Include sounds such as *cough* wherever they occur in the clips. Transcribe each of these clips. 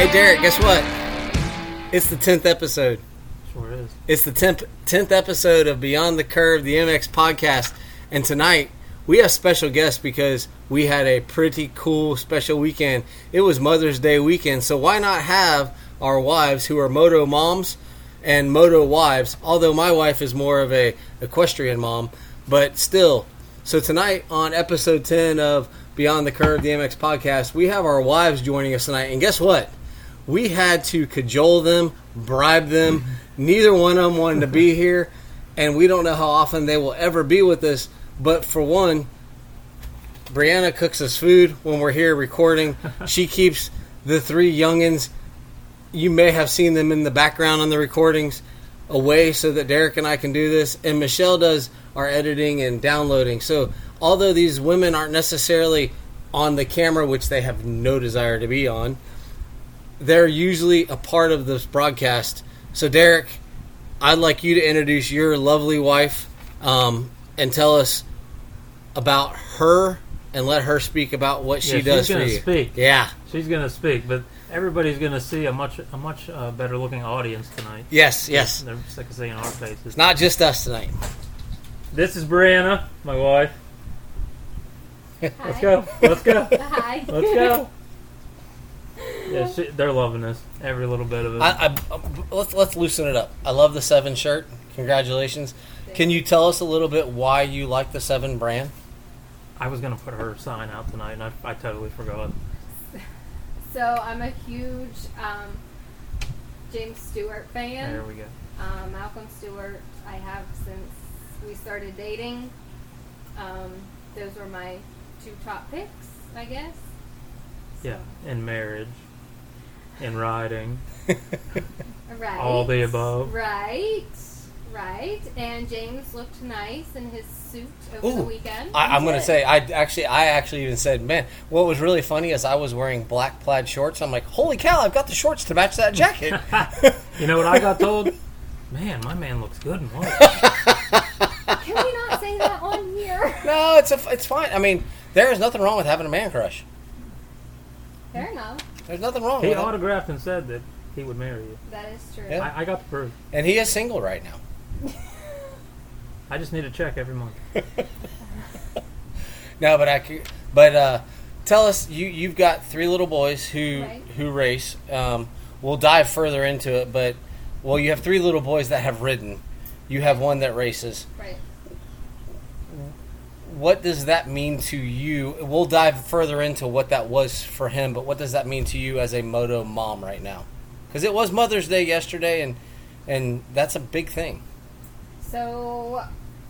Hey, Derek, guess what? It's the 10th episode. Sure is. It's the 10th, 10th episode of Beyond the Curve, the MX podcast. And tonight, we have special guests because we had a pretty cool special weekend. It was Mother's Day weekend, so why not have our wives who are moto moms and moto wives, although my wife is more of a equestrian mom, but still. So tonight on episode 10 of Beyond the Curve, the MX podcast, we have our wives joining us tonight. And guess what? We had to cajole them, bribe them. *laughs* Neither one of them wanted to be here, and we don't know how often they will ever be with us. But for one, Brianna cooks us food when we're here recording. *laughs* she keeps the three youngins. You may have seen them in the background on the recordings away so that Derek and I can do this. And Michelle does our editing and downloading. So although these women aren't necessarily on the camera, which they have no desire to be on, they're usually a part of this broadcast. So Derek, I'd like you to introduce your lovely wife um, and tell us about her and let her speak about what she Yeah, does she's for gonna you. speak. Yeah. She's going to speak, but everybody's going to see a much a much uh, better looking audience tonight. Yes. Yes. They're sick of seeing our faces. It's not just us tonight. This is Brianna, my wife. Let's go. Let's go. *laughs* Hi. Let's go. Yeah, she, they're loving this. Every little bit of it. I, I, let's let's loosen it up. I love the seven shirt. Congratulations. Can you tell us a little bit why you like the seven brand? I was going to put her sign out tonight, and I, I totally forgot. So I'm a huge um, James Stewart fan. There we go. Um, Malcolm Stewart, I have since we started dating. Um, those were my two top picks, I guess. Yeah, in marriage, in riding. *laughs* Right. All the above. Right. Right. And James looked nice in his suit over the Ooh, weekend. I, I'm going to say I actually I actually even said, man, what was really funny is I was wearing black plaid shorts. I'm like, holy cow, I've got the shorts to match that jacket. *laughs* You know what I got told? *laughs* Man, my man looks good in white. Can we not say that on here? no, it's a, it's fine. I mean, there is nothing wrong with having a man crush. Fair enough. There's nothing wrong He with it. autographed and said that he would marry you. That is true. Yeah. I, I got the proof. And he is single right now. I just need a check every month. *laughs* No, but I c- but uh, tell us you you've got three little boys who Right. who race. Um, we'll dive further into it, but well, you have three little boys that have ridden. You have one that races. Right. What does that mean to you? We'll dive further into what that was for him, but what does that mean to you as a moto mom right now? Because it was Mother's Day yesterday, and and that's a big thing. So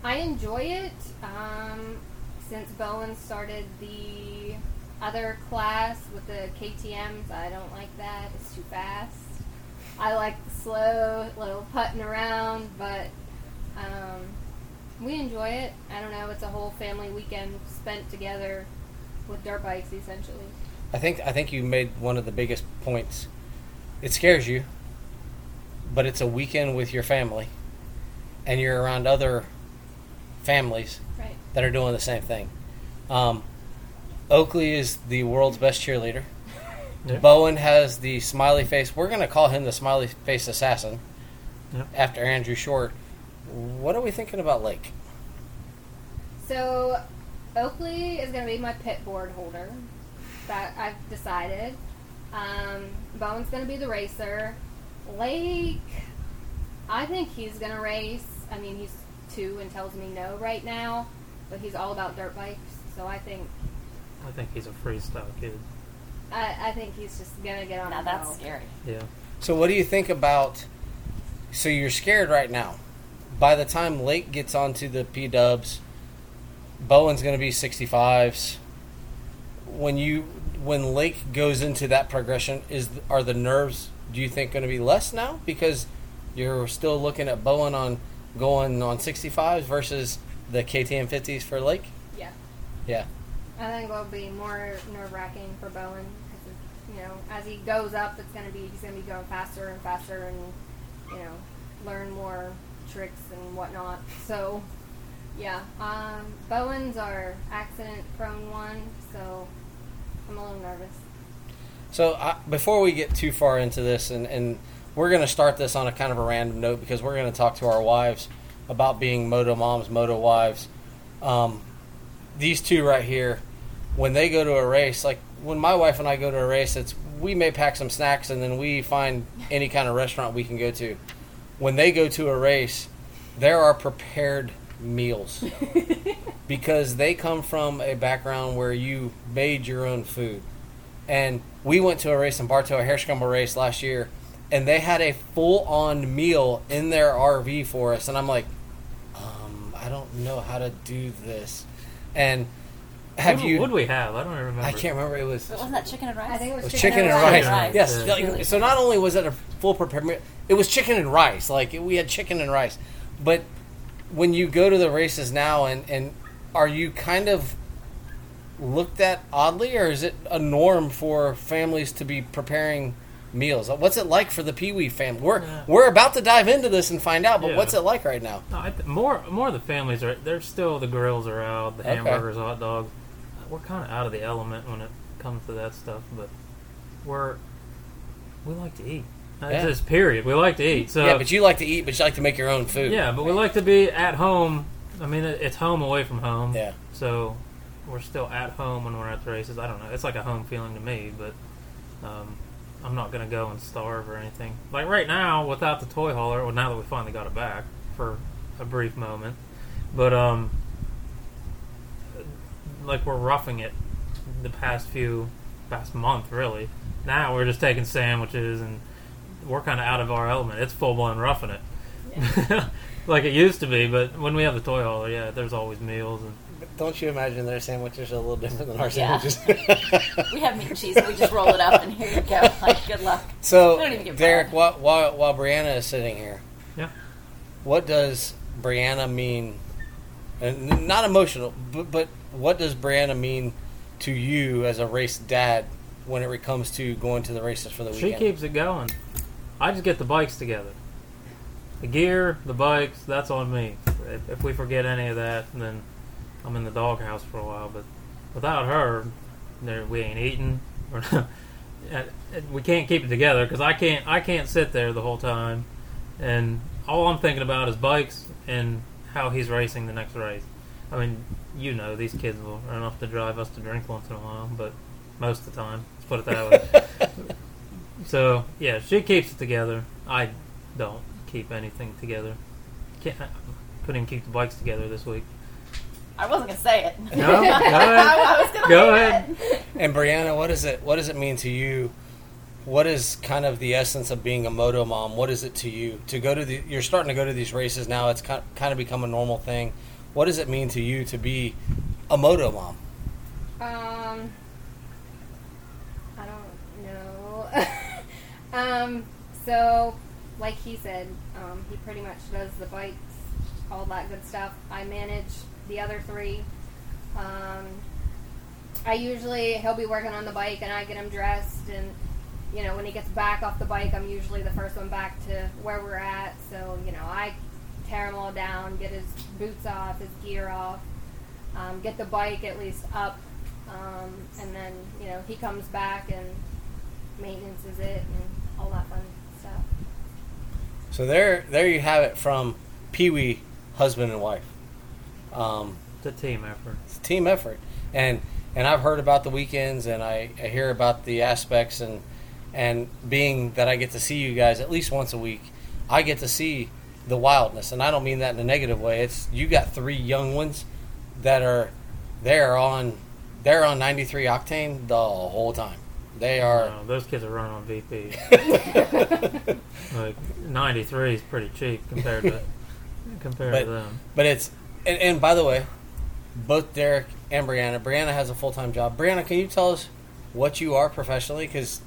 I enjoy it. Um, since Bowen started the other class with the KTM's, I don't like that. It's too fast. I like the slow, little putting around, but um, we enjoy it. I don't know. It's a whole family weekend spent together with dirt bikes, essentially. I think I think you made one of the biggest points. It scares you, but it's a weekend with your family, and you're around other families Right. that are doing the same thing. Um, Oakley is the world's best cheerleader. Yeah. Bowen has the smiley face. We're going to call him the smiley face assassin Yep. after Andrew Short. What are we thinking about Lake? So, Oakley is going to be my pit board holder. That I've decided. Um, Bowen's going to be the racer. Lake, I think he's going to race. I mean, he's two and tells me no right now, but he's all about dirt bikes. So I think I think he's a freestyle kid. I, I think he's just going to get on. Now that's go. scary. Yeah. So, what do you think about? So, you're scared right now. By the time Lake gets onto the P Dubs, Bowen's going to be 65s. When you when Lake goes into that progression, is are the nerves? Do you think going to be less now because you're still looking at Bowen on going on 65s versus the KTM 50s for Lake? Yeah. Yeah. I think it'll be more nerve wracking for Bowen because, you know, as he goes up, it's going to be he's going to be going faster and faster and you know learn more tricks and whatnot. So, yeah, um, Bowen's our accident prone one, so I'm a little nervous. So I, before we get too far into this, and, and we're going to start this on a kind of a random note because we're going to talk to our wives about being moto moms, moto wives. Um, these two right here, when they go to a race, like when my wife and I go to a race, it's we may pack some snacks and then we find any kind of restaurant we can go to. When they go to a race, there are prepared meals *laughs* because they come from a background where you made your own food. And we went to a race in Bartow, a hair scramble race last year, and they had a full on meal in their RV for us. And I'm like, um, I don't know how to do this. And have what, you? What we have? I don't remember. I can't remember. It was But wasn't that chicken and rice? I think it was it was chicken, chicken and and rice. rice. Yes. Yeah. so not only was it a full prepared meal, it was chicken and rice. Like we had chicken and rice. But when you go to the races now, and and are you kind of looked at oddly, or is it a norm for families to be preparing meals? What's it like for the Pee Wee family? We're Yeah. we're about to dive into this and find out. But Yeah. what's it like right now? No, I th- more more of the families are. They're still the grills are out, the Okay. hamburgers, hot dogs. We're kind of out of the element when it comes to that stuff, but we're we like to eat. That's Yeah. just period. We like to eat. So yeah, but you like to eat, but you like to make your own food. yeah, but we like to be at home. I mean, it's home away from home. Yeah. So we're still at home when we're at the races. I don't know. It's like a home feeling to me, but um, I'm not gonna go and starve or anything. Like right now, without the toy hauler. Well, now that we finally got it back for a brief moment, but um, like we're roughing it the past few past month really. Now we're just taking sandwiches and we're kind of out of our element. It's full blown roughing it. *laughs* like it used to be, but when we have the toy hauler, yeah, there's always meals and Don't you imagine their sandwiches are a little different than our Yeah. sandwiches? *laughs* We have meat and cheese, and we just roll it up, and here you go. Like, good luck. So, We don't even get Derek, while, while, while Brianna is sitting here, Yeah. what does Brianna mean? And not emotional, but, but what does Brianna mean to you as a race dad when it comes to going to the races for the She weekend? keeps it going. I just get the bikes together. The gear, the bikes, that's on me. If, if we forget any of that, then I'm in the doghouse for a while. But without her, we ain't eating. *laughs* We're not, and- and we can't keep it together because I can't. I can't sit there the whole time, and all I'm thinking about is bikes and how he's racing the next race. I mean, you know, these kids will run off to drive us to drink once in a while, but most of the time, let's put it that way. *laughs* So yeah, she keeps it together. I don't keep anything together. Can't I couldn't even keep the bikes together this week. I wasn't gonna say it. No, go *laughs* ahead. I was Go ahead. it. And Brianna, what is it? What does it mean to you? What is kind of the essence of being a moto mom? What is it to you to go to the? You're starting to go to these races now. It's kind kind of become a normal thing. What does it mean to you to be a moto mom? Um, I don't know. *laughs* um, so, like he said, um, he pretty much does the bikes, all that good stuff. I manage the other three. Um, I usually he'll be working on the bike, and I get him dressed, and you know when he gets back off the bike, I'm usually the first one back to where we're at. So you know I tear him all down, get his boots off, his gear off, um, get the bike at least up, um, and then you know he comes back and maintenances it and all that fun stuff. So there, there you have it from Pee Wee, husband and wife. Um, It's a team effort. it's a team effort, and and I've heard about the weekends, and I, I hear about the aspects, and and being that I get to see you guys at least once a week, I get to see the wildness, and I don't mean that in a negative way. It's you got three young ones that are they're on they're on 93 octane the whole time. They are. No, those kids are running on VP. *laughs* like 93 is pretty cheap compared to *laughs* compared But- to them. But it's and, and by the way, both Derek and Brianna. Brianna has a full time job. Brianna, can you tell us what you are professionally? Because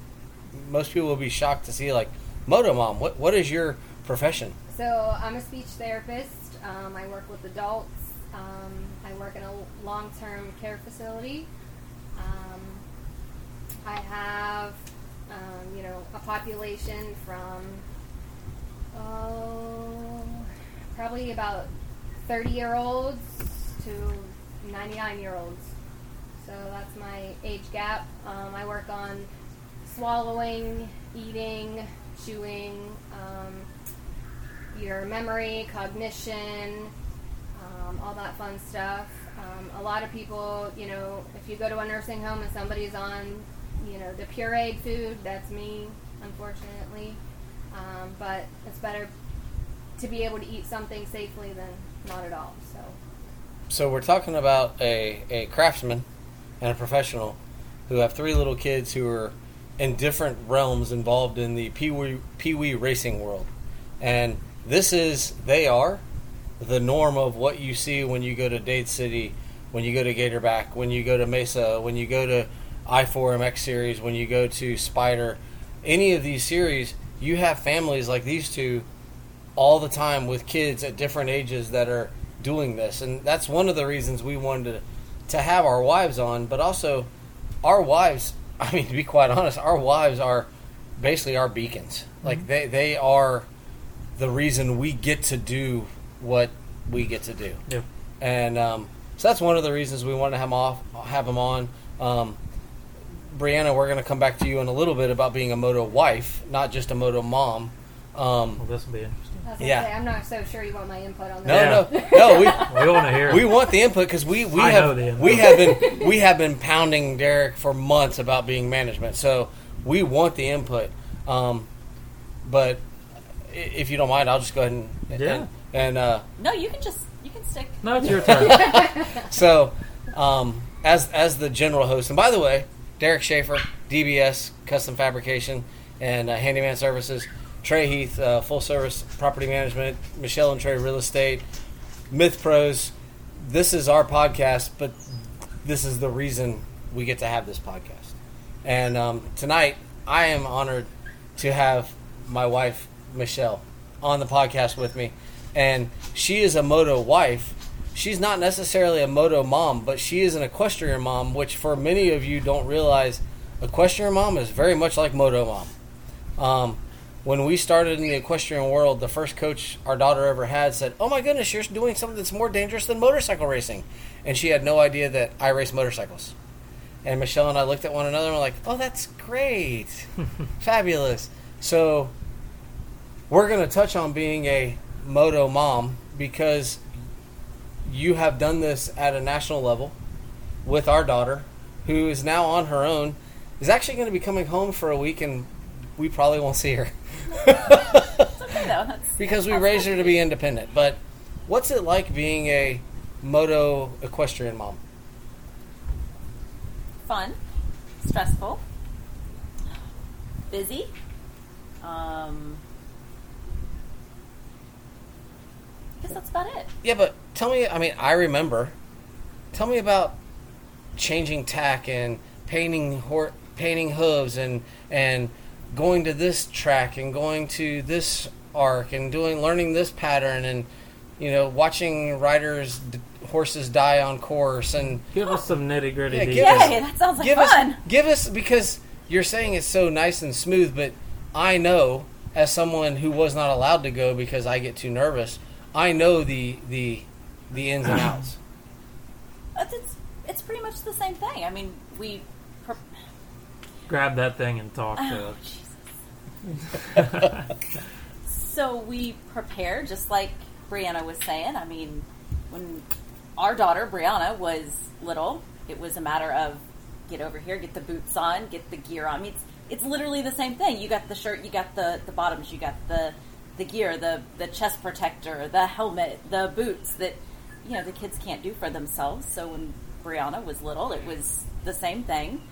most people will be shocked to see like moto mom. What what is your profession? So I'm a speech therapist. Um, I work with adults. Um, I work in a long-term care facility. Um, I have, um, you know, a population from oh, probably about 30-year-olds to 99-year-olds. So that's my age gap. Um, I work on swallowing, eating, chewing, um, your memory, cognition, um, all that fun stuff. Um, a lot of people, you know, if you go to a nursing home and somebody's on, you know, the pureed food, that's me, unfortunately. Um, but it's better to be able to eat something safely than not at all. So. So we're talking about a, a craftsman and a professional who have three little kids who are in different realms involved in the Pee Wee racing world, and this is they are the norm of what you see when you go to Dade City, when you go to Gatorback, when you go to Mesa, when you go to I4MX series, when you go to Spider, any of these series, you have families like these two all the time with kids at different ages that are doing this. And that's one of the reasons we wanted to, to have our wives on but also our wives *laughs* i mean to be quite honest our wives are basically our beacons. Like mm-hmm. they, they are the reason we get to do what we get to do Yeah. and um, so that's one of the reasons we want to have them off have them on um, brianna we're going to come back to you in a little bit about being a moto wife not just a moto mom um, Well, this will be interesting. I was Yeah. say, I'm not so sure you want my input on no that. no *laughs* no we *laughs* We want to hear. we want the input because we we I know have the input. we have been we have been pounding Derek for months about being management. So we want the input. Um, but i- if you don't mind, I'll just go ahead and Yeah. and, and uh, No, you can just you can stick. no, it's your turn. *laughs* so um, as as the general host. And by the way, Derek Schaefer, DBS Custom Fabrication and uh, Handyman Services. Trey Heath, uh, full service property management. Michelle and Trey Real Estate. Myth Pros. This is our podcast, but this is the reason we get to have this podcast. And um, tonight, I am honored to have my wife, Michelle, on the podcast with me. And she is a moto wife. She's not necessarily a moto mom, but she is an equestrian mom, which for many of you don't realize, equestrian mom is very much like moto mom. Um, when we started in the equestrian world, the first coach our daughter ever had said, "Oh my goodness, you're doing something that's more dangerous than motorcycle racing," and she had no idea that I race motorcycles. And Michelle and I looked at one another and were like, "Oh, that's great, *laughs* fabulous." So we're going to touch on being a moto mom because you have done this at a national level with our daughter, who is now on her own, is actually going to be coming home for a week, and we probably won't see her. Okay though. *laughs* Because we raised her to be independent. But what's it like being a moto equestrian mom? fun, stressful, busy. Um, I guess that's about it. Yeah, but tell me. I mean, I remember. Tell me about changing tack and painting hor- painting hooves and and going to this track and going to this arc and doing learning this pattern and you know watching riders d- horses die on course and Give us some nitty gritty Yeah, give details. us- Yay, that sounds like give fun. us give us because you're saying it's so nice and smooth, but I know as someone who was not allowed to go because I get too nervous, I know the the the ins and outs. *clears throat* It's, it's it's pretty much the same thing. I mean, we. Pre- Grab that thing and talk to oh, it. Jesus. *laughs* so we prepare, just like Brianna was saying. I mean, when our daughter Brianna was little, it was a matter of get over here, get the boots on, get the gear on. I mean, it's, it's literally the same thing. You got the shirt, you got the, the bottoms, you got the the gear, the the chest protector, the helmet, the boots that you know the kids can't do for themselves. So when Brianna was little, it was the same thing.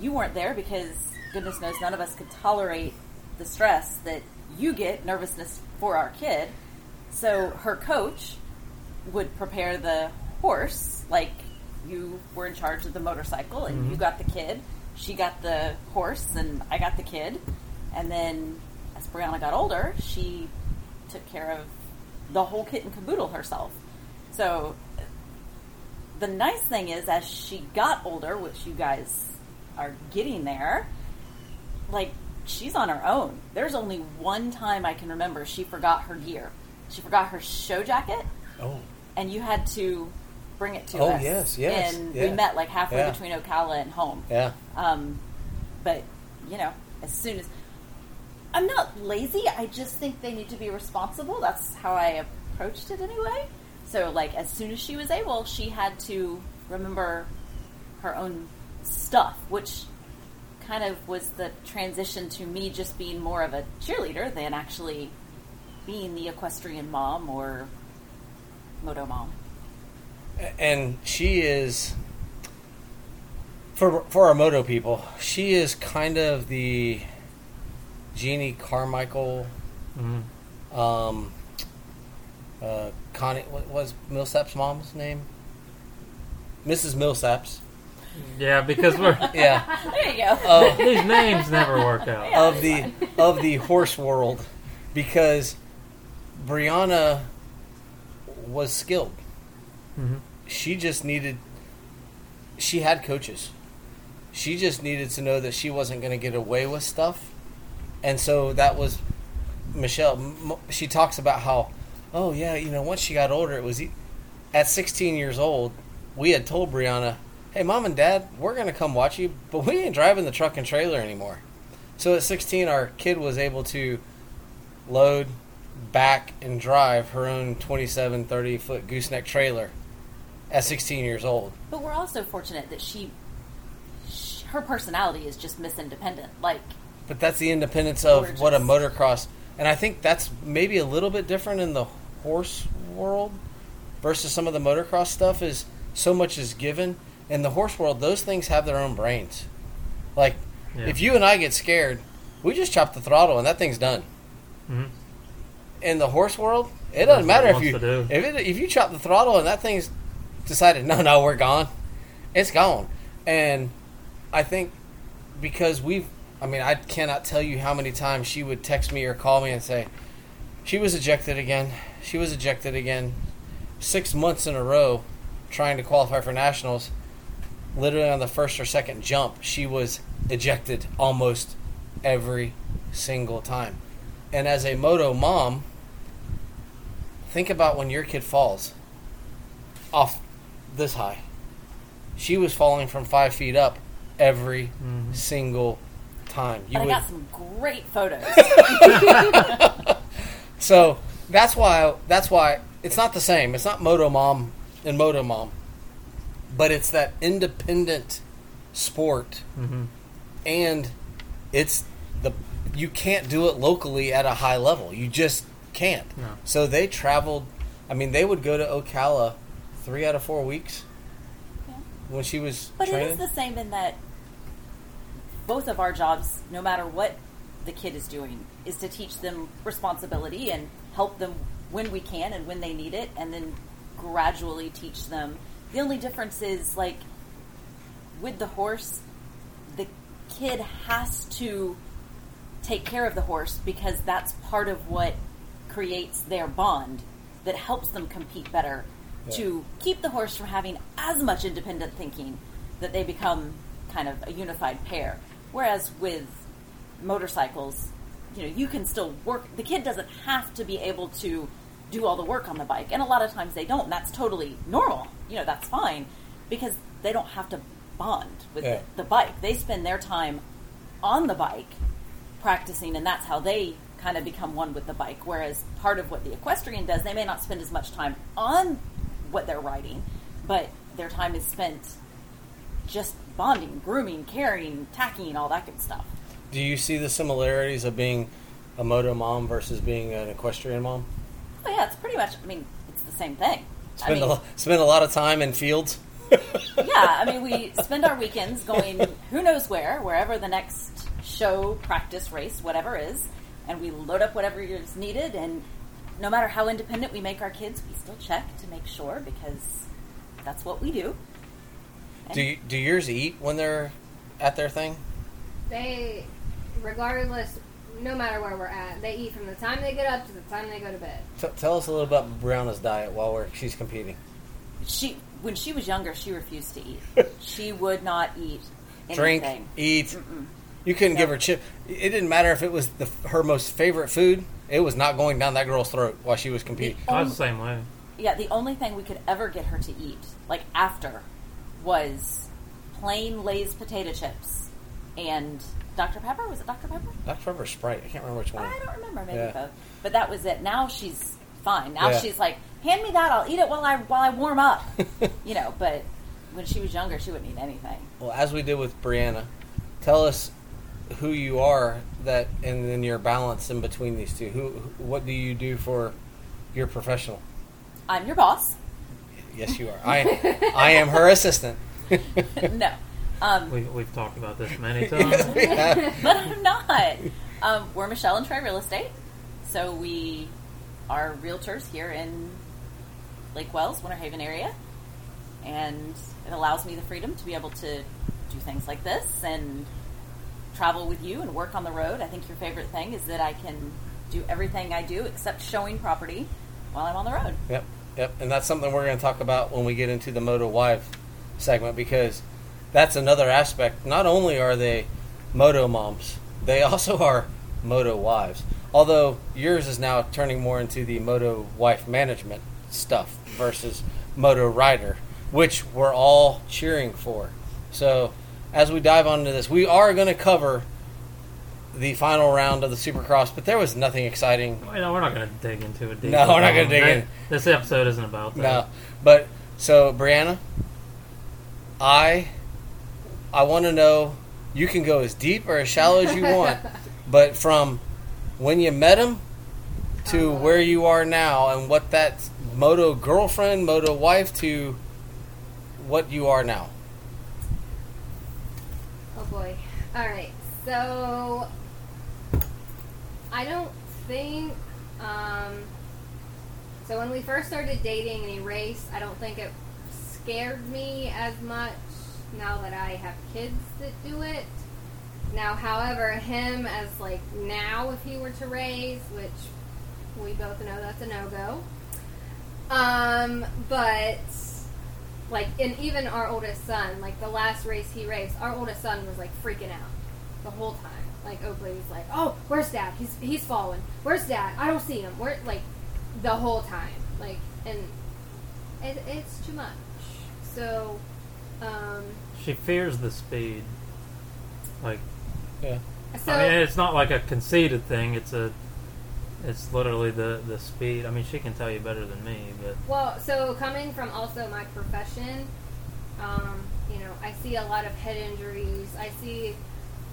You weren't there because goodness knows none of us could tolerate the stress that you get, nervousness for our kid. So her coach would prepare the horse like you were in charge of the motorcycle and mm-hmm. you got the kid she got the horse and i got the kid and then as brianna got older she took care of the whole kit and caboodle herself so the nice thing is as she got older which you guys are getting there like she's on her own there's only one time i can remember she forgot her gear she forgot her show jacket Oh, and you had to bring it to Oh, us. yes, yes, And yeah. we met like halfway Yeah. between Ocala and home. yeah. Um, but you know, as soon as I'm not lazy, I just think they need to be responsible. That's how I approached it anyway. So like as soon as she was able, she had to remember her own stuff, which kind of was the transition to me just being more of a cheerleader than actually being the equestrian mom or moto mom. and she is for for our moto people. She is kind of the Jeannie Carmichael, Mhm. um, uh, Connie. What was Millsap's mom's name? Mrs. Millsaps. Yeah, because we're *laughs* Yeah, There you go. of *laughs* these names never work out. Yeah. of the *laughs* of the horse world, because Brianna was skilled. Mhm. she just needed she had coaches she just needed to know that she wasn't going to get away with stuff and so that was michelle she talks about how oh yeah you know once she got older it was at 16 years old we had told brianna hey mom and dad we're to come watch you but we ain't driving the truck and trailer anymore so at 16 our kid was able to load back and drive her own 27 30 foot gooseneck trailer at 16 years old. But we're also fortunate that she, sh her personality is just Miss Independent. Like, But that's the independence of what a motocross, and I think that's maybe a little bit different in the horse world versus some of the motocross stuff. Is so much is given in the horse world. Those things have their own brains. Like Yeah. if you and I get scared, we just chop the throttle and that thing's done. Mhm. In the horse world, it That's doesn't what it matter if you do. if it, if you chop the throttle and that thing's decided no no we're gone, it's gone. And I think because we've I mean I cannot tell you how many times she would text me or call me and say she was ejected again. She was ejected again. Six months in a row trying to qualify for nationals. Literally on the first or second jump, she was ejected almost every single time. And as a moto mom, think about when your kid falls off this high. She was falling from five feet up every Mhm. single time. You but I got some great photos. *laughs* *laughs* so that's why that's why it's not the same. It's not Moto Mom and Moto Mom, but it's that independent sport, Mhm. and it's the you can't do it locally at a high level. You just can't. No. So they traveled. I mean, they would go to Ocala three out of four weeks Yeah. when she was But training. it is the same in that both of our jobs, no matter what the kid is doing, is to teach them responsibility and help them when we can and when they need it, and then gradually teach them. The only difference is like with the horse, the kid has to take care of the horse because that's part of what creates their bond that helps them compete better to keep the horse from having as much independent thinking that they become kind of a unified pair. Whereas with motorcycles, you know, you can still work. The kid doesn't have to be able to do all the work on the bike, and a lot of times they don't. And that's totally normal. You know, that's fine because they don't have to bond with Yeah. the bike. They spend their time on the bike practicing, and that's how they kind of become one with the bike. Whereas part of what the equestrian does, they may not spend as much time on what they're riding, but their time is spent just bonding, grooming, carrying, tacking, all that good stuff. Do you see the similarities of being a moto mom versus being an equestrian mom? Oh yeah, it's pretty much. I mean, it's the same thing. I Spend mean, a spend a lot of time in fields. *laughs* yeah, I mean, we *laughs* spend our weekends going who knows where, wherever the next show, practice, race, whatever is, and we load up whatever is needed. And no matter how independent we make our kids, we still check to make sure because that's what we do. And Do do yours eat when they're at their thing? They, regardless, no matter where we're at, they eat from the time they get up to the time they go to bed. T- tell us a little about Brianna's diet while we're she's competing. she, when she was younger, she refused to eat. *laughs* she would not eat Drink, anything. eat. You couldn't give No. her chip. It didn't matter if it was the, her most favorite food. It was not going down that girl's throat while she was competing. I was the same way. Yeah, the only thing we could ever get her to eat, like after, was plain Lay's potato chips and Dr. Pepper. Was it Dr. Pepper? Dr. Pepper Sprite. I can't remember which one. I don't remember. Maybe Yeah. both. But that was it. Now she's fine. Now Yeah. she's like, hand me that. I'll eat it while I while I warm up. *laughs* you know. But when she was younger, she wouldn't eat anything. Well, as we did with Brianna, tell us who you are that, and then your balance in between these two. Who, what do you do for your professional? I'm your boss. Yes, you are. I, I am her assistant. *laughs* no. Um, We, we've talked about this many *laughs* times. we have. but I'm not. Um, we're Michelle and Trey Real Estate. So we are realtors here in Lake Wales, Winter Haven area. And it allows me the freedom to be able to do things like this and travel with you and work on the road. I think your favorite thing is that I can do everything I do except showing property while I'm on the road. Yep, yep, and that's something we're going to talk about when we get into the Moto Wife segment because that's another aspect. Not only are they Moto moms, they *laughs* also are Moto wives. Although yours is now turning more into the Moto Wife management stuff versus Moto Rider, which we're all cheering for. So, as we dive onto this, we are going to cover the final round of the Supercross, but there was nothing exciting Well, no, we're not going to dig into it. deep. No, we're not gonna Um, dig that- in. This episode isn't about that. No, but so Brianna, I I want to know. You can go as deep or as shallow as you want, *laughs* but from when you met him to Uh-huh. where you are now, and what that moto girlfriend, moto wife to what you are now. Oh boy. All right. So I don't think. Um, so when we first started dating and he raced, I don't think it scared me as much. Now that I have kids that do it. Now, however, him as like now, if he were to race, which we both know that's a no go. Um, but like and even our oldest son like the last race he raced our oldest son was like freaking out the whole time like oakley was like oh where's dad he's he's falling where's dad i don't see him where like the whole time like and it, it's too much so um She fears the speed. Like, Yeah. so I mean, it's not like a conceited thing. It's a, it's literally the the speed. I mean, she can tell you better than me, but Well, so coming from also my profession, um, you know, I see a lot of head injuries. I see,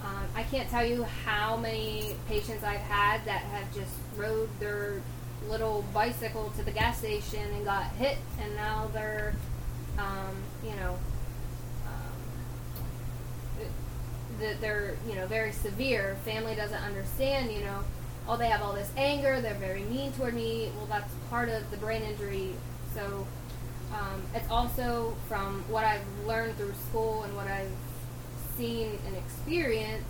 um, I can't tell you how many patients I've had that have just rode their little bicycle to the gas station and got hit, and now they're, um, you know, um, that they're you know very severe. Family doesn't understand. You know, oh they have all this anger. They're very mean toward me. Well, that's part of the brain injury. So um, it's also from what I've learned through school and what I've seen and experienced.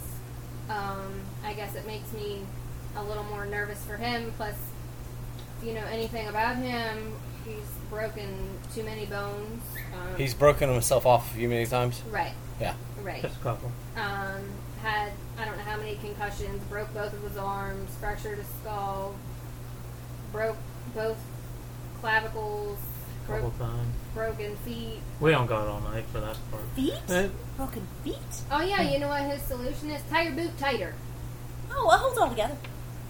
Um, I guess it makes me a little more nervous for him. Plus, if you know anything about him, he's broken too many bones. Um, He's broken himself off a few many times. right, Yeah. right just a couple. um, had I don't know how many concussions, broke both of his arms, fractured his skull, broke both clavicles, Couple broke, times. broken feet. We don't got all night for that part. Feet? Eh, Broken feet? Oh yeah, you know what his solution is? Tie your boot tighter. Oh, well, hold on together.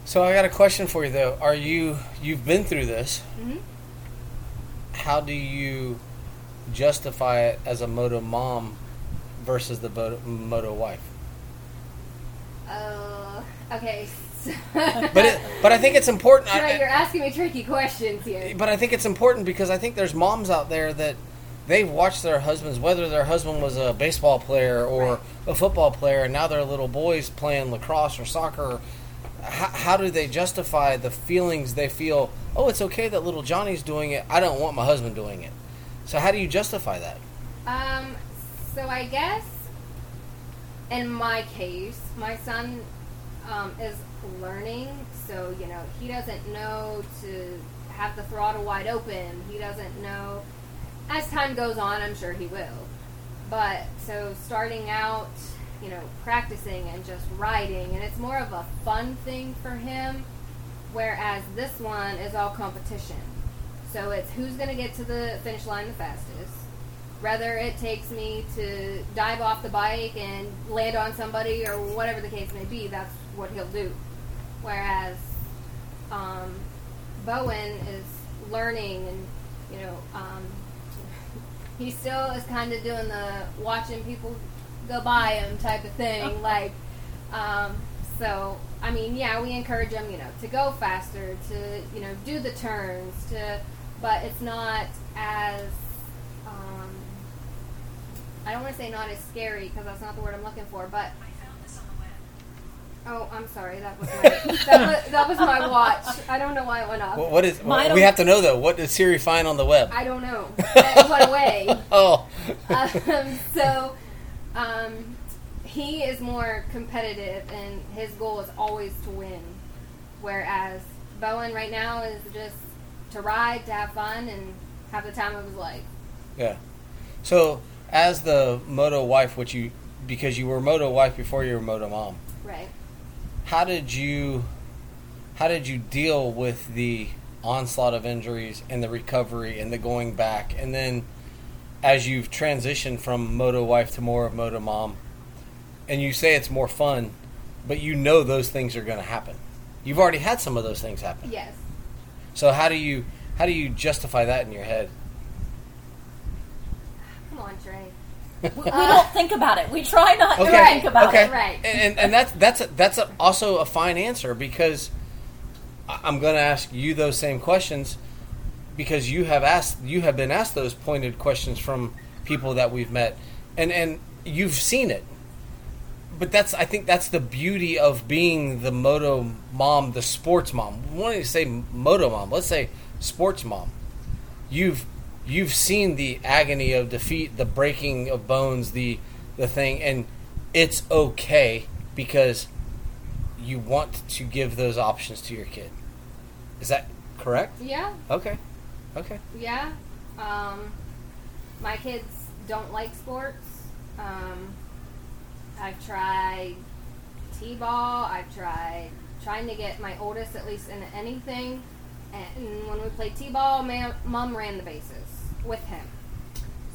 So I got a question for you though. Are you you've been through this? Mm-hmm. How do you justify it as a moto mom versus the moto, moto wife? Uh, okay. *laughs* But it, but I think it's important. I- you're asking me tricky questions here. but I think it's important because I think there's moms out there that they've watched their husbands, whether their husband was a baseball player or Right. a football player, and now they're little boys playing lacrosse or soccer. How, how do they justify the feelings they feel? Oh, it's okay that little Johnny's doing it. I don't want my husband doing it. So how do you justify that? Um, so I guess in my case, my son um, is learning, so you know he doesn't know to have the throttle wide open. He doesn't know. As time goes on, I'm sure he will. But so starting out, you know, practicing and just riding, and it's more of a fun thing for him. Whereas this one is all competition. So it's who's going to get to the finish line the fastest, whether it takes me to dive off the bike and land on somebody or whatever the case may be, that's what he'll do. Whereas um, Bowen is learning and, you know, um, *laughs* he still is kind of doing the watching people go by him type of thing. *laughs* like, um, so, I mean, yeah, we encourage him, you know, to go faster, to, you know, do the turns, to, but it's not as, um, I don't want to say not as scary because that's not the word I'm looking for, but. Oh, I'm sorry. That was my that, was, that was my watch. I don't know why it went off. What, what is? Mine we have to know though. What did Siri find on the web? I don't know. *laughs* It went away. oh, um, so um, he is more competitive, and his goal is always to win. Whereas Bowen right now is just to ride, to have fun, and have the time of his life. yeah. So, as the moto wife, which you because you were moto wife before you were moto mom, Right. How did you how did you deal with the onslaught of injuries and the recovery and the going back? And then as you've transitioned from moto wife to more of moto mom and you say it's more fun but you know those things are going to happen. You've already had some of those things happen. Yes. so how do you how do you justify that in your head Come on, Trey. We, we don't think about it. We try not to think about okay. it. Right. And, and that's that's a, that's a, also a fine answer because I- I'm going to ask you those same questions because you have asked you have been asked those pointed questions from people that we've met and and you've seen it. But that's I think that's the beauty of being the moto mom, the sports mom. We want to say moto mom. Let's say sports mom. You've you've seen the agony of defeat, the breaking of bones, the the thing, and it's okay because you want to give those options to your kid. Is that correct? Yeah. Okay. Okay. Yeah. Um, my kids don't like sports. Um, I've tried t-ball. I've tried trying to get my oldest at least into anything. And when we played t-ball, mom ran the bases with him,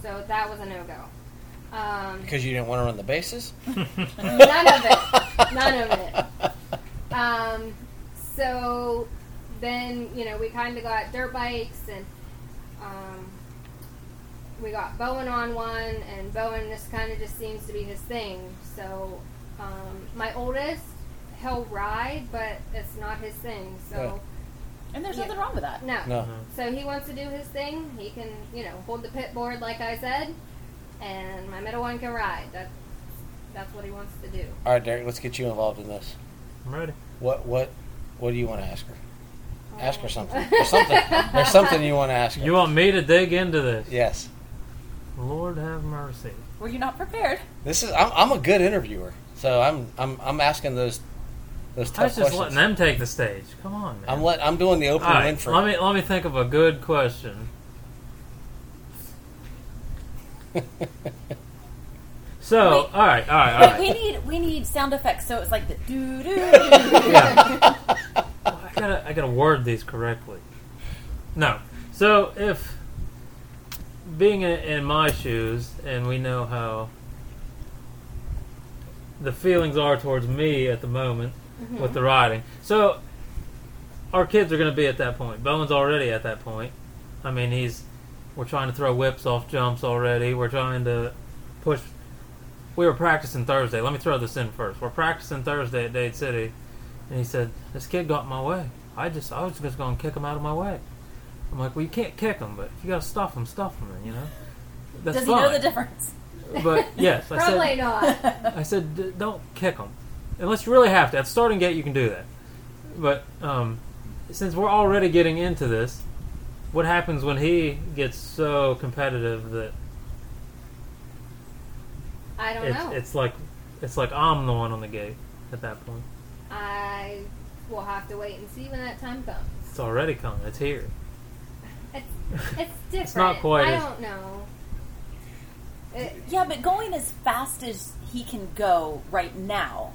so that was a no-go. Um, Because you didn't want to run the bases? *laughs* none of it. None of it. Um, so then, you know, we kind of got dirt bikes and um, we got Bowen on one, and Bowen just kind of just seems to be his thing. So um, my oldest, he'll ride, but it's not his thing. So And there's Yeah. nothing wrong with that. no. No. So he wants to do his thing. He can, you know, hold the pit board like I said, and my middle one can ride. That's that's what he wants to do. All right, Derek, let's get you involved in this. I'm ready. What what what do you want to ask her? Ask her something. Um, there's something. There's something you want to ask her. You want me to dig into this? yes. Lord have mercy. Were you not prepared? This is. I'm, I'm a good interviewer, so I'm I'm I'm asking those those I was just questions. letting them take the stage. Come on, man. I'm let I'm doing the Oprah All right, Winfrey. let me let me think of a good question. *laughs* So, Wait. all right, all right, all We need we need sound effects, so it's like the doo doo. yeah. *laughs* I gotta I gotta word these correctly. No. So if being in, in my shoes, and we know how the feelings are towards me at the moment Mm-hmm. with the riding. So our kids are going to be at that point. Bowen's already at that point. I mean, he's we're trying to throw whips off jumps already. We're trying to push. We were practicing Thursday. Let me throw this in first. We're practicing Thursday at Dade City, and he said, "This kid got in my way. I just, I was just going to kick him out of my way." I'm like, "Well, you can't kick him, but if you got to stuff him, stuff him. You know." That's Does he fine. know the difference? But yes, I *laughs* Probably said, not. I said, "D- don't kick them unless you really have to. At starting gate, you can do that. But um, since we're already getting into this, what happens when he gets so competitive that I don't it's, know. it's like it's like I'm the one on the gate at that point. I will have to wait and see when that time comes. It's already coming. It's here. *laughs* It's *laughs* it's different. not quite I as- don't know. It, Yeah, but going as fast as he can go right now,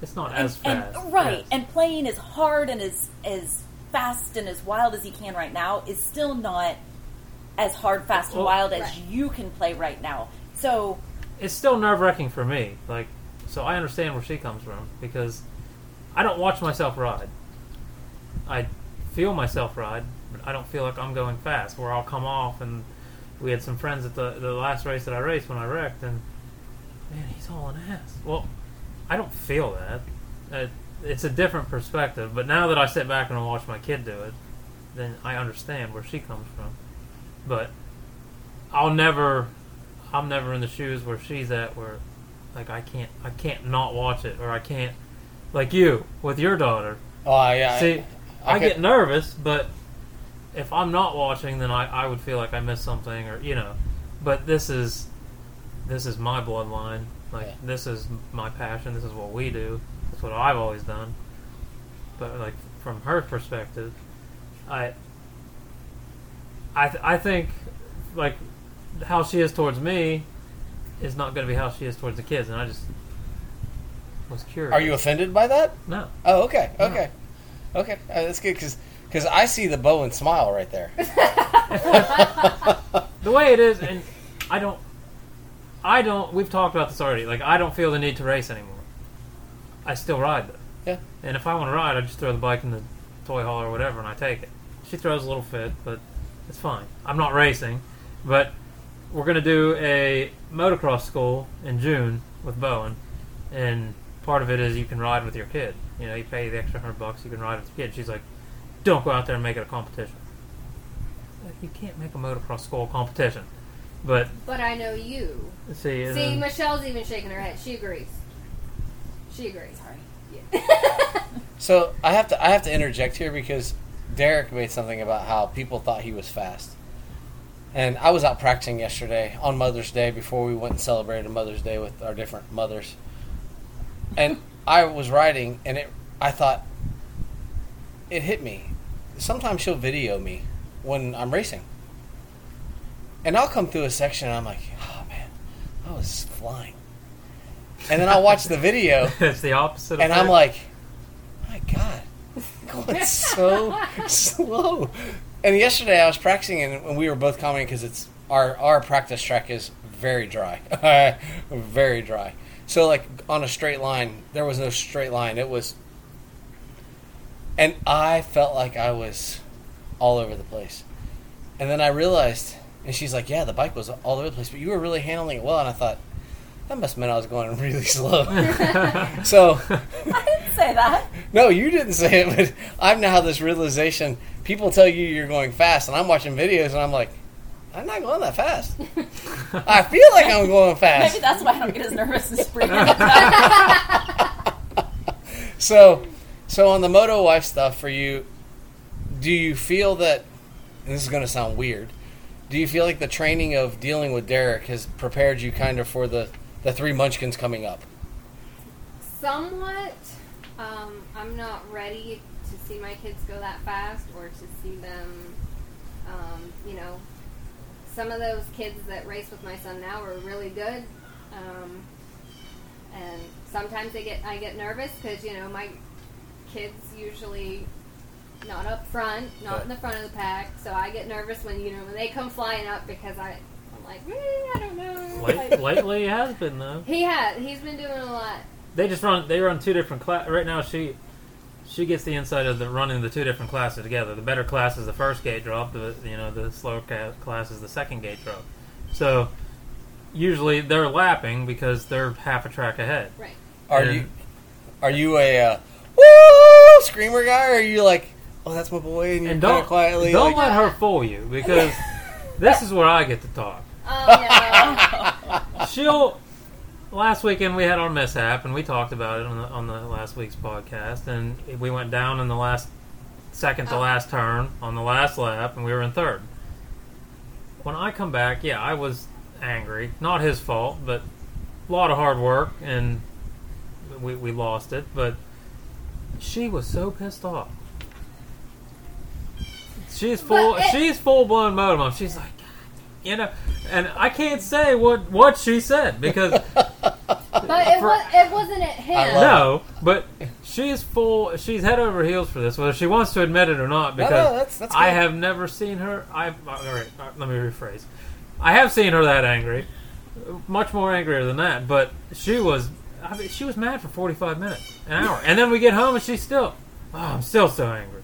It's not and, as and- fast. right, yes. and playing as hard and as as fast and as wild as he can right now is still not as hard, fast, and wild as Right. you can play right now. So it's still nerve wracking for me. Like, so I understand where she comes from because I don't watch myself ride. I feel myself ride, but I don't feel like I'm going fast. Where I'll come off, and we had some friends at the the last race that I raced when I wrecked, and man, he's hauling ass. Well, I don't feel that. Uh, it's a different perspective. But now that I sit back and I watch my kid do it, then I understand where she comes from. But I'll never I'm never in the shoes where she's at where like I can't I can't not watch it or I can't like you with your daughter. Oh yeah. See, I I, could- get nervous, but if I'm not watching then I, I would feel like I missed something or you know. But this is this is my bloodline. Like Yeah. this is my passion, this is what we do. That's what I've always done. But like from her perspective, I I th- I think like how she is towards me is not going to be how she is towards the kids, and I just was curious. Are you offended by that? No. Oh, okay, okay, okay. Uh, that's good because because I see the bow and smile right there. *laughs* *laughs* The way it is, and I don't, I don't. We've talked about this already. Like I don't feel the need to race anymore. I still ride though. Yeah. And if I want to ride, I just throw the bike in the toy hall or whatever, and I take it. She throws a little fit, but it's fine. I'm not racing, but we're gonna do a motocross school in June with Bowen, and part of it is you can ride with your kid. You know, you pay the extra hundred bucks, you can ride with your kid. She's like, "Don't go out there and make it a competition." Like, you can't make a motocross school a competition, but But I know you. see, and See, then- Michelle's even shaking her head. She agrees. She agrees. sorry. Yeah. *laughs* So I have to I have to interject here because Derek made something about how people thought he was fast. And I was out practicing yesterday on Mother's Day before we went and celebrated Mother's Day with our different mothers. And I was riding and it I thought it hit me. Sometimes she'll video me when I'm racing. And I'll come through a section and I'm like, oh man, I was flying. And then I'll watch the video *laughs* it's the opposite. Of And I'm like, my God, *laughs* going so slow. And yesterday I was practicing, and and we were both commenting because it's our our practice track is very dry, *laughs* very dry. So like on a straight line, there was no straight line. It was, and I felt like I was all over the place. And then I realized, and she's like, "Yeah, the bike was all over the place, but you were really handling it well." And I thought, that must have meant I was going *laughs* really slow. *laughs* so. I didn't say that. No, you didn't say it, but I've now had this realization. People tell you you're going fast, and I'm watching videos, and I'm like, I'm not going that fast. *laughs* I feel like I'm going fast. Maybe that's why I don't get as nervous as Brianna. So, so on the Moto Wife stuff for you, do you feel that? And this is going to sound weird. Do you feel like the training of dealing with Derek has prepared you kind of for the the three Munchkins coming up? Somewhat. Um, I'm not ready to see my kids go that fast or to see them, um, you know, some of those kids that race with my son now are really good. Um, and sometimes they get I get nervous because you know my kids usually not up front, not in the front of the pack, so I get nervous when you know when they come flying up because I I'm like eh, I don't know. Late, Like- lately it has been though. he has he's been doing a lot. They just run. They run two different class. Right now, she she gets the insight of the running the two different classes together. The better class is the first gate drop. The you know the slower ca- class is the second gate drop. So usually they're lapping because they're half a track ahead. Right. Are And- you are you a uh, woo screamer guy, or are you like, oh, that's my boy, and you're And kind don't quietly don't like, let her fool you because *laughs* this is where I get to talk. Oh no! *laughs* She'll. Last weekend we had our mishap and we talked about it on the on the last week's podcast and we went down in the last second to Oh. last turn on the last lap and we were in third. When I come back, yeah, I was angry. Not his fault, but a lot of hard work and we we lost it. But she was so pissed off. She's full. It, she's full blown motor mom. She's like, you know, and I can't say what what she said because *laughs* But it, For- was, it wasn't at him. I love No, but she's full. She's head over heels for this, whether she wants to admit it or not. Because no, that's- that's I have never seen her. I uh, all right, all right, let me rephrase. I have seen her that angry, much more angrier than that. But she was, I mean, she was mad for forty five minutes, an hour, and then we get home and she's still, oh, I'm still so angry.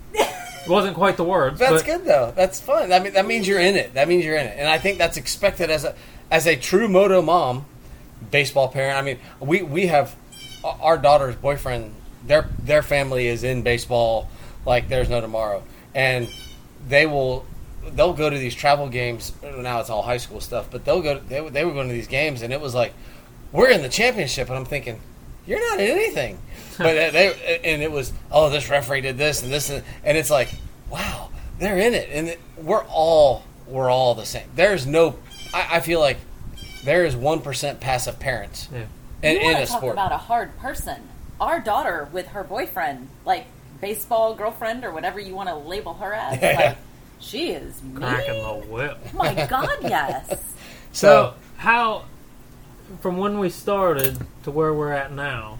It wasn't quite the words, That's but good though. That's fun. I mean, that means you're in it. That means you're in it, and I think that's expected as a as a true moto mom, baseball parent. I mean, we we have uh, our daughter's boyfriend. Their their family is in baseball like there's no tomorrow, and they will they'll go to these travel games. Now it's all high school stuff, but they'll go. They, they were going to these games, and it was like we're in the championship, and I'm thinking you're not in anything. But they and it was oh this referee did this and this and, and it's like wow they're in it and we're all we're all the same. There's no I, I feel like there is one percent passive parents yeah. in, you in want a to talk sport. about a hard person. Our daughter with her boyfriend, like baseball girlfriend or whatever you want to label her as, Yeah. like she is mean. cracking the whip. Oh my God, *laughs* yes. So how, from when we started to where we're at now,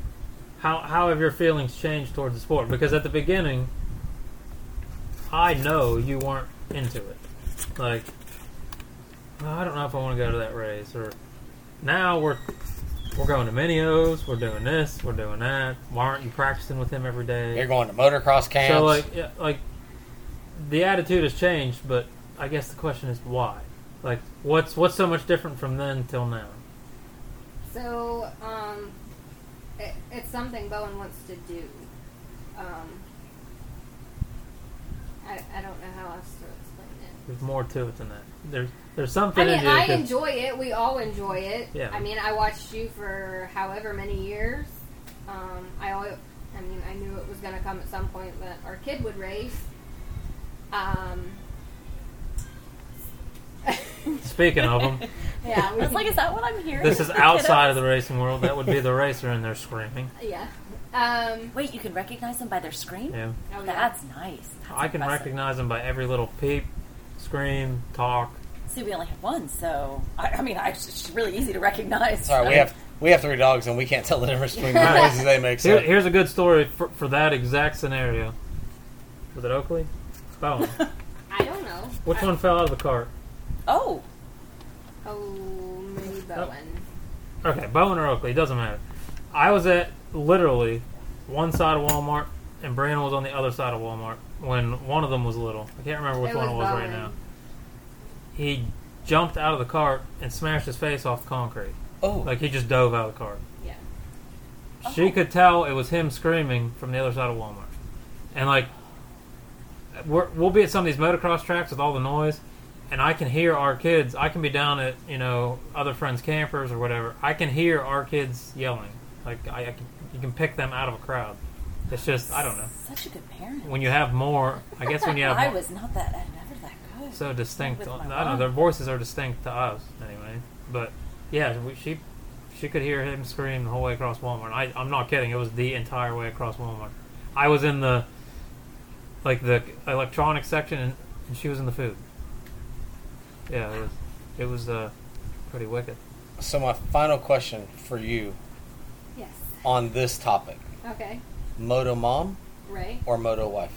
how how have your feelings changed towards the sport? Because at the beginning, I know you weren't into it. Like, "Oh, I don't know if I want to go to that race. Or now we're we're going to Mini O's. We're doing this. We're doing that. Why aren't you practicing with him every day? You're going to motocross camps. So like, yeah, like the attitude has changed, but I guess the question is why? Like, what's what's so much different from then till now? So, um, it, it's something Bowen wants to do. Um, I, I don't know how else to explain it. There's more to it than that. There's there's something. I mean, I enjoy it. We all enjoy it. Yeah. I mean, I watched you for however many years. Um, I always, I mean, I knew it was going to come at some point that our kid would race. Um, Speaking of them, *laughs* yeah, I was like, is that what I'm hearing? this is outside of the *laughs* racing world. That would be the racer, in they're screaming. yeah. Um, Wait, you can recognize them by their scream? Yeah, oh, yeah. That's nice. That's I can impressive. recognize them by every little peep, scream, talk. See, we only have one, so I, I mean, I, it's really easy to recognize. sorry, we have we have three dogs and we can't tell the difference *laughs* between the Right. noises they make. Here, here's a good story for, for that exact scenario. Was it Oakley? Bowen. I don't know. Which I- one fell out of the cart? Oh, Oh, maybe Bowen. Okay, Bowen or Oakley, it doesn't matter. I was at literally one side of Walmart, and Brandon was on the other side of Walmart when one of them was little. I can't remember which It one it was was right now. He jumped out of the cart and smashed his face off the concrete. oh, Like he just dove out of the cart. Yeah. She oh. could tell it was him screaming from the other side of Walmart. And like, we're, we'll be at some of these motocross tracks with all the noise, and I can hear our kids. I can be down at you know other friends' campers or whatever. I can hear our kids yelling. Like I, I can, you can pick them out of a crowd. It's just I don't know. such a good parent. When you have more, I guess when you have *laughs* I more, was not that, never that good. so distinct. I don't know. Their voices are distinct to us anyway. But yeah, we, she she could hear him scream the whole way across Walmart. I, I'm not kidding. It was the entire way across Walmart. I was in the like the electronics section, and, and she was in the food. Yeah, it was it was uh, pretty wicked. so my final question for you Yes. on this topic: Okay. moto mom Ray. or moto wife?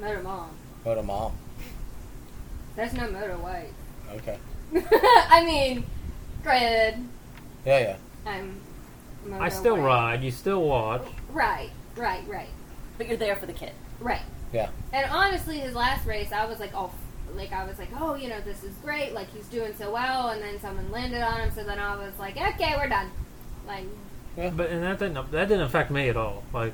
Moto mom. Moto mom. There's no moto wife. Okay. *laughs* I mean, granted, Yeah, yeah. I'm. Motor I still wife. ride. You still watch. Right. Right. Right. But you're there for the kid. Right. Yeah. And honestly, his last race, I was like, oh, like I was like, oh, you know, this is great. Like he's doing so well, and then someone landed on him. So then I was like, okay, we're done. Like, yeah. But and that didn't that didn't affect me at all. Like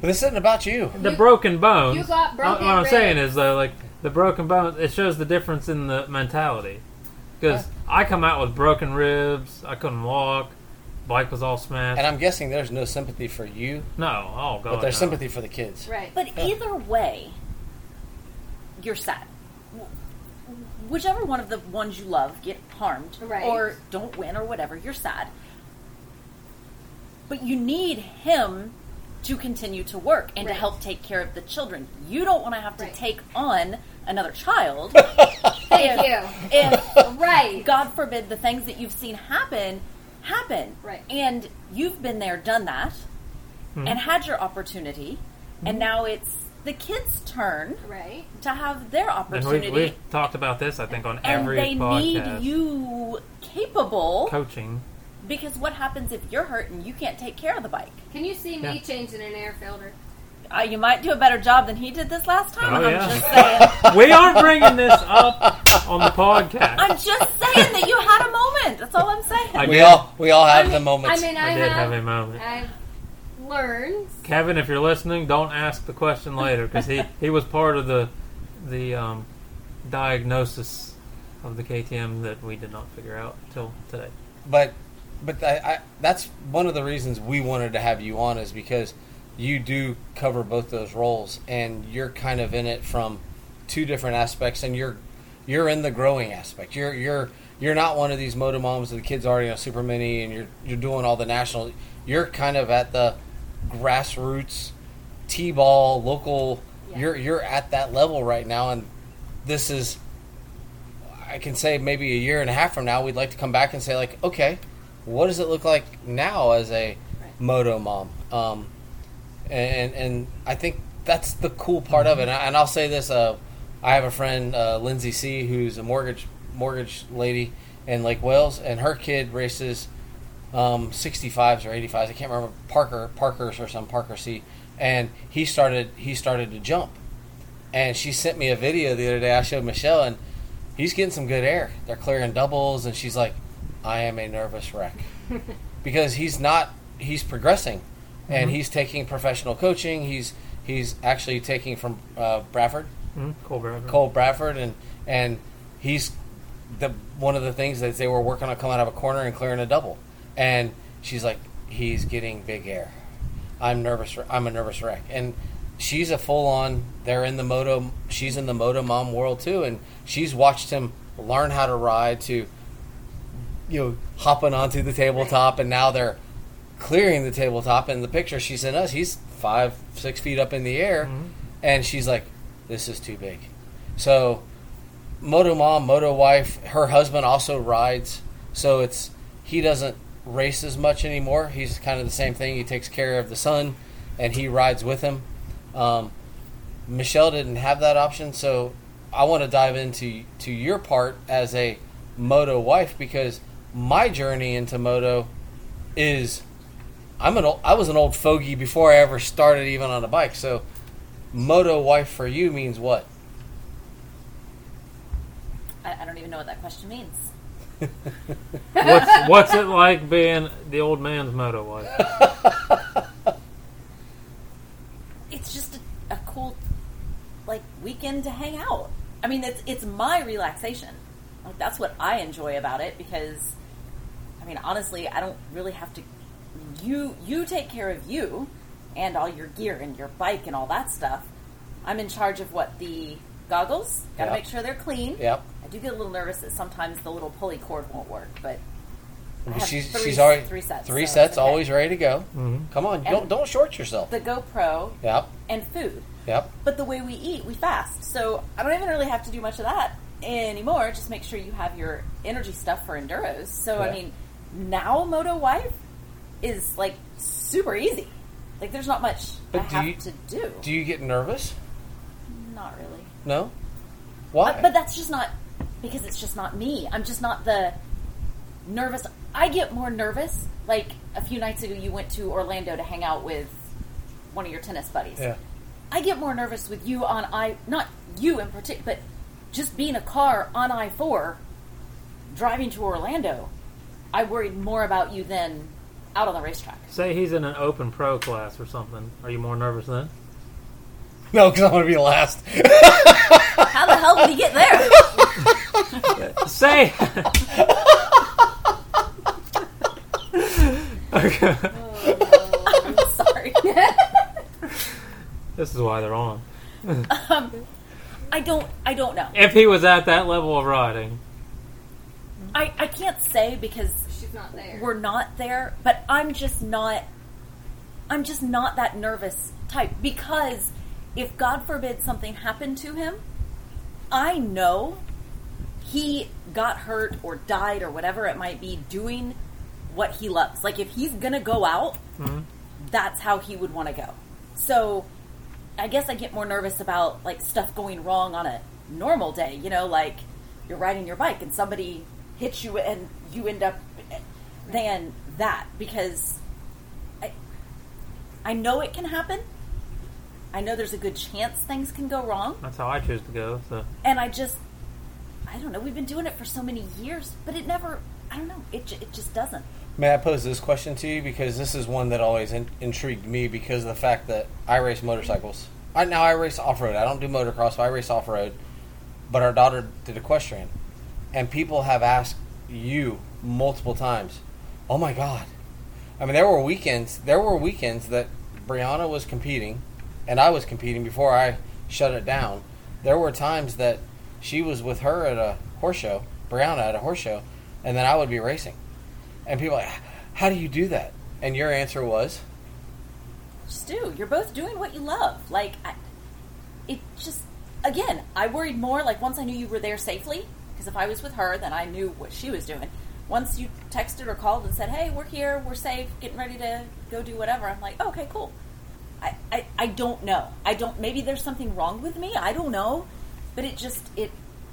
But this isn't about you. the You- broken bones. you got uh, broken what I'm saying is though, like the broken bones. It shows the difference in the mentality. Because I come out with broken ribs. I couldn't walk. Bike was all smashed. And I'm guessing there's no sympathy for you, no, oh god. but there's no. sympathy for the kids. right. But Yeah. either way, you're sad. Whichever one of the ones you love get harmed Right. or don't win or whatever, you're sad. But you need him to continue to work and Right. to help take care of the children. You don't want to have to Right. take on another child. *laughs* Thank if, you. if *laughs* Right. God forbid the things that you've seen happen happen. Right. And you've been there, done that, Mhm. and had your opportunity, and now it's the kids' turn Right. to have their And opportunity. we've, we've talked about this, I think, on and every they podcast. need you capable coaching. because what happens if you're hurt and you can't take care of the bike? Can you see me Yeah. changing an air filter? Uh, you might do a better job than he did this last time. Oh, I'm yeah. just *laughs* saying. we aren't bringing this up on the podcast. I'm just saying that you had a moment. That's all I'm saying. I we did- all we all have I mean, the moments. I mean, I, I did have have, a moment. I've learned. Kevin, if you're listening, don't ask the question later because he, he was part of the the um, diagnosis of the KTM that we did not figure out till today. but but I, I, that's one of the reasons we wanted to have you on is because you do cover both those roles and you're kind of in it from two different aspects and you're you're in the growing aspect you're you're you're not one of these moto moms that the kids already on super mini and you're you're doing all the national you're kind of at the grassroots t-ball local Yeah. you're you're at that level right now and this is I can say maybe a year and a half from now, we'd like to come back and say like, okay, what does it look like now as a Right. moto mom? Um, and and I think that's the cool part of it. And, I, and I'll say this: uh, I have a friend, uh, Lindsay C, who's a mortgage mortgage lady in Lake Wales, and her kid races um, 65s or 85s. I can't remember Parker Parker's or some Parker C, and he started he started to jump, and she sent me a video the other day. I showed Michelle, and he's getting some good air. They're clearing doubles, and she's like, "I am a nervous wreck," *laughs* because he's not. He's progressing, and Mhm. he's taking professional coaching. He's he's actually taking from uh, Bradford, Mm, Cole Bradford. Cole Bradford, and and he's the one of the things that they were working on coming out of a corner and clearing a double, and she's like, he's getting big air. I'm nervous. I'm a nervous wreck, and she's a full on. They're in the moto. She's in the moto mom world too, and she's watched him learn how to ride to, you know, hopping onto the tabletop, and now they're clearing the tabletop. And the picture she sent us, he's five, six feet up in the air, Mhm. and she's like, "This is too big." So, moto mom, moto wife, her husband also rides, so it's he doesn't race as much anymore. He's kind of the same thing. He takes care of the son, and he rides with him. Um, Michelle didn't have that option, so I want to dive into to your part as a moto wife because my journey into moto is I'm an old, I was an old fogey before I ever started even on a bike. So moto wife for you means what? I, I don't even know what that question means. *laughs* What's what's it like being the old man's moto wife? It's just a, a cool, like weekend to hang out. I mean, it's it's my relaxation. Like that's what I enjoy about it because, I mean, honestly, I don't really have to. You you take care of you and all your gear and your bike and all that stuff. I'm in charge of what the goggles. Got to Yeah. make sure they're clean. Yep. I do get a little nervous that sometimes the little pulley cord won't work, but I have She's three- she's already three sets, three so sets, okay. always ready to go. hmm Come on, And- don't don't short yourself. the GoPro Yep, and food. yep. But the way we eat, we fast. So I don't even really have to do much of that anymore. Just make sure you have your energy stuff for enduros. So Yeah. I mean, now Moto Wife is like super easy. Like there's not much But I do have you- to do. Do you get nervous? Not really. No. Uh, Why? But, but that's just not because it's just not me. I'm just not the nervous. I get more nervous. Like a few nights ago, you went to Orlando to hang out with one of your tennis buddies. yeah. I get more nervous with you on I not you in particular, but just being a car on I four driving to Orlando. I worried more about you than out on the racetrack. Say he's in an open pro class or something. Are you more nervous then? No, because I want to be last. How the hell did he get there? *laughs* Say. okay. I'm sorry. This is why they're on. um, I don't. I don't know. If he was at that level of riding, I, I can't say because She's not there. we're not there, but I'm just not I'm just not that nervous type because if God forbid something happened to him, I know he got hurt or died or whatever it might be doing what he loves. Like if he's gonna go out, Mhm. that's how he would want to go. So I guess I get more nervous about like stuff going wrong on a normal day. You know, like you're riding your bike and somebody hits you and you end up than that because I I know it can happen. I know there's a good chance things can go wrong, That's how I choose to go. So and I just I don't know. We've been doing it for so many years, but it never. I don't know. It it just doesn't. May I pose this question to you because this is one that always in- intrigued me because of the fact that I race motorcycles. I now I race off road. I don't do motocross, so I race off road. But our daughter did equestrian, and people have asked you multiple times, "Oh my God!" I mean, there were weekends. There were weekends that Brianna was competing, and I was competing before I shut it down. There were times that she was with her at a horse show, Brianna at a horse show, and then I would be racing. And people like, how do you do that? And your answer was, Stu. You're both doing what you love. Like, I, it just, again, I worried more, like, once I knew you were there safely, because if I was with her, then I knew what she was doing. Once you texted or called and said, hey, we're here, we're safe, getting ready to go do whatever, I'm like, oh, okay, cool. I, I, I don't know. I don't, maybe there's something wrong with me. I don't know. But it just, it,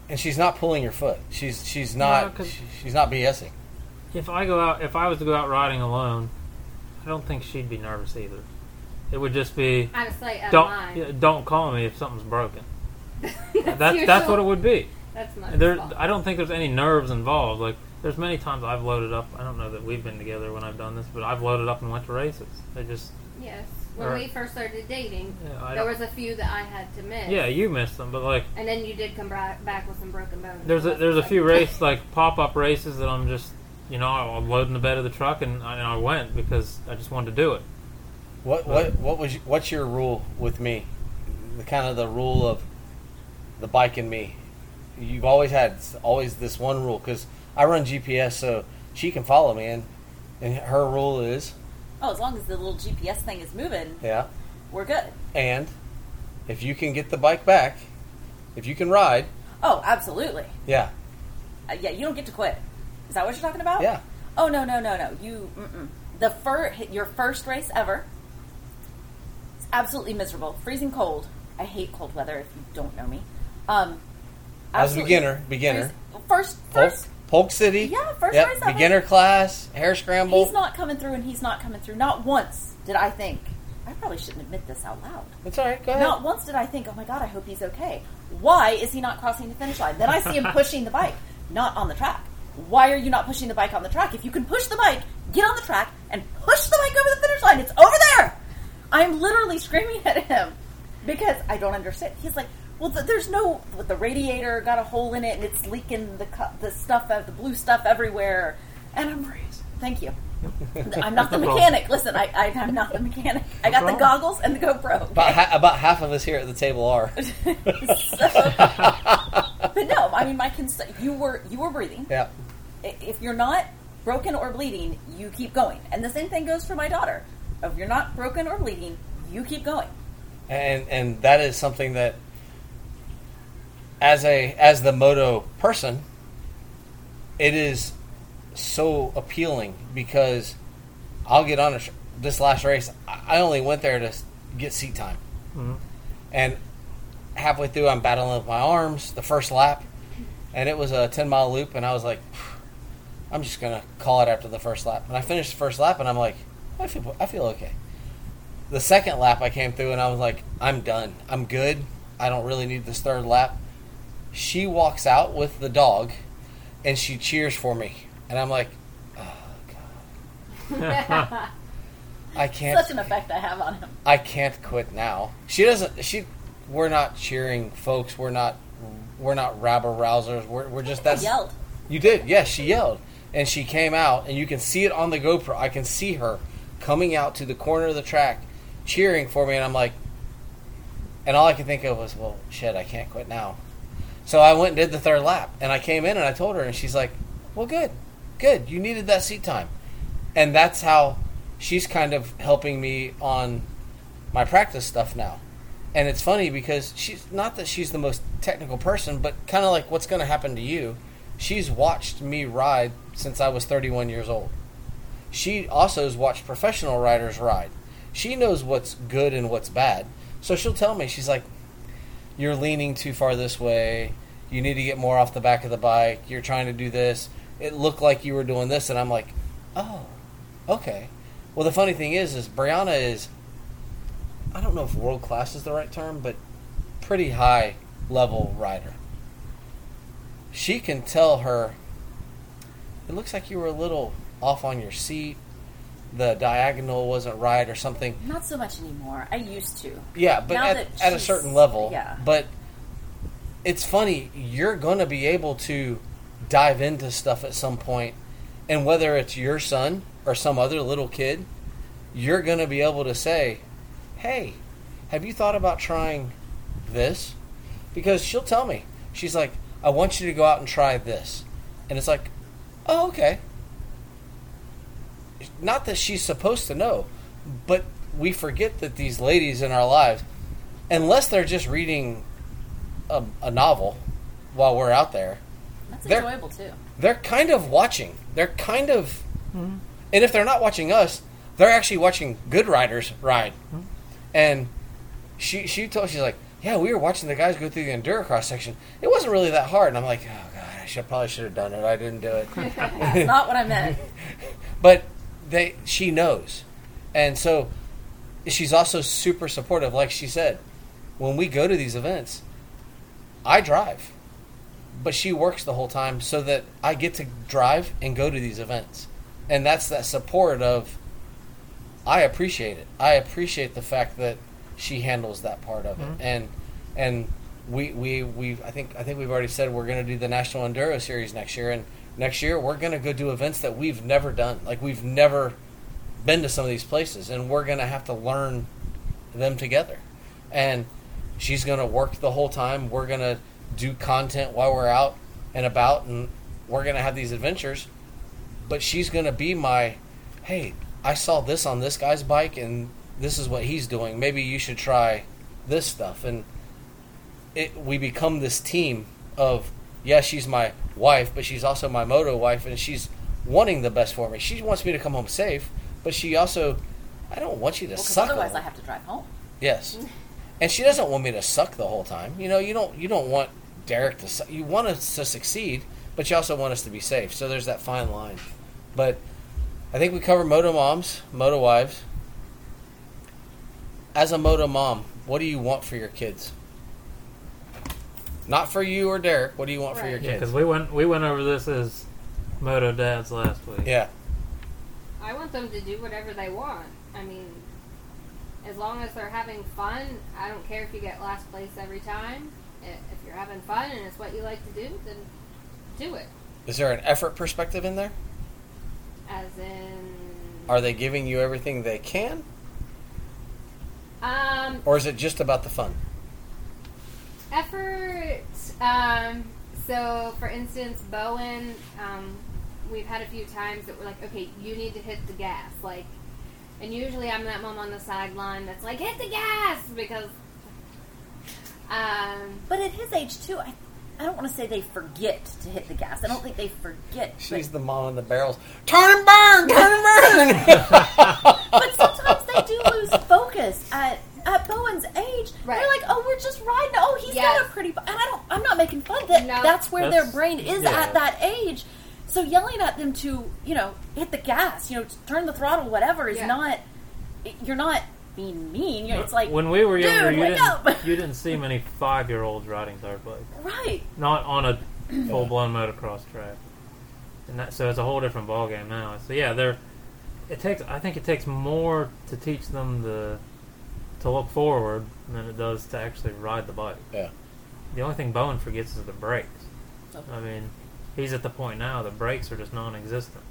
and she's not pulling your foot. She's she's not No, 'cause- she- she's not BSing. if I go out, if I was to go out riding alone, I don't think she'd be nervous either. It would just be I was like, out don't line. don't call me if something's broken. *laughs* that's That's that's what it would be. That's my There. I don't think there's any nerves involved. Like there's many times I've loaded up. I don't know that we've been together when I've done this, but I've loaded up and went to races. They just Yes. When Or- we first started dating, Yeah, there was a few that I had to miss. yeah, you missed them, but like And then you did come back with some broken bones. there's a That's there's a like- few race like *laughs* pop up races that I'm just you know I'm loading the bed of the truck and I, and I went because I just wanted to do it. What what what was what's your rule with me? The kind of the rule of the bike and me. You've always had always this one rule because I run GPS, so she can follow me, and and her rule is oh, as long as the little GPS thing is moving, yeah. we're good. And if you can get the bike back, if you can ride, Oh, absolutely. yeah, Uh, yeah, you don't get to quit. Is that what you're talking about? yeah. Oh no no no no! You mm-mm. the fir- your first race ever. It's absolutely miserable, freezing cold. I hate cold weather. If you don't know me, um, As a beginner, beginner. First, first, Polk City. Yeah, first Yep, race ever. Beginner class, hare scramble. he's not coming through, and he's not coming through. Not once did I think. I probably shouldn't admit this out loud. It's all right. Go ahead. Not once did I think, oh my god, I hope he's okay. Why is he not crossing the finish line? Then I see him *laughs* pushing the bike, not on the track. Why are you not pushing the bike on the track? If you can push the bike, get on the track and push the bike over the finish line. It's over there. I'm literally screaming at him because I don't understand. He's like, well, th- there's no with the radiator got a hole in it and it's leaking the cu- the stuff out, the blue stuff everywhere. And I'm, freezing. thank you. *laughs* I'm not the No problem. mechanic. Listen, I, I I'm not the mechanic. I got the goggles and the GoPro. About, ha- about half of us here at the table are. *laughs* So- but no, I mean, my cons- you were you were breathing. yeah. If you're not broken or bleeding, you keep going. And the same thing goes for my daughter. If you're not broken or bleeding, you keep going. and and that is something that as a as the moto person it is so appealing because I'll get on a, this last race I only went there to get seat time Mhm. and halfway through I'm battling with my arms the first lap and it was a 10 mile loop and I was like I'm just gonna call it after the first lap and I finished the first lap and I'm like I feel I feel okay the second lap I came through and I was like, I'm done. I'm good. I don't really need this third lap. She walks out with the dog and she cheers for me. And I'm like, oh, God. *laughs* I can't Such an effect I have on him. I can't quit now. She doesn't she we're not cheering folks. We're not we're not rabble rousers. We're we're just that. yelled. you did, yes. She yelled, and she came out, and you can see it on the GoPro. I can see her coming out to the corner of the track, cheering for me, and I'm like, and all I could think of was, well, shit, I can't quit now. So I went and did the third lap, and I came in and I told her, and she's like, well, good, good. You needed that seat time, and that's how she's kind of helping me on my practice stuff now. And it's funny because she's not that she's the most technical person, but kind of like what's going to happen to you. She's watched me ride since I was 31 years old. she also has watched professional riders ride. She knows what's good and what's bad. So she'll tell me, she's like, You're leaning too far this way. You need to get more off the back of the bike. You're trying to do this. It looked like you were doing this. And I'm like, Oh, okay. Well, the funny thing is, is Brianna is, I don't know if world class is the right term, but pretty high level rider. She can tell her, it looks like you were a little off on your seat. The diagonal wasn't right or something. Not so much anymore. I used to. Yeah, but Now at, at a certain level. yeah. But it's funny, you're going to be able to dive into stuff at some point, and whether it's your son or some other little kid, you're going to be able to say, hey, have you thought about trying this? Because she'll tell me, she's like, I want you to go out and try this. And it's like, oh, okay. Not that she's supposed to know, but we forget that these ladies in our lives, unless they're just reading a, a novel while we're out there, That's They're- enjoyable too. they're kind of watching. They're kind of, mm-hmm. and if they're not watching us, they're actually watching good riders ride. Mm-hmm. And she she told she's like, yeah, we were watching the guys go through the endurocross section. It wasn't really that hard, and I'm like, oh god, I should probably should have done it. I didn't do it. *laughs* That's not what I meant. *laughs* but they she knows. And so she's also super supportive. Like she said when we go to these events i drive. But she works the whole time so that i get to drive and go to these events. And that's that support of i appreciate it. I appreciate the fact that she handles that part of it. Mm-hmm. And and we we we I think I think we've already said we're going to do the National Enduro Series next year, and next year we're going to go do events that we've never done. Like we've never been to some of these places, and we're going to have to learn them together. And she's going to work the whole time. We're going to do content while we're out and about, and we're going to have these adventures. But she's going to be my, hey, I saw this on this guy's bike, and this is what he's doing. Maybe you should try this stuff. And it, we become this team of yeah, she's my wife, but she's also my moto wife, and she's wanting the best for me. She wants me to come home safe, but she also I don't want you to Well, suck. otherwise I have to drive home. Yes, *laughs* and she doesn't want me to suck the whole time. You know, you don't you don't want Derek to su- you want us to succeed, but you also want us to be safe. So there's that fine line. But I think we cover moto moms, moto wives. As a moto mom, what do you want for your kids? Not for you or Derek. What do you want for your Right. Kids? because we went we went over this as moto dads last week. Yeah, I want them to do whatever they want. I mean, as long as they're having fun, I don't care if you get last place every time. If you're having fun and it's what you like to do, then do it. is there an effort perspective in there? As in, Are they giving you everything they can, um, or is it just about the fun? Effort. Um, so, for instance, Bowen, um, we've had a few times that we're like, okay, you need to hit the gas. Like, and usually I'm that mom on the sideline that's like, hit the gas because. Um, But at his age too, I, I don't want to say they forget to hit the gas. I don't think they forget. She's but, the mom in the barrels. Turn and burn, turn and burn. *laughs* but sometimes they do lose focus at at Bowen's age. Right. They're like, oh, we're just riding. Oh, he's Yes. got a pretty. bo-" And I don't. I'm not making fun. That No. that's where their brain is yeah. at that age. So yelling at them to you know hit the gas, you know, turn the throttle, whatever, is Yeah. not. You're not being mean. You know, it's like when we were younger, you didn't you didn't see many five year olds riding dirt bikes. right. Not on a *clears throat* full blown motocross track. And that, so it's a whole different ballgame now. So yeah, they're it takes I think it takes more to teach them the to look forward than it does to actually ride the bike. Yeah. The only thing Bowen forgets is the brakes. So- I mean, he's at the point now the brakes are just non existent.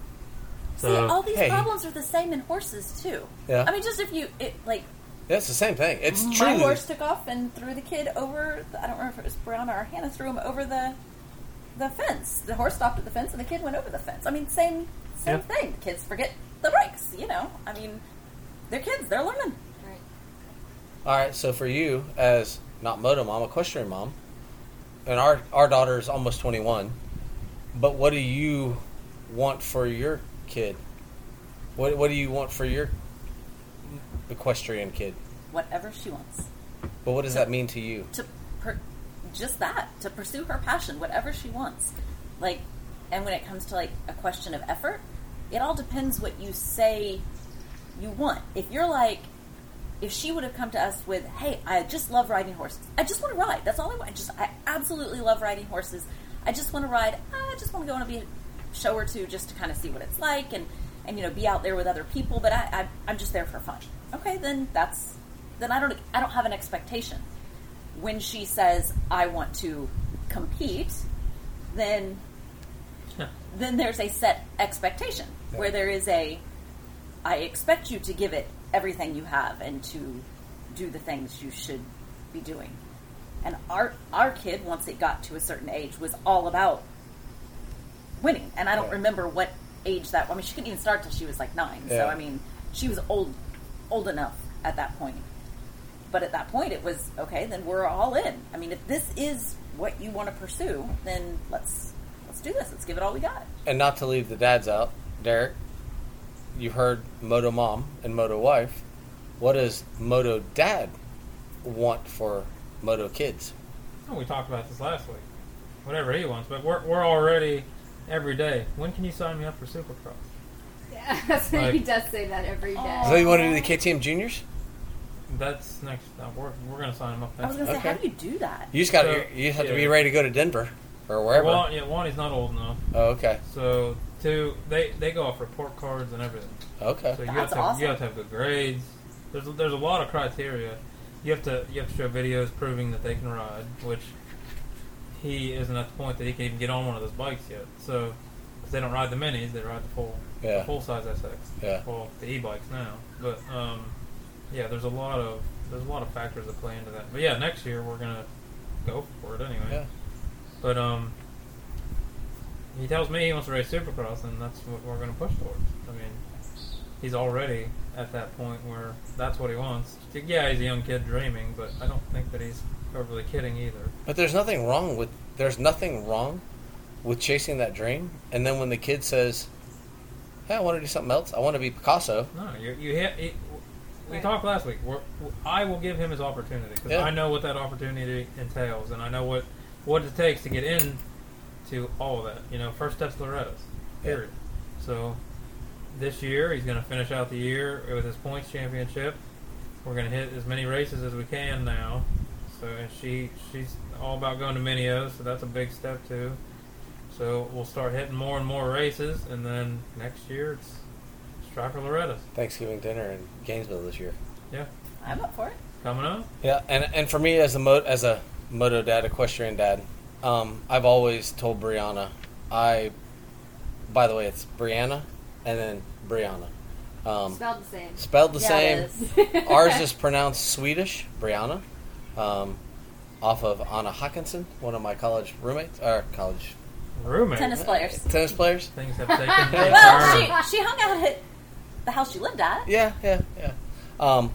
See, all these Hey. problems are the same in horses too. Yeah. I mean, just if you it, like Yeah, it's the same thing. It's my true. horse took off and threw the kid over. The, I don't remember if it was Brown or Hannah threw him over the the fence. The horse stopped at the fence and the kid went over the fence. I mean, same same Yeah. thing. The kids forget the brakes. You know, I mean, they're kids. They're learning. All right, so for you as not moto mom, equestrian mom, and our our daughter is almost twenty one, but what do you want for your kid? What What do you want for your equestrian kid? Whatever she wants. But what does that mean to you? to per, just that to pursue her passion whatever she wants like and when it comes to like a question of effort it all depends what you say you want if you're like if she would have come to us with hey i just love riding horses. I just want to ride. That's all i want. I just i absolutely love riding horses. I just want to ride. I just want to go on a be- show or two just to kind of see what it's like and and you know be out there with other people but I, I i'm just there for fun. Okay then that's then i don't i don't have an expectation. When she says I want to compete, then then there's a set expectation where there is a I expect you to give it everything you have and to do the things you should be doing. And our our kid once it got to a certain age was all about winning. And I don't Yeah. remember what age that I mean she couldn't even start till she was like 9. Yeah. So I mean she was old old enough at that point but at that point it was okay then we're all in i mean if this is what you want to pursue then let's let's do this let's give it all we got And not to leave the dads out, Derek. You heard Moto Mom and Moto Wife. What does Moto Dad want for Moto Kids? Oh, we talked about this last week. Whatever he wants, but we're, we're already every day. When can you sign me up for Supercross? Yeah, *laughs* so Like- he does say that every day. So you want to do the KTM Juniors? That's next. Uh, we're we're gonna sign him up. i was Next going to say how do you do that You just got So, to you have to be ready to go to Denver or wherever. Well, yeah, one, he's not old enough. oh, okay. So two, they they go off report cards and everything. Okay. So you have to have, awesome. you have to have good grades. There's a, there's a lot of criteria. You have to you have to show videos proving that they can ride, which he isn't at the point that he can even get on one of those bikes yet. So 'cause they don't ride the minis, they ride the full Yeah. full size SX. Yeah. Well, the e-bikes now, but um, yeah, there's a lot of there's a lot of factors that play into that. But yeah, next year we're gonna go for it anyway. Yeah. But um, he tells me he wants to race Supercross, and that's what we're going to push towards. I mean, he's already at that point where that's what he wants. Yeah, he's a young kid dreaming, but I don't think that he's overly kidding either. But there's nothing wrong with there's nothing wrong with chasing that dream. And then when the kid says, "Hey, I want to do something else. I want to be Picasso." No, you you hit. It, we Right. talked last week. We're, I will give him his opportunity because Yeah. I know what that opportunity entails, and I know what what it takes to get in to all of that. You know, first step's Loretta's. Period. So this year he's going to finish out the year with his points championship. We're going to hit as many races as we can now. So and she she's all about going to Mini O's, so that's a big step too. So we'll start hitting more and more races, and then next year it's Striker Loretta's. Thanksgiving dinner in Gainesville this year. Yeah, i'm up for it coming up. Yeah, and and for me as a mo- as a moto dad, equestrian dad, um, I've always told Brianna, I. By the way, it's Brianna, and then Brianna. Um, Spelled the same. spelled the Yeah, same. it is. *laughs* Ours is pronounced Swedish, Brianna, um, off of Anna Hawkinson, one of my college roommates, or college Roommate. tennis players tennis players. Things have taken a *laughs* well she, she hung out at the house she lived at Yeah, yeah, yeah. Um,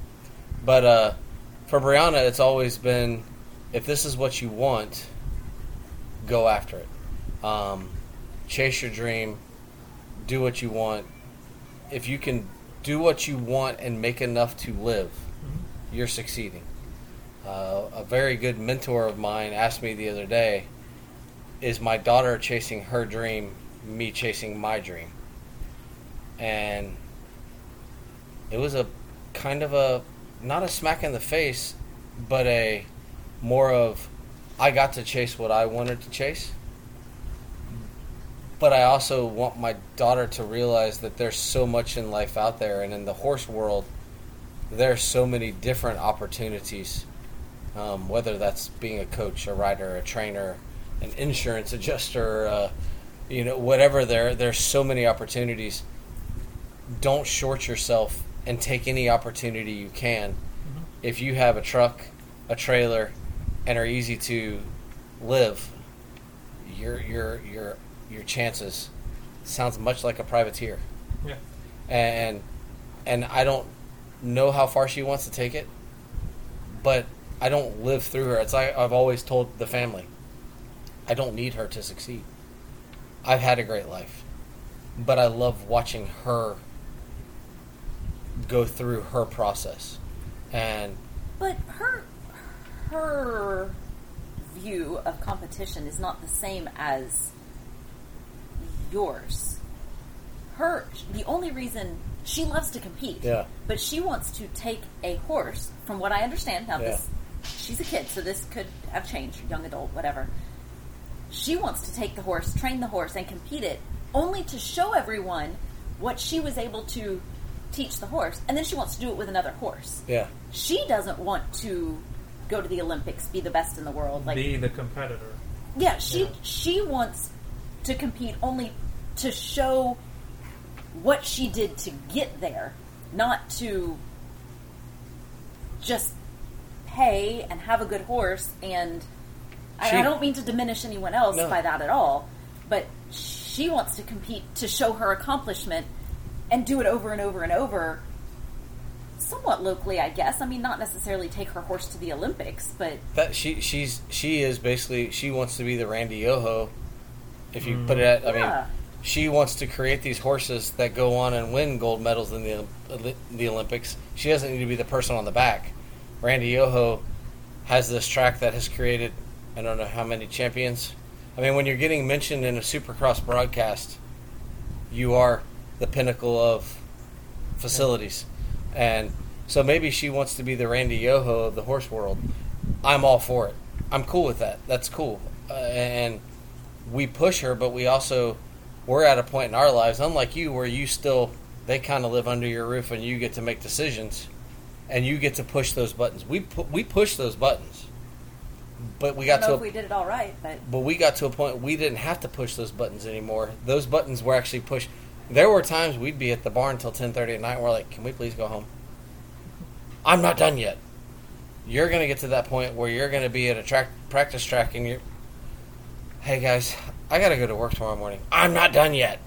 but uh, for Brianna, it's always been if this is what you want, go after it. Um, chase your dream, do what you want. If you can do what you want and make enough to live, you're succeeding. Uh, a very good mentor of mine asked me the other day, "Is my daughter chasing her dream, me chasing my dream?" And it was a kind of a not a smack in the face, but a more of I got to chase what I wanted to chase. But I also want my daughter to realize that there's so much in life out there, and in the horse world, there's so many different opportunities. Um, whether that's being a coach, a rider, a trainer, an insurance adjuster, uh, you know, whatever. There, there's so many opportunities don't short yourself and take any opportunity you can. If you have a truck, a trailer, and are easy to live, your your your your chances sounds much like a privateer. Yeah. And and I don't know how far she wants to take it, but I don't live through her. It's like I've always told the family, I don't need her to succeed. I've had a great life, but I love watching her go through her process. And But her her view of competition is not the same as yours. Her the only reason she loves to compete, Yeah. but she wants to take a horse. From what I understand, now Yeah. this she's a kid, so this could have changed, young adult, whatever. She wants to take the horse, train the horse, and compete it, only to show everyone what she was able to teach the horse, and then she wants to do it with another horse yeah, she doesn't want to go to the Olympics, be the best in the world. Like, be the competitor. yeah, she Yeah. she wants to compete only to show what she did to get there, not to just pay and have a good horse. And I, She- I don't mean to diminish anyone else No. by that at all, but she wants to compete to show her accomplishment and do it over and over and over somewhat locally, I guess. I mean, not necessarily take her horse to the Olympics, but that she she's she is basically she wants to be the Randy Yoho. If you put it mm. at, I Yeah. mean, she wants to create these horses that go on and win gold medals in the the Olympics. She doesn't need to be the person on the back. Randy Yoho has this track that has created I don't know how many champions. I mean, when you're getting mentioned in a Supercross broadcast, you are the pinnacle of facilities. And so maybe she wants to be the Randy Yoho of the horse world. I'm all for it. I'm cool with that. That's cool. Uh, and we push her, but we also we're at a point in our lives, unlike you, where you still they kind of live under your roof and you get to make decisions, and you get to push those buttons. We pu- we push those buttons, but we got to a, we did it all right. But but we got to a point we didn't have to push those buttons anymore. Those buttons were actually pushed. There were times we'd be at the barn until ten thirty at night. and We're like, "Can we please go home?" I'm not done yet. You're going to get to that point where you're going to be at a track practice track and you're, "Hey guys, I got to go to work tomorrow morning. I'm not done yet."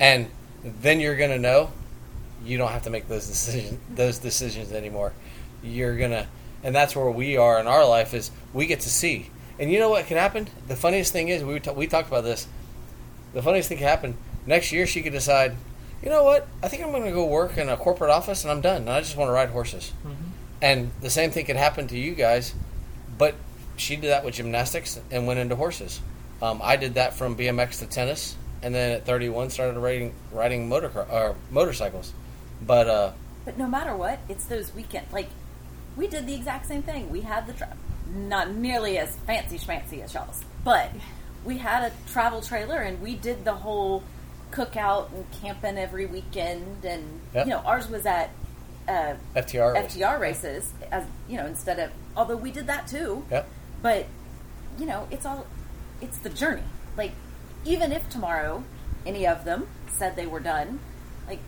And then you're going to know you don't have to make those decisions those decisions anymore. You're going to and that's where we are in our life is we get to see. And you know what can happen? The funniest thing is we ta- we talked about this. The funniest thing could happen next year. She could decide, you know what? I think I'm going to go work in a corporate office and I'm done. And I just want to ride horses. And the same thing could happen to you guys, but she did that with gymnastics and went into horses. Um, I did that from BMX to tennis, and then at 31 started riding riding motor or motorcycles. But uh, but no matter what, it's those weekend. Like we did the exact same thing. We had the tra- not nearly as fancy schmancy as y'all's, but we had a travel trailer and we did the whole cookout and camping every weekend. And Yep. you know, ours was at uh, FTR. FTR races, as you know, instead of although we did that too. Yep. But you know, it's all it's the journey. Like even if tomorrow any of them said they were done, like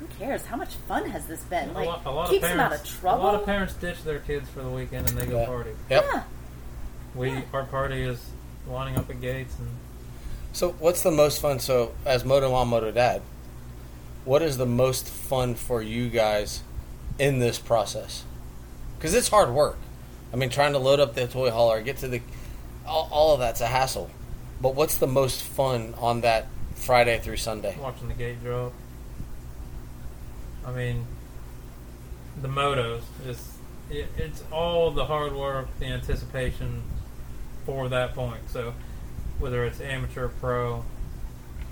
who cares? How much fun has this been? a Like lot, a lot keeps of them out parents, of trouble. A lot of parents ditch their kids for the weekend and they go Yeah. party. Yep. Yeah. We Yeah. our party is lining up at gates and So, what's the most fun? So, as Moto Mom, Moto Dad, what is the most fun for you guys in this process? Because it's hard work. I mean, trying to load up the toy hauler, get to the, all, all of that's a hassle. But what's the most fun on that Friday through Sunday? watching the gate drop. I mean, the motos just it, it's all the hard work, the anticipation for that point. So whether it's amateur, pro,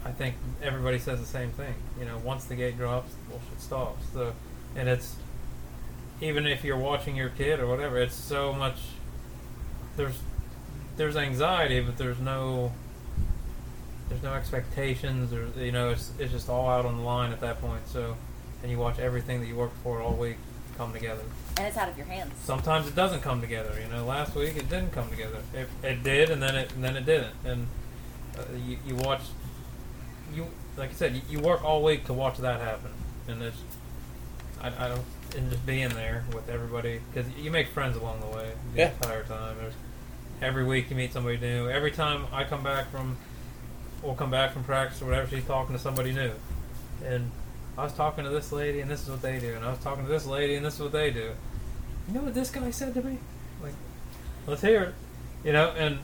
I think everybody says the same thing. You know, once the gate drops, the bullshit stops. So, and it's even if you're watching your kid or whatever, it's so much. There's there's anxiety, but there's no there's no expectations or you know it's, it's just all out on the line at that point so and you watch everything that you worked for all week come together and it's out of your hands. sometimes it doesn't come together you know last week it didn't come together it, it did and then it and then it didn't and uh, you, you watch you like I said you, you work all week to watch that happen and it's I, I don't and just being there with everybody because you make friends along the way the Yeah. entire time There's, every week you meet somebody new every time I come back from will come back from practice or whatever, she's talking to somebody new. And I was talking to this lady, and this is what they do. And I was talking to this lady, and this is what they do. You know what this guy said to me? Like, let's hear it. You know, and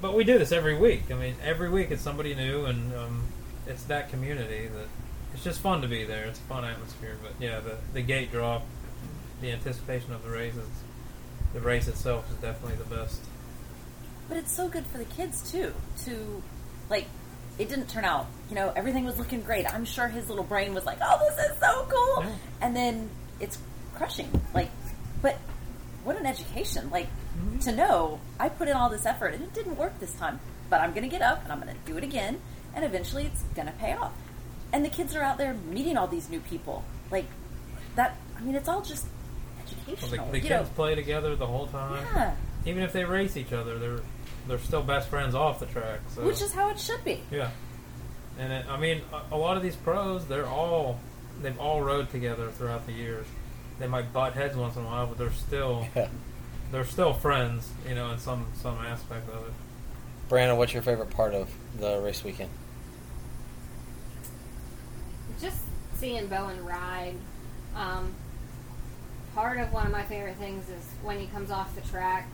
but we do this every week. I mean, every week it's somebody new, and um, it's that community that it's just fun to be there. It's a fun atmosphere. But yeah, the the gate drop, the anticipation of the races, the race itself is definitely the best. But it's so good for the kids too. To like, it didn't turn out. You know, everything was looking great. I'm sure his little brain was like, "Oh, this is so cool," Yeah. and then it's crushing. Like, but what an education! Like mm-hmm. to know I put in all this effort and it didn't work this time, but I'm going to get up and I'm going to do it again, and eventually it's going to pay off. And the kids are out there meeting all these new people. Like that. I mean, it's all just Well, educational. the, the you kids know, play together the whole time. yeah, Even if they race each other, they're they're still best friends off the track. So which is how it should be. yeah. And it, I mean, a, a lot of these pros, they're all they've all rode together throughout the years. They might butt heads once in a while, but they're still *laughs* Yeah. they're still friends, you know, in some some aspect of it. Brandon, what's your favorite part of the race weekend? just seeing Bowen ride. Um, part of one of my favorite things is when he comes off the track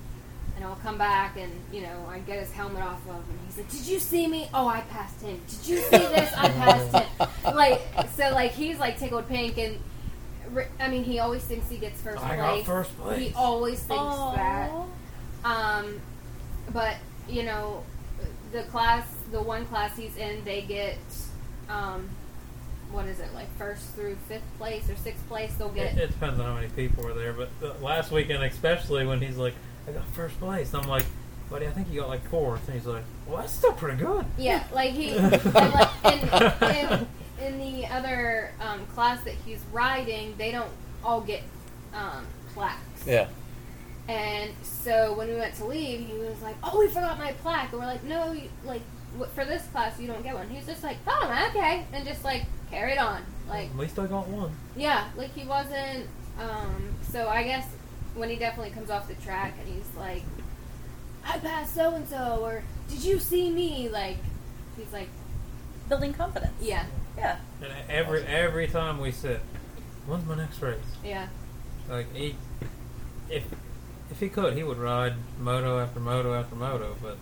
and I'll come back and, you know, I get his helmet off of him. He's like, Did you see me? Oh, I passed him. Did you see this? I passed him. *laughs* Like, so, like, he's like tickled pink and. I mean, he always thinks he gets first I place. got first place. He always thinks that. Um, but you know, the class, the one class he's in, they get, um, what is it like first through fifth place or sixth place? They'll get. It, it depends on how many people are there, but the last weekend, especially when he's like, "I got first place," I'm like, "Buddy, I think you got like fourth. and he's like, "Well, that's still pretty good." Yeah, like he, *laughs* and like in, in, in the other um, class that he's riding, they don't all get um, plaques. Yeah. And so when we went to leave, he was like, "Oh, we forgot my plaque," and we're like, "No, you, like for this class, you don't get one." He's just like, "Oh, okay," and just like carried on. Like, At least I got one. yeah, like he wasn't. Um, so I guess when he definitely comes off the track and he's like, "I passed so and so," or "Did you see me?" Like, he's like, Building confidence. "Yeah, Yeah. And every every time we sit, when's my next race? yeah." Like he, if if he could, he would ride moto after moto after moto. But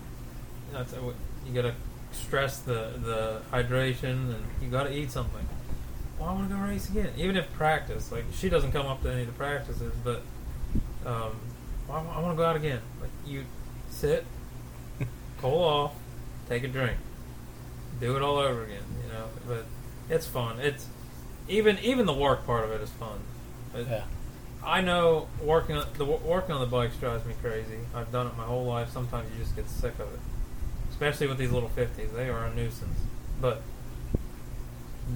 that's what you gotta stress the the hydration, and you gotta eat something. Well, I want to go race again, even if practice. Like she doesn't come up to any of the practices, but um, well, I, want to go out again. Like you sit, *laughs* cool off, take a drink, do it all over again. You know, but it's fun. It's even even the work part of it is fun. It- Yeah. I know working on the working on the bikes drives me crazy. I've done it my whole life. Sometimes you just get sick of it, especially with these little fifties. They are a nuisance. But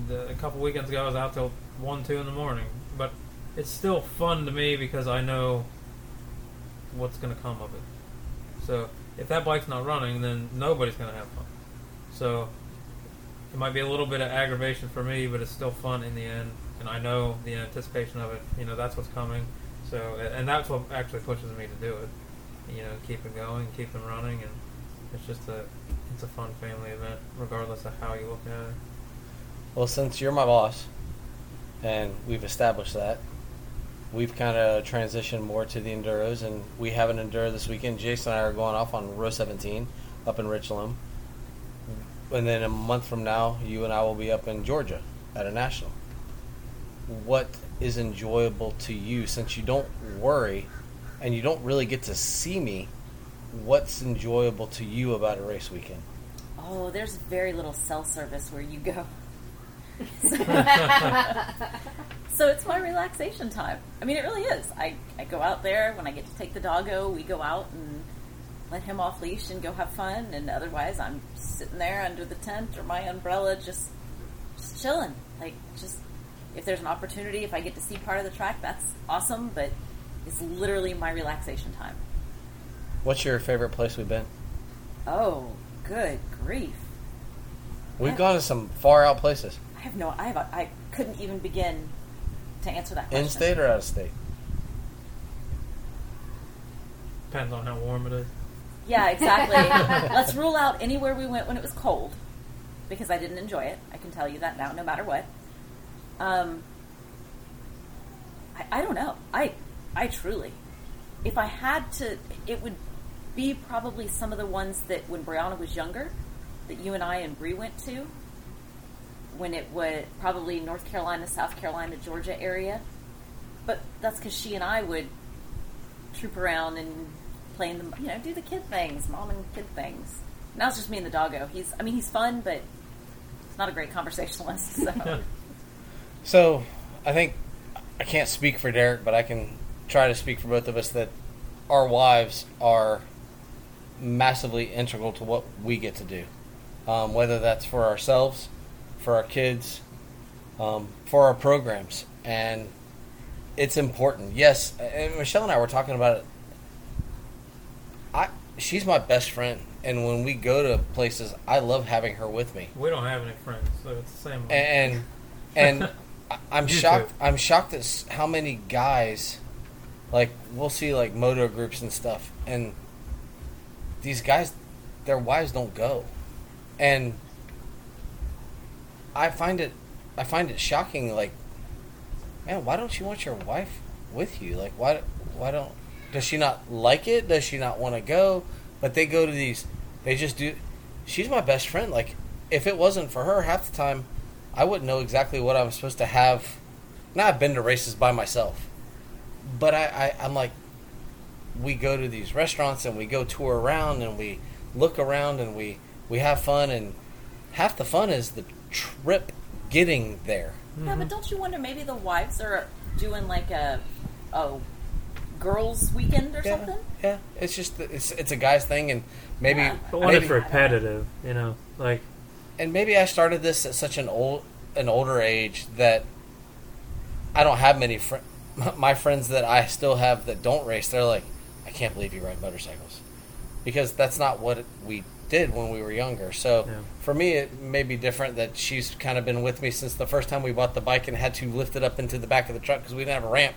the, a couple weekends ago, I was out till one, two in the morning. But it's still fun to me because I know what's going to come of it. So if that bike's not running, then nobody's going to have fun. So it might be a little bit of aggravation for me, but it's still fun in the end. And I know the anticipation of it. You know, that's what's coming. So, and that's what actually pushes me to do it. You know, keep it going, keep it running, and it's just a, it's a fun family event, regardless of how you look at it. Well, since you're my boss, and we've established that, we've kind of transitioned more to the enduros, and we have an enduro this weekend. Jason and I are going off on row 17 up in Richland, and then a month from now, you and I will be up in Georgia at a national. What is enjoyable to you since you don't worry and you don't really get to see me? What's enjoyable to you about a race weekend? Oh, there's very little cell service where you go. *laughs* so it's my relaxation time. I mean, it really is. I, I go out there when I get to take the doggo. We go out and let him off leash and go have fun. And otherwise, I'm sitting there under the tent or my umbrella, just just chilling. Like just if there's an opportunity, if I get to see part of the track, that's awesome. But it's literally my relaxation time. What's your favorite place we've been? Oh, good grief! We've Yeah. gone to some far out places. I have no. I have. A, I couldn't even begin to answer that question. In state or out of state? Depends on how warm it is. Yeah, exactly. *laughs* Let's rule out anywhere we went when it was cold, because I didn't enjoy it. I can tell you that now, no matter what. Um, I, I don't know. I, I truly, if I had to, it would be probably some of the ones that when Brianna was younger, that you and I and Bree went to. When it was probably North Carolina, South Carolina, Georgia area. But that's because she and I would troop around and play in the, you know, do the kid things, mom and kid things. Now it's just me and the doggo. He's, I mean, he's fun, but he's not a great conversationalist. So *laughs* So, I think I can't speak for Derek, but I can try to speak for both of us that our wives are massively integral to what we get to do. Um, whether that's for ourselves, for our kids, um, for our programs. And it's important. Yes, and Michelle and I were talking about it. I she's my best friend, and when we go to places, I love having her with me We don't have any friends, so it's the same. and and *laughs* I- I'm You shocked. too. I'm shocked at how many guys, like we'll see like moto groups and stuff, and these guys, their wives don't go, and I find it, I find it shocking. Like, man, why don't you want your wife with you? Like, why, why don't? Does she not like it? Does she not want to go? But they go to these. They just do. She's my best friend. Like, if it wasn't for her, half the time, I wouldn't know exactly what I'm supposed to have. Now I've been to races by myself, but I, I I'm like, we go to these restaurants and we go tour around and we look around and we we have fun and half the fun is the trip getting there. Yeah, but mm-hmm. don't you wonder maybe the wives are doing like a oh girls' weekend or Yeah, something? yeah. It's just it's it's a guy's thing and maybe Yeah. but when maybe, it's repetitive, you know, like and maybe I started this at such an old an older age that I don't have many friends. *laughs* My friends that I still have that don't race, they're like, I can't believe you ride motorcycles, because that's not what we did when we were younger. So Yeah. for me, it may be different that she's kind of been with me since the first time we bought the bike and had to lift it up into the back of the truck because we didn't have a ramp.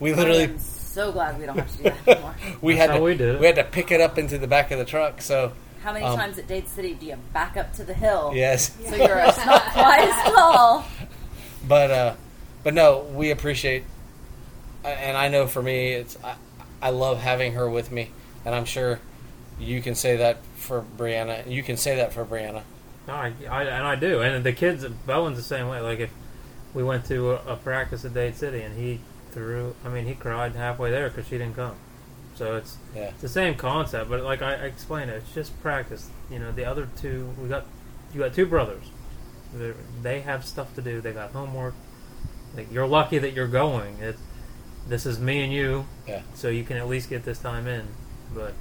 We literally I'm so glad we don't have to do that anymore. *laughs* we That's had how to we did it. we had to pick it up into the back of the truck. So How many Um, times at Dade City do you back up to the hill? yes. So you're it's not quite as tall. but uh, but no, we appreciate, and I know for me, it's I, I love having her with me, and I'm sure you can say that for Brianna. You can say that for Brianna. No, I, I and I do, and the kids Bowen's the same way. Like if we went to a, a practice at Dade City and he threw, I mean, he cried halfway there because she didn't come. So it's Yeah, it's the same concept, but like I, I explained it, it's just practice. You know, the other two, we got you got two brothers. They're, they have stuff to do. They got homework. Like you're lucky that you're going. It's this is me and you, yeah. so you can at least get this time in. But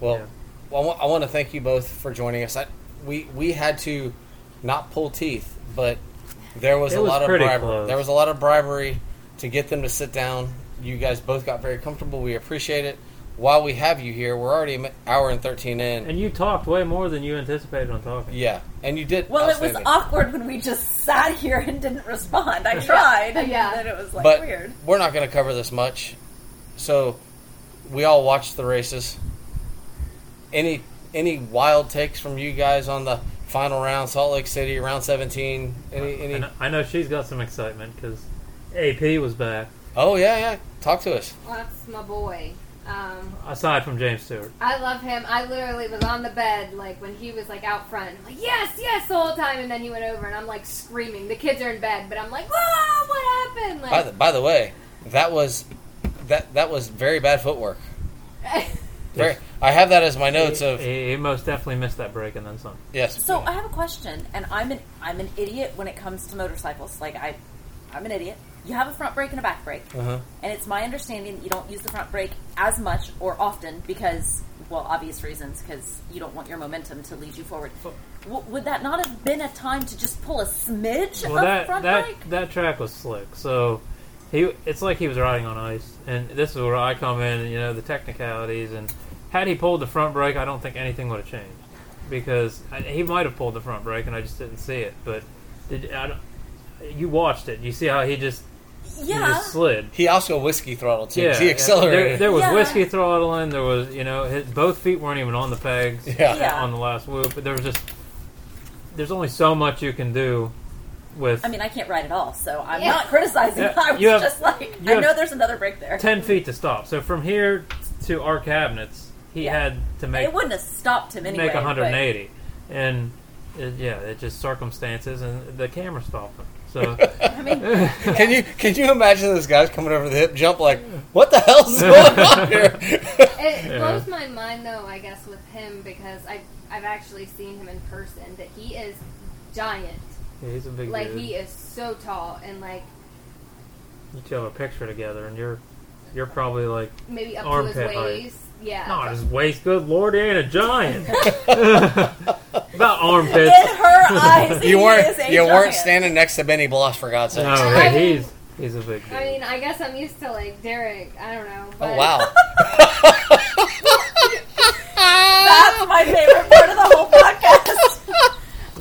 Well, Yeah. Well I, want to thank you both for joining us. I, we we had to not pull teeth, but there was It a was lot of bribery. close. There was a lot of bribery to get them to sit down. You guys both got very comfortable. We appreciate it. While we have you here, we're already an hour and thirteen in. and you talked way more than you anticipated on talking. yeah, and you did. Well, it was awkward when we just sat here and didn't respond. I tried, and Yeah. then it was like but weird. we're not going to cover this much. So we all watched the races. Any any wild takes from you guys on the final round, Salt Lake City, round seventeen? Any any? And I know she's got some excitement because AP was back. Oh yeah, yeah. Talk to us. Well, that's my boy. Um, Aside from James Stewart, I love him. I literally was on the bed like when he was like out front. I'm like, yes, yes, the whole time, and then he went over, and I'm like screaming. The kids are in bed, but I'm like, whoa, what happened? By the, by the way, that was that that was very bad footwork. *laughs* Very, I have that as my notes he, of he, he most definitely missed that break and then some. yes. So I have a question, and I'm an I'm an idiot when it comes to motorcycles. Like I, I'm an idiot. You have a front brake and a back brake, Uh-huh. and it's my understanding that you don't use the front brake as much or often because, well, obvious reasons, because you don't want your momentum to lead you forward. W- would that not have been a time to just pull a smidge Well, of that front that brake? that track was slick. So he, it's like he was riding on ice, and this is where I come in. You know the technicalities, and had he pulled the front brake, I don't think anything would have changed because I, he might have pulled the front brake, and I just didn't see it. But did I don't, you watched it? You see how he just he Yeah, just slid. He also whiskey throttled too. 'cause Yeah, he accelerated. There, there was Yeah. whiskey throttling. There was, you know, his, both feet weren't even on the pegs Yeah. Yeah. on the last whoop. But there was just, there's only so much you can do with I mean, I can't ride at all, so I'm Yeah. not criticizing. Yeah, *laughs* I was you have- just like, you I know there's another break there. 10 feet to stop. So from here to our cabinets, he Yeah. had to make it wouldn't have stopped him anyway. make but- 180, and it, yeah, it's just circumstances and the camera stopped him. So *laughs* I mean, *laughs* Can you can you imagine this guys coming over the hip jump like, what the hell's going on here? It Yeah. blows my mind though, I guess, with him because I've I've actually seen him in person. That he is giant. Yeah, he's a big Like dude. he is so tall and like You two have a picture together, and you're you're probably like maybe up to Armpit his height. waist. Yeah. not his waist. Good lord, he ain't a giant. *laughs* About armpits. in her eyes, you he weren't is a you weren't giant. standing next to Benny Bloss for God's sake. No, I mean- he's he's a big dude. I mean, I guess I'm used to like Derek. I don't know. Oh, but Oh wow. *laughs* *laughs* That's my favorite part of the whole podcast.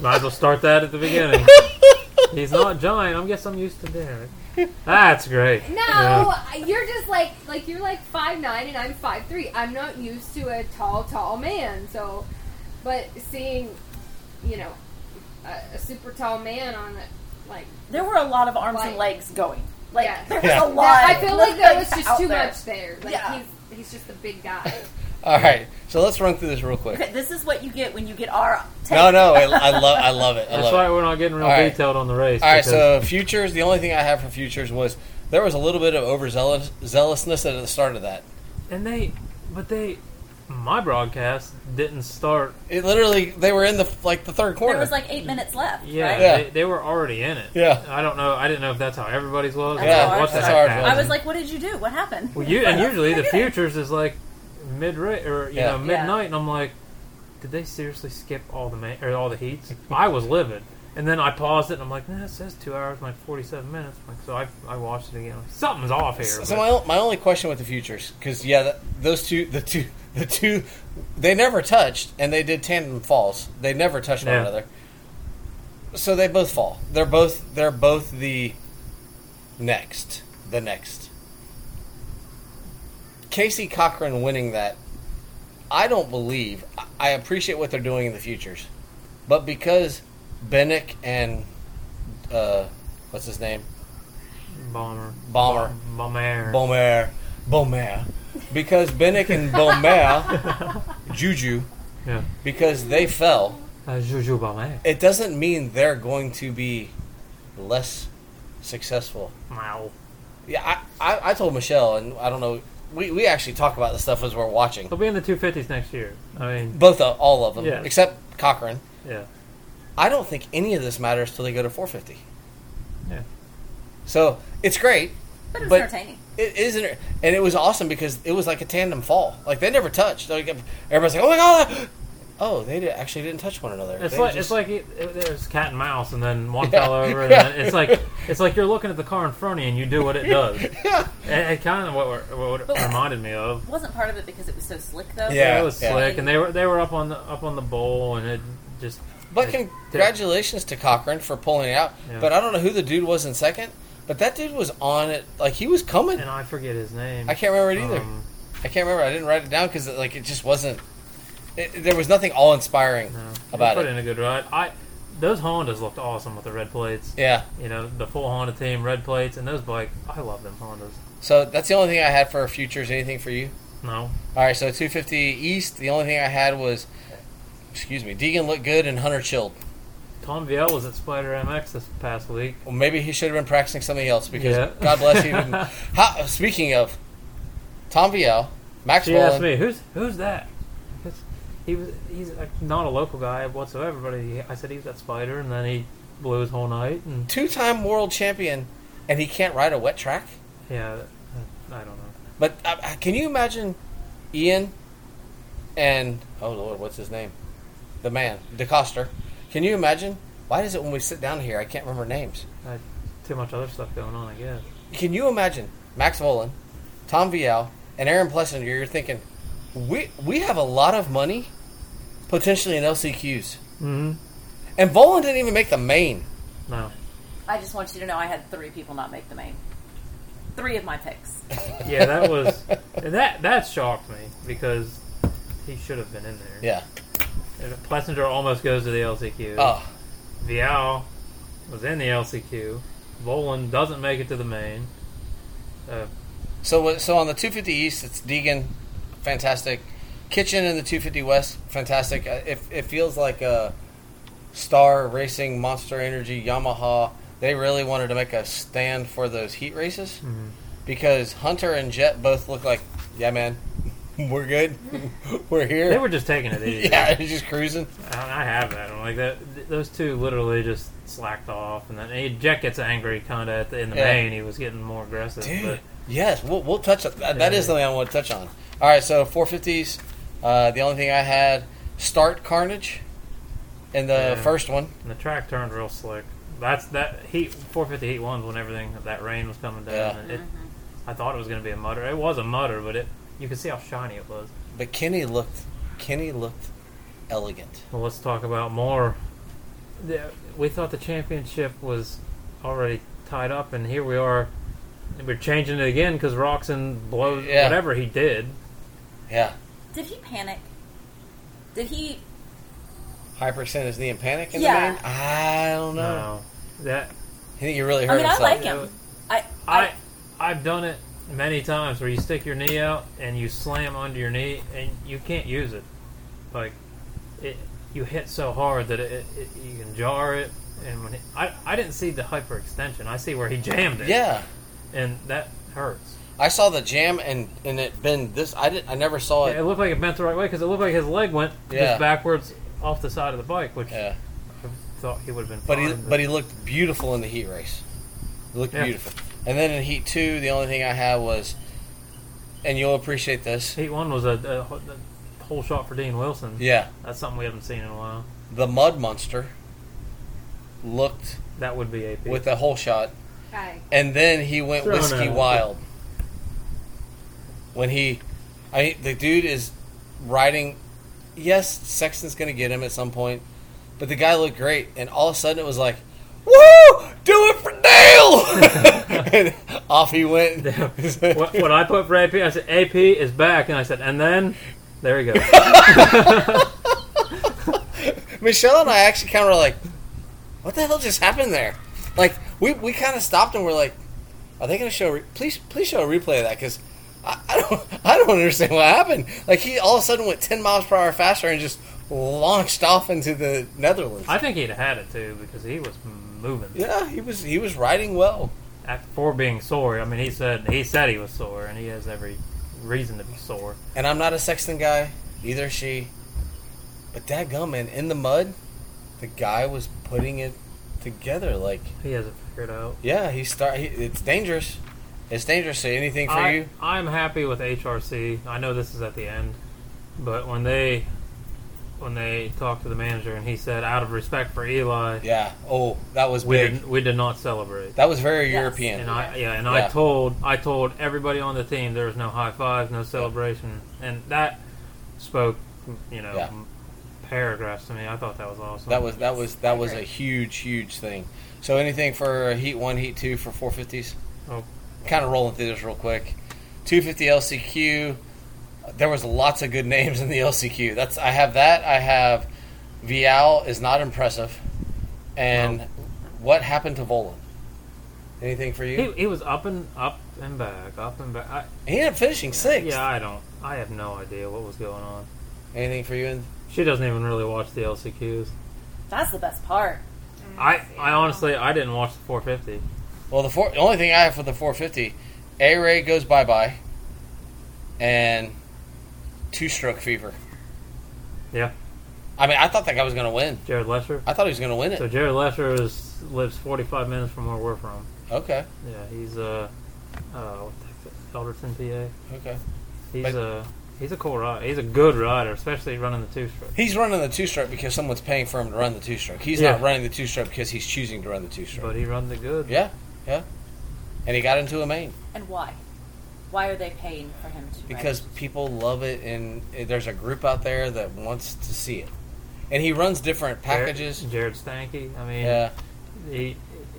Might as well start that at the beginning. *laughs* He's not giant. I guess I'm used to Derek. That's great. No, Yeah. you're just like like you're like five nine and I'm five three. I'm not used to a tall, tall man. So, but seeing, you know, a, a super tall man on it, like There were a lot of arms and legs going. Like Yeah. there was Yeah. a lot. that, I feel like there was just too there. much there. Like Yeah. he's he's just a big guy. All right, so let's run through this real quick. Okay, this is what you get when you get our. Take. No, no, I, I love, I love it. I That's love why it. we're not getting real All right. detailed on the race. All right, so futures. The only thing I have for futures was there was a little bit of overzealous zealousness at the start of that. and they, but they, my broadcast didn't start. It literally, they were in the like the third quarter. There was like eight minutes left. Yeah, right? Yeah. They, they were already in it. Yeah. I don't know. I didn't know if that's how everybody's was. That's Yeah, how ours what the heck ours happened. was. I was like, "What did you do? What happened?" Well, you and usually the *laughs* futures is like mid rate or you Yeah. know midnight, and I'm like, did they seriously skip all the ma- or all the heats? I was livid, and then I paused it, and I'm like, nah, it says two hours and like 47 minutes. Like, so I I watched it again. Like, Something's off here. So but- my, my only question with the futures, because yeah, that, those two, the two, *laughs* the two, they never touched, and they did tandem falls. They never touched one Yeah. another. So they both fall. They're both they're both the next, the next. Casey Cochran winning that, I don't believe. I- appreciate what they're doing in the futures, but because Bennick and uh, what's his name, bomber, Bomber. bomber, Beaumer, Beaumer, because Bennick and Beaumer, *laughs* Juju, yeah, because they fell, uh, Juju Beaumer. it doesn't mean they're going to be less successful. Wow. Yeah, I, I, I told Michelle, and I don't know, we, we actually talk about the stuff as we're watching. They'll be in the 250s next year. I mean, Both of, all of them, Yeah. except Cochran. yeah, I don't think any of this matters till they go to 450. yeah. So it's great. But it was But- entertaining. It isn't, and it was awesome because it was like a tandem fall. Like they never touched. Like everybody's like, "Oh my god!" Oh, they did, actually didn't touch one another. It's They like just- it's like it, it, there's cat and mouse, and then one Yeah. *laughs* fell over, and Yeah. then it's like it's like you're looking at the car in front of you, and you do what it does. yeah, *laughs* And it kind of what, we're- what it reminded me of. Wasn't part of it because it was so slick though. Yeah. it was slick, and they were they were up on the up on the bowl, and it just. But it- congratulations to Cochran for pulling it out. Yeah. But I don't know who the dude was in second. But that dude was on it. Like he was coming. And I forget his name. I can't remember it either. Um, I can't remember. I didn't write it down because like it just wasn't. It, there was nothing awe inspiring no, about put it. in a good ride. I those Hondas looked awesome with the red plates. Yeah. You know the full Honda team, red plates, and those bikes. I love them Hondas. So that's the only thing I had for futures. Anything for you? No, All right. So 250 East. The only thing I had was, excuse me, Deegan looked good and Hunter chilled. Tom Vialle was at Spider MX this past week. Well, maybe he should have been practicing something else because Yeah. God bless. How, *laughs* speaking of Tom Vialle, Max She asked me, "Who's who's that?" He was he's like not a local guy whatsoever, but he, I said he was at Spider, and then he blew his whole night, and two-time world champion, and he can't ride a wet track. yeah, I don't know. But uh, uh, can you imagine Ian and oh Lord, what's his name? The man, DeCoster. Can you imagine? Why is it when we sit down here I can't remember names? I too much other stuff going on, I guess. Can you imagine Max Vohland, Tom Vialle, and Aaron Plessinger? You're thinking we we have a lot of money potentially in LCQs, Mm-hmm. and Vohland didn't even make the main. No, I just want you to know I had three people not make the main. Three of my picks. *laughs* yeah, that was that that shocked me because he should have been in there. Yeah. And Plessinger almost goes to the LCQ. Oh, Vialle was in the LCQ. Vohland doesn't make it to the main. Uh, so so on the 250 East, it's Deegan, fantastic. Kitchen in the 250 West, fantastic. Uh, It, it feels like a Star Racing, Monster Energy, Yamaha, they really wanted to make a stand for those heat races Mhm. because Hunter and Jett both look like, yeah, man, *laughs* we're good, *laughs* we're here. They were just taking it *laughs* easy. yeah, just cruising. I I have that. I'm like that. th- Those two literally just slacked off, and then Jett gets angry kind of in the Yeah. main. He was getting more aggressive. Dude, But yes, we'll, we'll touch on that. That Yeah. is something I want to touch on. All right, so 450s. Uh, the only thing I had start Carnage in the Yeah. first one. And the track turned real slick. That's that heat 450 heat ones when everything that rain was coming down. Yeah. and It, I thought it was going to be a mutter. It was a mutter, but it you could see how shiny it was. But Kenny looked Kenny looked elegant. Well, let's talk about more. The, we thought the championship was already tied up, and here we are. We're changing it again because Roczen blows Yeah. whatever he did. Yeah. Did he panic? Did he? Hyperextend his knee in panic in Yeah. the main? I don't know. No, that I think he really hurt I mean, I himself. like him. I, I, I I've done it many times where you stick your knee out and you slam under your knee and you can't use it. Like it, you hit so hard that it, it, you can jar it. And when it, I I didn't see the hyperextension, I see where he jammed it. Yeah. and that hurts. I saw the jam and and it been this I didn't. I never saw Yeah, it it. looked like it bent the right way because it looked like his leg went Yeah. just backwards off the side of the bike, which Yeah. I thought he would have been. But he fine, but he looked beautiful in the heat race. He looked Yeah. beautiful. And then in heat 2, the only thing I had was and you'll appreciate this. Heat one was a, a, a hole shot for Dean Wilson. Yeah. That's something we haven't seen in a while. The Mud Monster looked That would be AP. with a hole shot Hi. and then he went Thrown whiskey out. wild. When he, I the dude is riding. Yes, Sexton's going to get him at some point, but the guy looked great, and all of a sudden it was like, "Woo! Do it for Dale!" *laughs* and off he went. *laughs* *laughs* what, what I put for AP, I said AP is back, and I said, and then there he goes. Michelle and I actually kind of were like, "What the hell just happened there?" Like we, we kind of stopped and we're like, "Are they going to show? Re- please please show a replay of that because I, I don't I don't understand what happened." Like he all of a sudden went ten miles per hour faster and just launched off into the Netherlands. I think he'd had it too because he was moving. yeah, he was he was riding well. After for being sore, I mean, he said he said he was sore, and he has every reason to be sore. And I'm not a Sexton guy either. She, but dadgum man, in the mud, the guy was putting it together like. He has it figured out. Yeah, he start. He, it's dangerous. It's dangerous. So anything for I, you? I'm happy with HRC. I know this is at the end, but when they when they talked to the manager and he said, out of respect for Eli, Yeah. Oh, that was we big. did we did not celebrate. That was very Yes. European. And I yeah, and Yeah. I told I told everybody on the team there was no high fives, no celebration, and that spoke, you know, Yeah. paragraphs to me. I thought that was awesome. That was that was that was a huge huge thing. So anything for Heat One, Heat Two for 450s? Oh. Kind of rolling through this real quick. 250 LCQ. There was lots of good names in the LCQ. That's I have that. I have Vialle is not impressive. And No. what happened to Vohland? Anything for you? he, he was up and up and back, up and back. I, He, ended up finishing sixth. yeah, I don't. I have no idea what was going on. Anything for you? In, She doesn't even really watch the LCQs. That's the best part. I, I honestly I didn't watch the 450. Well, the, four, the only thing I have for the 450, A Ray goes bye bye, and two stroke fever. Yeah, I mean, I thought that guy was going to win. Jared Lesher. I thought he was going to win it. So. Jared Lesher is lives 45 minutes from where we're from. Okay, Yeah, he's uh, uh, what the heck, Elderton, PA. okay. He's But- a he's a cool rider. He's a good rider, especially running the two stroke. He's running the two stroke because someone's paying for him to run the two stroke. He's Yeah. not running the two stroke because he's choosing to run the two stroke. But he runs it good. Yeah, yeah. And he got into a main And why? Why are they paying for him to? because ride? people love it, and there's a group out there that wants to see it. And he runs different Jared- packages. Jared Stanky. I mean, Yeah, he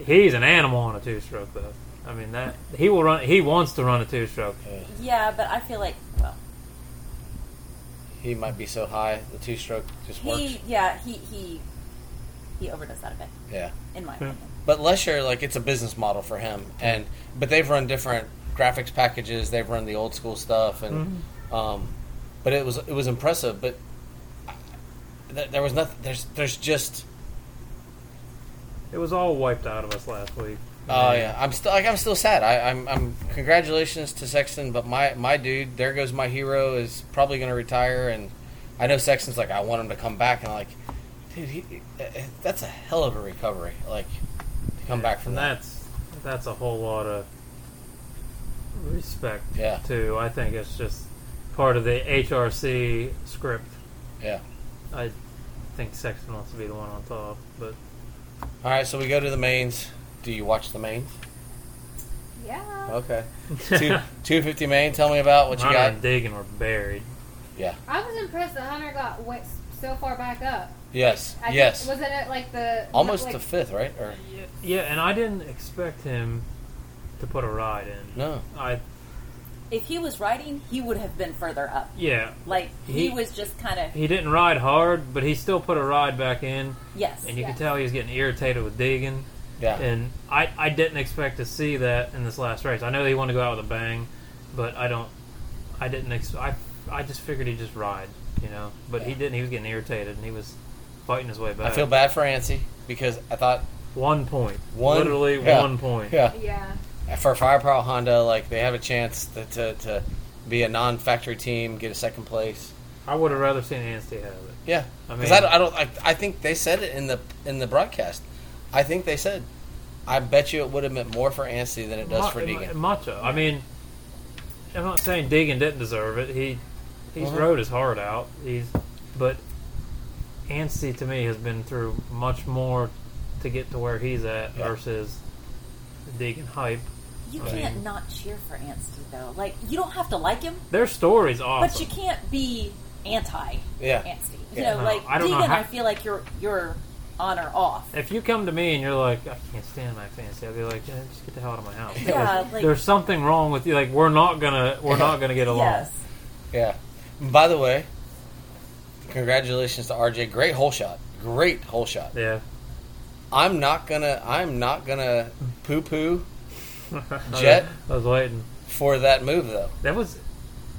he's an animal on a two stroke though. I mean that he will run. He wants to run a two stroke. yeah, but I feel like well, he might be so high the two stroke just works. he yeah he he he overdoes that a bit Yeah. in my Yeah. opinion. But Lesher, like it's a business model for him, and but they've run different graphics packages. They've run the old school stuff, and um, but it was it was impressive. But th- there was nothing. There's there's just it was all wiped out of us last week. Oh yeah, I'm still like I'm still sad. I, I'm I'm congratulations to Sexton, but my my dude, there goes my hero, is probably going to retire, and I know Sexton's like I want him to come back, and I'm like, dude, he, that's a hell of a recovery, like come back from and that. that's that's a whole lot of respect Yeah. too. I think it's just part of the HRC script. Yeah. I think Sexton wants to be the one on top, but All right, so we go to the mains. Do you watch the mains? Yeah. Okay. *laughs* Two two fifty main. Tell me about what you Hunter got. and Deegan were buried. Yeah. I was impressed that Hunter got went so far back up. Yes. I yes. Think, wasn't it like the Almost like, to fifth, right? Or Yeah, yeah, and I didn't expect him to put a ride in. no? I If he was riding, he would have been further up. yeah, Like he, He- was just kind of he didn't ride hard, but he still put a ride back in, yes. and you Yeah. could tell he was getting irritated with Deegan. Yeah. And I, I didn't expect to see that in this last race. I know he wanted to go out with a bang, but I don't. I didn't. Ex- I I just figured he'd just ride, you know. But he didn't. He was getting irritated, and he was fighting his way back. I feel bad for Anstie because I thought One point. Literally yeah. one point. yeah Yeah. for Firepower Honda, like they have a chance to, to, to be a non-factory team, get a second place. I would have rather seen Anstie have it. Yeah, I because mean- I, don't- I don't. I, I think they said it in the in the broadcast. I think they said. I bet you it would have meant more for Anstie than it does Mu- for Deegan. Much of. I mean, I'm not saying Deegan didn't deserve it. He he's Uh-huh. rode his heart out. He's but Anstie to me has been through much more to get to where he's at Yeah. versus Deegan hype. You I can't mean- not cheer for Anstie though. Like you don't have to like him, Their story's awesome. but you can't be anti Yeah. Anstie. You Yeah. know, No, like I don't know how- I feel like you're you're on or off. if you come to me and you're like, I can't stand my Anstie, I'd be like, "Yeah, just get the hell out of my house. Yeah, like- There's something wrong with you. Like we're not gonna we're not *laughs* gonna get along. Yes. Yeah. By the way, congratulations to RJ. Great hole shot. Great hole shot. Yeah. I'm not gonna. I'm not gonna poo-poo *laughs* Jett? I was waiting. for that move though. That was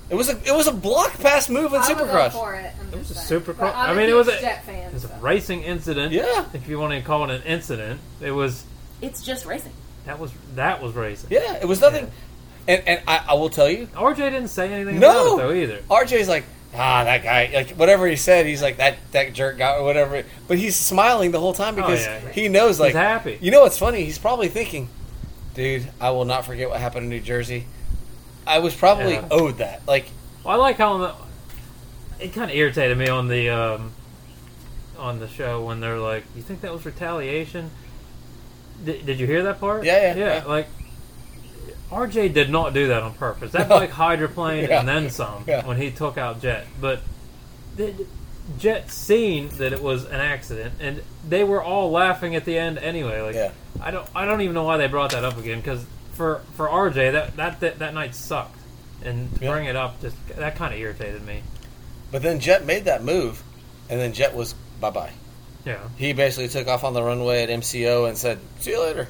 It was a. It was a block pass move in I Supercross. for it. I'm It was just a. Supercross- I'm I a mean, it was a- Jett fan. it was a so. racing incident. Yeah. If you want to call it an incident, it was It's just racing. that was that was racing. Yeah, it was nothing. And and I, I will tell you, RJ didn't say anything No! about it though either. RJ's like, ah, that guy, like whatever he said, he's like that that jerk guy or whatever. But he's smiling the whole time because Oh, yeah. he knows, like, He's happy. You know what's funny? He's probably thinking, dude, I will not forget what happened in New Jersey. I was probably Yeah. owed that. Like, Well, I like how on the, it kind of irritated me on the um, on the show when they're like, "You think that was retaliation?" Did, did you hear that part? Yeah, yeah, yeah. yeah. Like RJ did not do that on purpose. That No. bike hydroplaned Yeah. and then some Yeah. when he took out Jett. But the, Jett seen that it was an accident, and they were all laughing at the end anyway. Like Yeah. I don't I don't even know why they brought that up again because for for RJ that that that, that night sucked. And to bring it up, just that kind of irritated me. but then Jett made that move, and then Jett was bye bye. Yeah, He basically took off on the runway at MCO and said, "See you later,"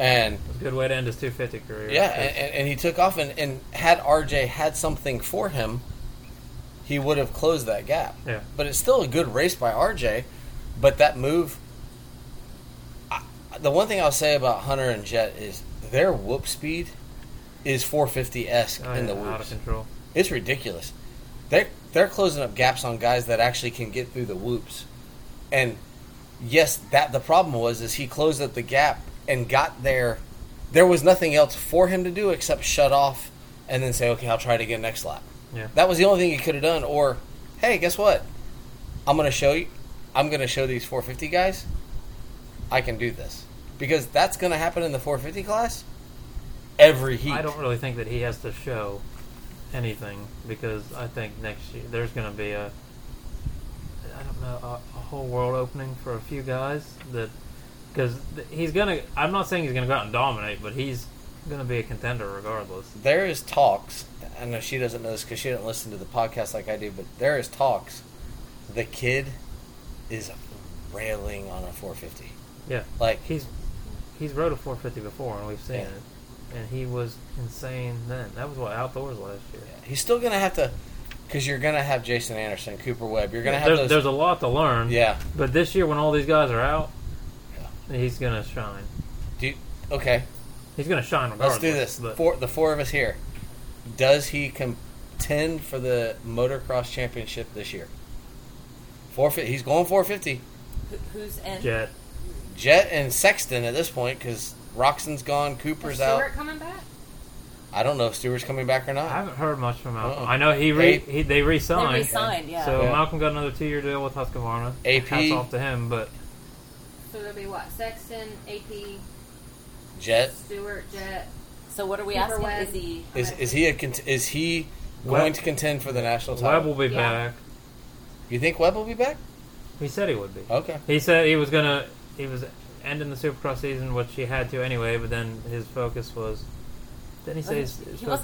and it was a good way to end his 250 career. Yeah, and, and, he took off, and, and had RJ had something for him, he would have closed that gap. Yeah. But it's still a good race by RJ. But that move, I, the one thing I'll say about Hunter and Jett is their whoop speed is 450 esque Oh, in yeah, the out of control. It's ridiculous. They're they're closing up gaps on guys that actually can get through the whoops. And yes, that the problem was is he closed up the gap and got there. There was nothing else for him to do except shut off and then say, "Okay, I'll try it again next lap." Yeah. That was the only thing he could have done. Or, hey, guess what? I'm going to show you. I'm going to show these 450 guys. I can do this because that's going to happen in the 450 class every heat. I don't really think that he has to show anything because I think next year there's going to be a I don't know a, a whole world opening for a few guys that because he's gonna. I'm not saying he's gonna go out and dominate, but he's gonna be a contender regardless. there is talks. I know she doesn't know this because she didn't listen to the podcast like I do, but there is talks. The kid is railing on a 450. Yeah, Like he's he's rode a 450 before and we've seen Yeah. it, and he was insane then. That was what outdoors last year. he's still gonna have to, because you're gonna have Jason Anderson, Cooper Webb. You're gonna have there's, those. there's a lot to learn. yeah, But this year, when all these guys are out, Yeah. He's gonna shine. Do you, okay. He's gonna shine regardless. Let's do this. But Four, the four of us here. Does he contend for the motocross championship this year? Four fifty. He's going four fifty. Who, who's in? Jett. Jett and Sexton at this point because Roczen's gone, Is Cooper's out. Stewart coming back? I don't know if Stewart's coming back or not. I haven't heard much from Malcolm. Uh-uh. I know he re Hey. he, they re-signed. They re-signed, yeah. So Yeah. Malcolm got another two-year deal with Husqvarna. AP. Hats off to him, but So it'll be what? Sexton, AP, Jett Stewart, Jett. So what are we Cooper asking? Webb. Is he? is is he a cont- is he Webb- going to contend for the national title? Webb will be Yeah. back. You think Webb will be back? He said he would be. Okay. He said he was gonna. He was ending the Supercross season, which he had to anyway. But then his focus was. Didn't he says. his, his He was-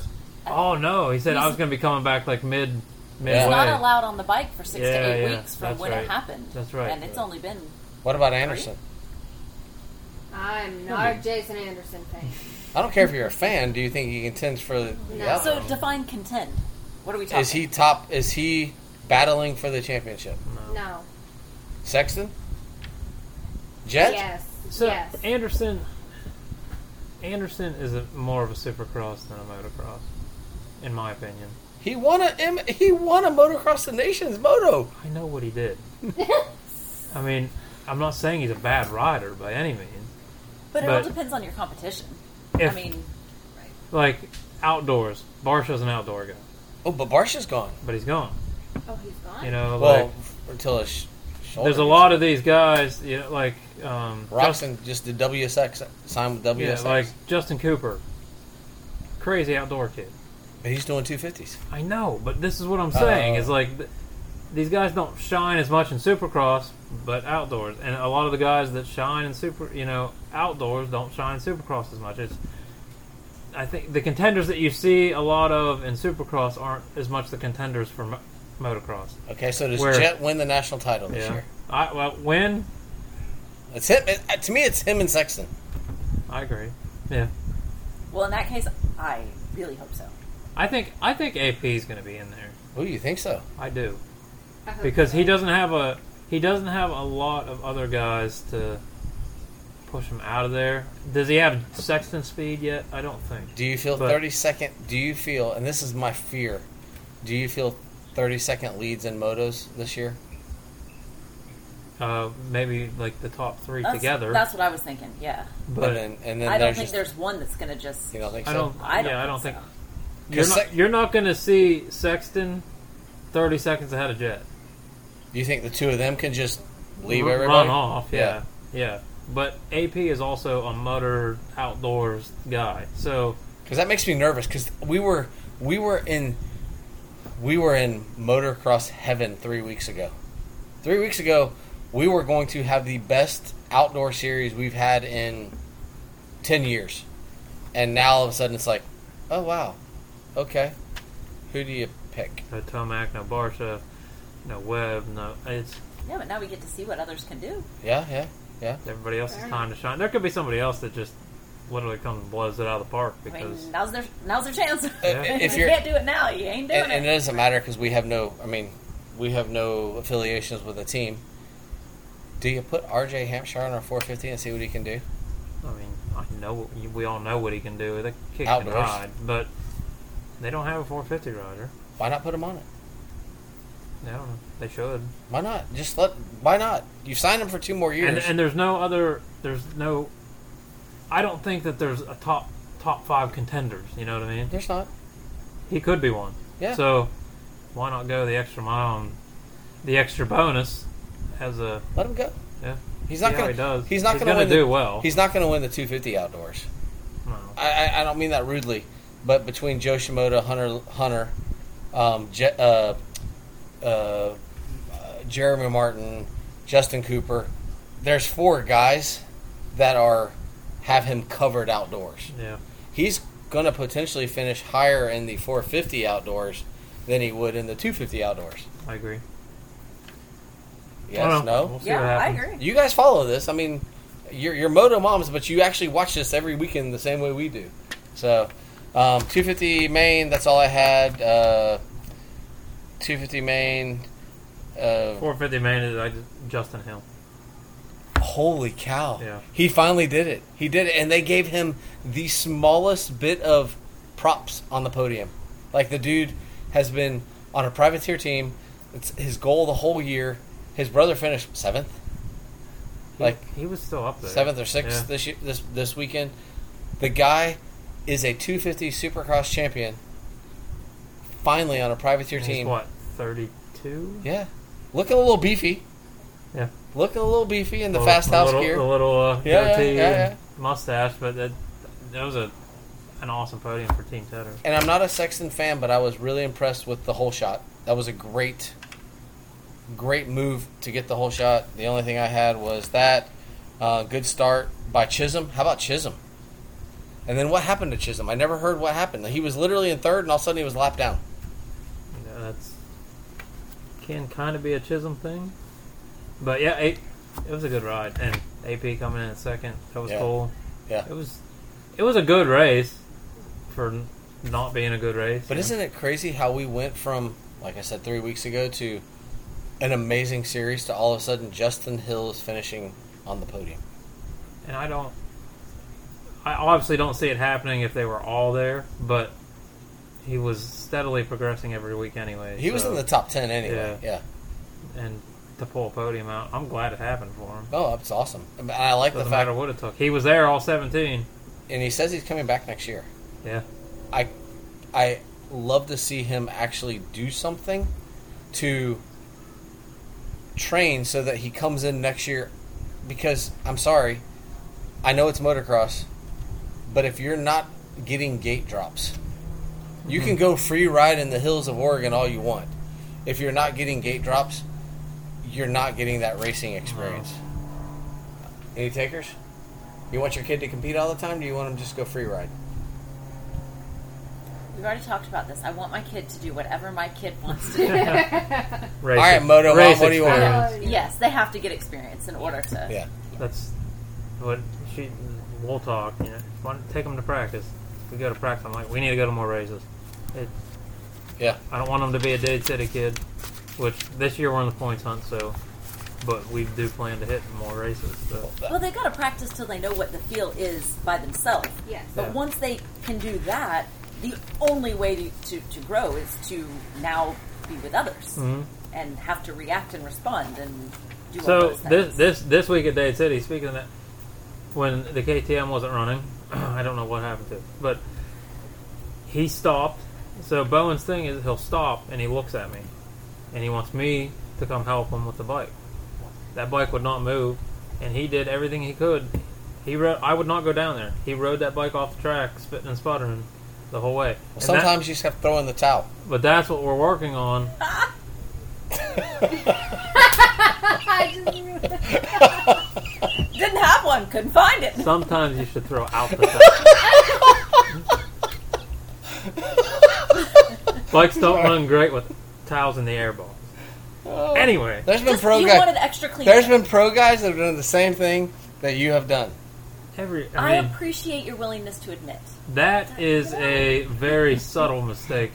uh, Oh no! He said I He's- was gonna be coming back like mid midway. Yeah. He's not allowed on the bike for six Yeah, to eight yeah, weeks from that's when right. it happened. That's right. And it's only been. What about Anderson? I'm not hmm. a Jason Anderson fan. I don't care if you're a fan. Do you think he contends for the? No. So outcome? define contend. What are we talking? is he top? Is he battling for the championship? No. No. Sexton? Jett? Yes. So yes. Anderson. Anderson is a, more of a Supercross than a motocross, in my opinion. He won a M- he won a motocross the nations moto. I know what he did. *laughs* I mean, I'm not saying he's a bad rider by any means. but it all depends on your competition. If I mean, like outdoors, Barcia's an outdoor guy, Oh, but Barcia's gone. but he's gone. oh, he's gone. You know, Well, like until his sh- shoulder. there's a lot of these guys. You know, like um, Roczen just did WSX signed with Just- WSX. yeah, like Justin Cooper, crazy outdoor kid. but he's doing 250s. I know, but this is what I'm saying. Uh, is like th- these guys don't shine as much in Supercross, but outdoors, and a lot of the guys that shine in super, you know, outdoors don't shine in Supercross as much. It's I think the contenders that you see a lot of in Supercross aren't as much the contenders for mo- motocross. Okay, so does Where- Jett win the national title this Yeah, year? I well when It's him. It, to me, it's him and Sexton. I agree. Yeah, well, in that case, I really hope so. I think I think AP is going to be in there. Oh, you think so? I do. I because so. he doesn't have a he doesn't have a lot of other guys to push him out of there. Does he have Sexton speed yet? I don't think. Do you feel But- 30 second? Do you feel? And this is my fear. Do you feel 30 second leads in motos this year? Uh, maybe like the top three That's, together, That's what I was thinking. Yeah. but and then, and then I don't think just, there's one that's going to just. You don't think so? I don't. I don't yeah, I think don't think so. you're 'Cause not. You're not going to see Sexton thirty seconds ahead of Jett. Do you think the two of them can just leave R- everybody? run off. Yeah, yeah. But AP is also a motor outdoors guy, so Because that makes me nervous. Because we were we were in we were in motocross heaven three weeks ago. Three weeks ago, we were going to have the best outdoor series we've had in ten years, and now all of a sudden it's like, oh wow, okay, who do you pick? no Barcia, no Webb, no. It's Yeah, but now we get to see what others can do. Yeah, yeah, yeah. Everybody else's Fair time to shine. There could be somebody else that just literally comes and blows it out of the park I because mean, now's their now's their chance. Yeah. If you you're can't do it now, you ain't doing and, and it it. doesn't matter because we have no. I mean, we have no affiliations with a team. Do you put RJ Hampshire on our 450 and see what he can do? I mean I know we all know what he can do. They kick and Outdoors. ride, but they don't have a 450 rider. Why not put him on it? I don't know. They should. Why not? Just let. Why not? You've signed him for two more years. And, and there's no other. There's no. I don't think that there's a top top five contenders. You know what I mean? There's not. He could be one. Yeah. So why not go the extra mile and the extra bonus as a Let him go. yeah? He's not going. he does. He's not going to gonna do the, well. He's not going to win the 250 outdoors. No. I, I, I don't mean that rudely, but between Jo Shimoda, Hunter, Hunter, um, Je, uh, uh, uh, Jeremy Martin, Justin Cooper, there's four guys that are have him covered outdoors. Yeah. He's going to potentially finish higher in the 450 outdoors than he would in the 250 outdoors. I agree. Yes, I don't know. no. We'll see Yeah, what I agree. You guys follow this. I mean, you're, you're moto moms, but you actually watch this every weekend the same way we do. So, um, 250 main. That's all I had. Uh, 250 main. Uh, 450 man is just, Justin Hill. holy cow. Yeah. He finally did it. He did it. And they gave him the smallest bit of props on the podium. Like the dude has been on a privateer team. It's his goal the whole year. His brother finished seventh, He- like he was still up there. seventh or sixth Yeah. this year, this this weekend. The guy is a 250 Supercross champion. Finally on a privateer He's team. what thirty-two? Yeah, looking a little beefy. Yeah. looking a little beefy in the Well, Fasthouse little, gear. The little uh, Yeah, yeah, yeah, mustache, but that that was a an awesome podium for Team Tedder. And I'm not a Sexton fan, but I was really impressed with the hole shot. That was a great, great move to get the hole shot. The only thing I had was that uh, good start by Chisholm. How about Chisholm? And then what happened to Chisholm? I never heard what happened. He was literally in third, and all of a sudden he was lapped down. Can kind of be a Chisholm thing, but yeah, it, it was a good ride. And AP coming in at second, that was Yeah. cool. Yeah. It was it was a good race for not being a good race. But you know? isn't it crazy how we went from, like I said three weeks ago, to an amazing series to all of a sudden Justin Hill is finishing on the podium? And I don't. I obviously don't see it happening if they were all there, but he was steadily progressing every week anyway. He was in the top 10 anyway. Yeah. yeah. and to pull a podium out, I'm glad it happened for him. Oh, that's awesome. And I like Doesn't the fact, matter what it took. He was there all 17. and he says he's coming back next year. Yeah. I, I love to see him actually do something to train so that he comes in next year. Because I'm sorry, I know it's motocross, but if you're not getting gate drops, you can go free ride in the hills of Oregon all you want. If you're not getting gate drops, you're not getting that racing experience. Any takers? You want your kid to compete all the time? Do you want him to just go free ride? We've already talked about this. I want my kid to do whatever my kid wants to *laughs* do. Race All right, Moto Mom, race what do you want? experience. Yes, they have to get experience in order to. Yeah. That's what she. We'll talk. You know, Why don't- take them to practice. We go to practice, I'm like, we need to go to more races. It, Yeah. I don't want them to be a Dade City kid, which this year we're in the points hunt, so. But we do plan to hit more races. So. Well, they've got to practice till they know what the feel is by themselves. Yes. But Yeah. once they can do that, the only way to, to, to grow is to now be with others Mhm. and have to react and respond and do all So those things. this this this week at Dade City, speaking of that, when the KTM wasn't running, *clears throat* I don't know what happened to it, but he stopped. So Bowen's thing is he'll stop and he looks at me, and he wants me to come help him with the bike. That bike would not move, and he did everything he could. He rode. I would not go down there. He rode that bike off the track, spitting and sputtering the whole way. And that- Sometimes you just have to throw in the towel. but that's what we're working on. *laughs* *laughs* Didn't have one, couldn't find it. Sometimes you should throw out the *laughs* towel. *laughs* Bikes don't run great with towels in the airbox. Oh. Anyway, There's been Just, pro you guys. wanted extra clean. There's been pro guys that have done the same thing that you have done. every I I mean appreciate your willingness to admit. that is a very subtle mistake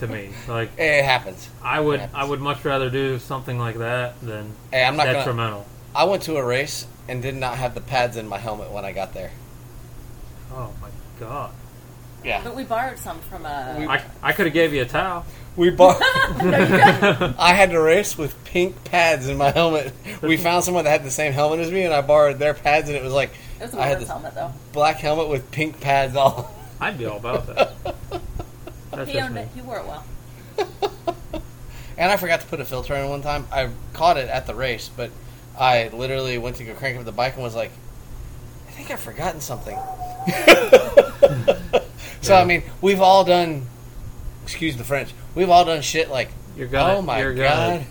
to me. Like *laughs* It happens. I would happens. I would much rather do something like that than Hey, I'm not gonna. detrimental. I went to a race and did not have the pads in my helmet when I got there. Oh my god! Yeah. But we borrowed some from a. We- I, I could have gave you a towel. We bought. *laughs* *laughs* no. I had to race with pink pads in my helmet. We *laughs* found someone that had the same helmet as me, and I borrowed their pads, and it was like It was a I had woman's this helmet, though. black helmet with pink pads all. I'd be all about that. That's He owned me. it. He wore it well. And I forgot to put a filter in one time. I caught it at the race, but I literally went to go crank up the bike and was like, I think I've forgotten something. So, I mean, we've all done, excuse the French, we've all done shit like, You're gonna. oh my you're God. Gonna,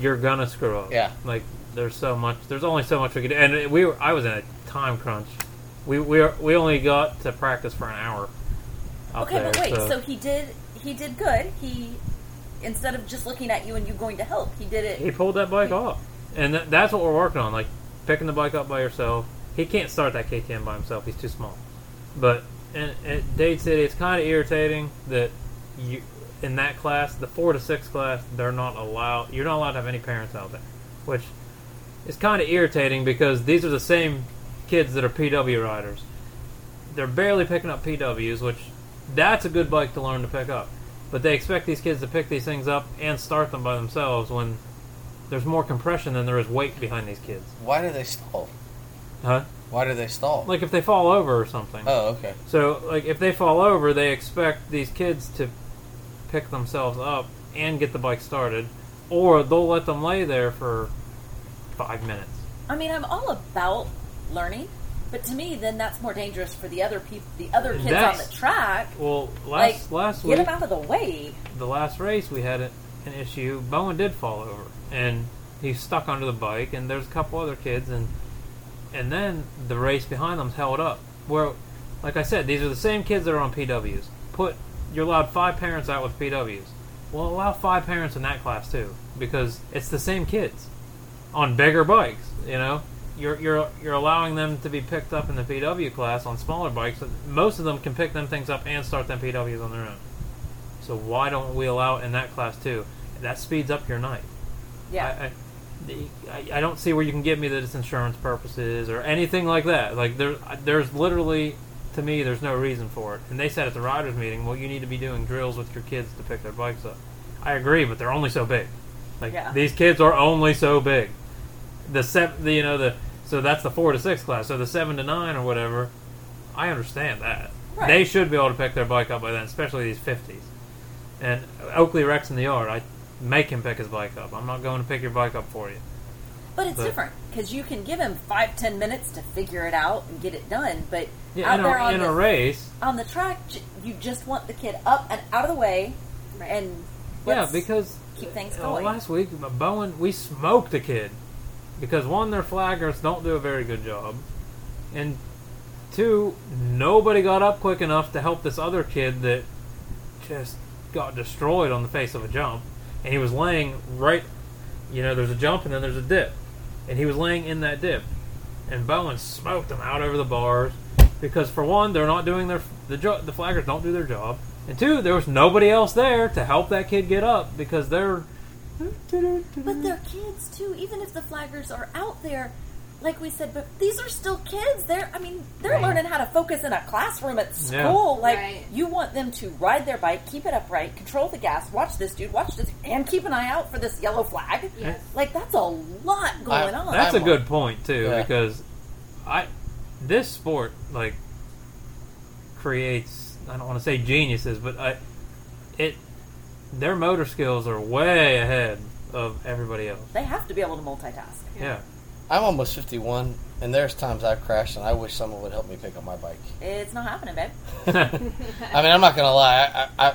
you're gonna screw up. Yeah. Like there's so much. There's only so much we could do, and we were. I was in a time crunch. We we were, we only got to practice for an hour. Okay, there, but wait. so, So he did. He did good. He instead of just looking at you and you going to help, he did it. he pulled that bike off, and th- that's what we're working on. Like picking the bike up by yourself. He can't start that KTM by himself. He's too small. But at Dade City, it's kind of irritating that you in that class, the four to six class, they're not allowed. You're not allowed to have any parents out there, which is kind of irritating because these are the same kids that are PW riders. They're barely picking up PWs, which that's a good bike to learn to pick up. But they expect these kids to pick these things up and start them by themselves when there's more compression than there is weight behind these kids. Why do they stall? Huh? Why do they stall? Like if they fall over or something. oh, okay. So, like, if they fall over, they expect these kids to pick themselves up and get the bike started, or they'll let them lay there for five minutes. I mean, I'm all about learning, but to me, then that's more dangerous for the other people, the other kids on the track. Well, Like, last week, Get week, them out of the way. the last race, we had an issue. Bowen did fall over, and he's stuck under the bike, and there's a couple other kids, and and then the race behind them's held up. Where, like I said, these are the same kids that are on PWs. Put you're allowed five parents out with PWs. Well, allow five parents in that class too, because it's the same kids on bigger bikes. You know, you're you're you're allowing them to be picked up in the PW class on smaller bikes. Most of them can pick them things up and start them PWs on their own. So why don't we allow it in that class too? That speeds up your night. Yeah. I, I, I, I don't see where you can give me that it's insurance purposes or anything like that. Like there, there's literally, to me, there's no reason for it. And they said at the riders meeting, well, you need to be doing drills with your kids to pick their bikes up. I agree, but they're only so big. Like Yeah. these kids are only so big. The seven, the, you know, the so that's the four to six class. So the seven to nine or whatever, I understand that. Right. They should be able to pick their bike up by then, especially these fifties. And Oakley Rex in the yard, I make him pick his bike up. I'm not going to pick your bike up for you. But it's But- different because you can give him five, ten minutes to figure it out and get it done. But Yeah, out in, there a, on in the a race, on the track, you just want the kid up and out of the way, Right. and yeah, because keep things uh, going. last week Bowen we smoked a kid because one, their flaggers don't do a very good job, and two, nobody got up quick enough to help this other kid that just got destroyed on the face of a jump, and he was laying right. You know, there's a jump and then there's a dip, and he was laying in that dip, and Bowen smoked him out over the bars because for one, they're not doing their the jo- the flaggers don't do their job, and two, there was nobody else there to help that kid get up because they're. But they're kids too. Even if the flaggers are out there, like we said, but these are still kids. They're, I mean, they're Right. learning how to focus in a classroom at Yeah. school. Like Right. you want them to ride their bike, keep it upright, control the gas, watch this dude, watch this, and keep an eye out for this yellow flag. Yes. Like that's a lot going I- on. That's a I'm- good point too, Yeah. because I this sport like creates I don't want to say geniuses, but I it their motor skills are way ahead of everybody else. they have to be able to multitask. Yeah, I'm almost 51, and there's times I've crashed, and I wish someone would help me pick up my bike. It's not happening, babe. *laughs* I mean, I'm not gonna lie. I, I, I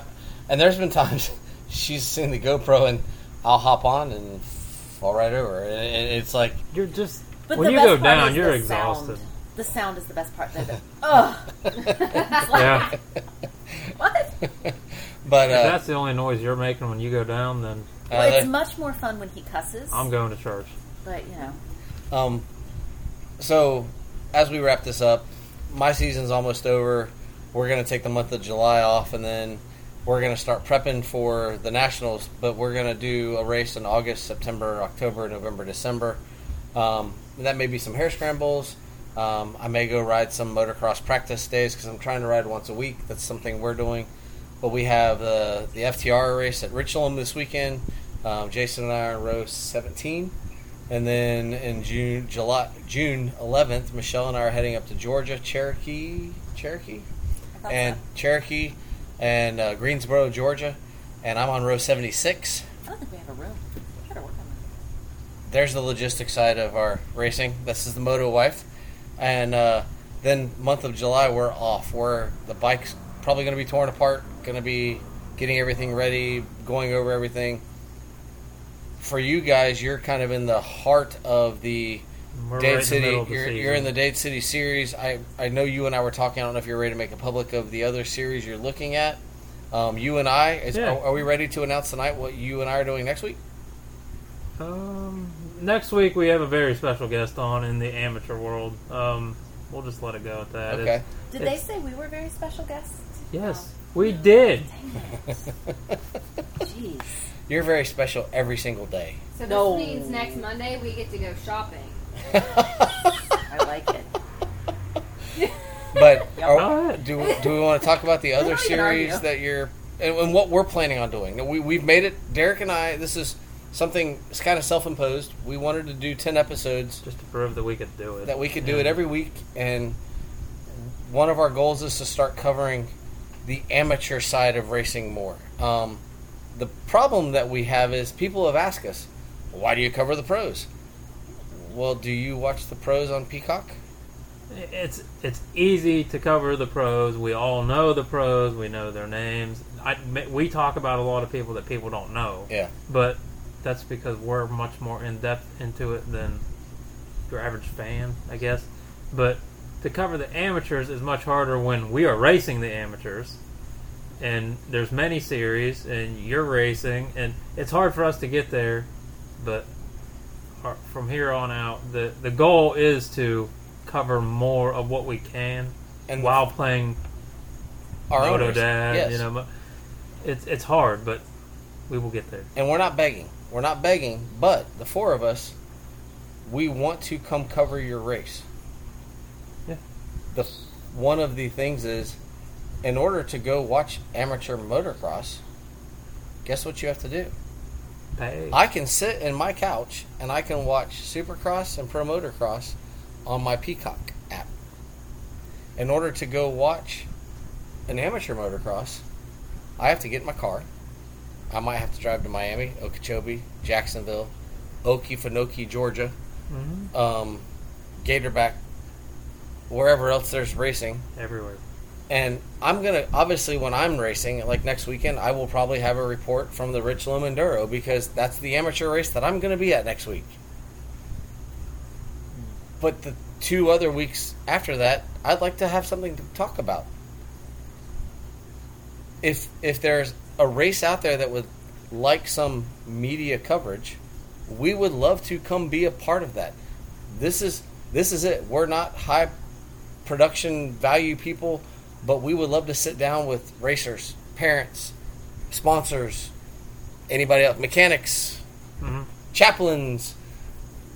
and there's been times *laughs* she's seen the GoPro, and I'll hop on and fall right over, and it- it's like you're just But when you go down, is you're the exhausted. Sound. The sound is the best part. They're the, *laughs* ugh. Yeah, What? but if uh, that's the only noise you're making when you go down, then uh, Well, it's much more fun when he cusses. I'm going to church. but you know, Um, so, as we wrap this up, my season's almost over. We're going to take the month of July off, and then we're going to start prepping for the Nationals. But we're going to do a race in August, September, October, November, December. Um, that may be some hare scrambles. Um, I may go ride some motocross practice days because I'm trying to ride once a week. That's something we're doing. But we have uh, the FTR race at Richloam this weekend. Um, Jason and I are in row 17. And then in June, July, June 11th, Michelle and I are heading up to Georgia, Cherokee, Cherokee, and so. Cherokee, and uh, Greensboro, Georgia. And I'm on row 76. I don't think we have a room. Try to work on There's the logistics side of our racing. This is the moto wife, and uh, then month of July we're off. We're the bike's probably going to be torn apart. Going to be getting everything ready, going over everything. For you guys, you're kind of in the heart of the We're Dade right in the City. the you're, you're in the Dade City series. I I know you and I were talking. I don't know if you're ready to make a public of the other series you're looking at. Um, you and I, is, Yeah. are, are we ready to announce tonight what you and I are doing next week? Um, next week we have a very special guest on in the amateur world. Um, we'll just let it go at that. Okay. It's- Did they say we were very special guests? yes. We did. *laughs* Jeez. You're very special every single day. So this No. means next Monday we get to go shopping. *laughs* I like it. *laughs* But are- do do we want to talk about the *laughs* other series that you're and, and what we're planning on doing? We we've made it. Derek and I. This is something. It's kind of self-imposed. We wanted to do ten episodes Just to prove that we could do it. that we could do And it every week, and one of our goals is to start covering the amateur side of racing more. Um, the problem that we have is people have asked us, "Why do you cover the pros?" Well, do you watch the pros on Peacock? It's it's easy to cover the pros. We all know the pros. We know their names. I, we talk about a lot of people that people don't know. Yeah. But that's because we're much more in depth into it than your average fan, I guess. But to cover the amateurs is much harder when we are racing the amateurs. And there's many series, and you're racing, and it's hard for us to get there. But from here on out, the the goal is to cover more of what we can And while playing our Moto Dad. yes. You know, it's it's hard, but we will get there. and we're not begging. We're not begging, but the four of us, we want to come cover your race. Yeah. The one of the things is, in order to go watch amateur motocross, guess what you have to do? Pay. I can sit in my couch and I can watch Supercross and Pro Motocross on my Peacock app. In order to go watch an amateur motocross, I have to get in my car. I might have to drive to Miami, Okeechobee, Jacksonville, Okefenokee, Georgia, Mhm. um, Gatorback, wherever else there's racing. Everywhere. And I'm gonna obviously when I'm racing, like next weekend, I will probably have a report from the Richloam Enduro because that's the amateur race that I'm gonna be at next week. But the two other weeks after that, I'd like to have something to talk about. If if there's a race out there that would like some media coverage, we would love to come be a part of that. This is this is it. We're not high production value people, but we would love to sit down with racers, parents, sponsors, anybody else, mechanics, hmm chaplains,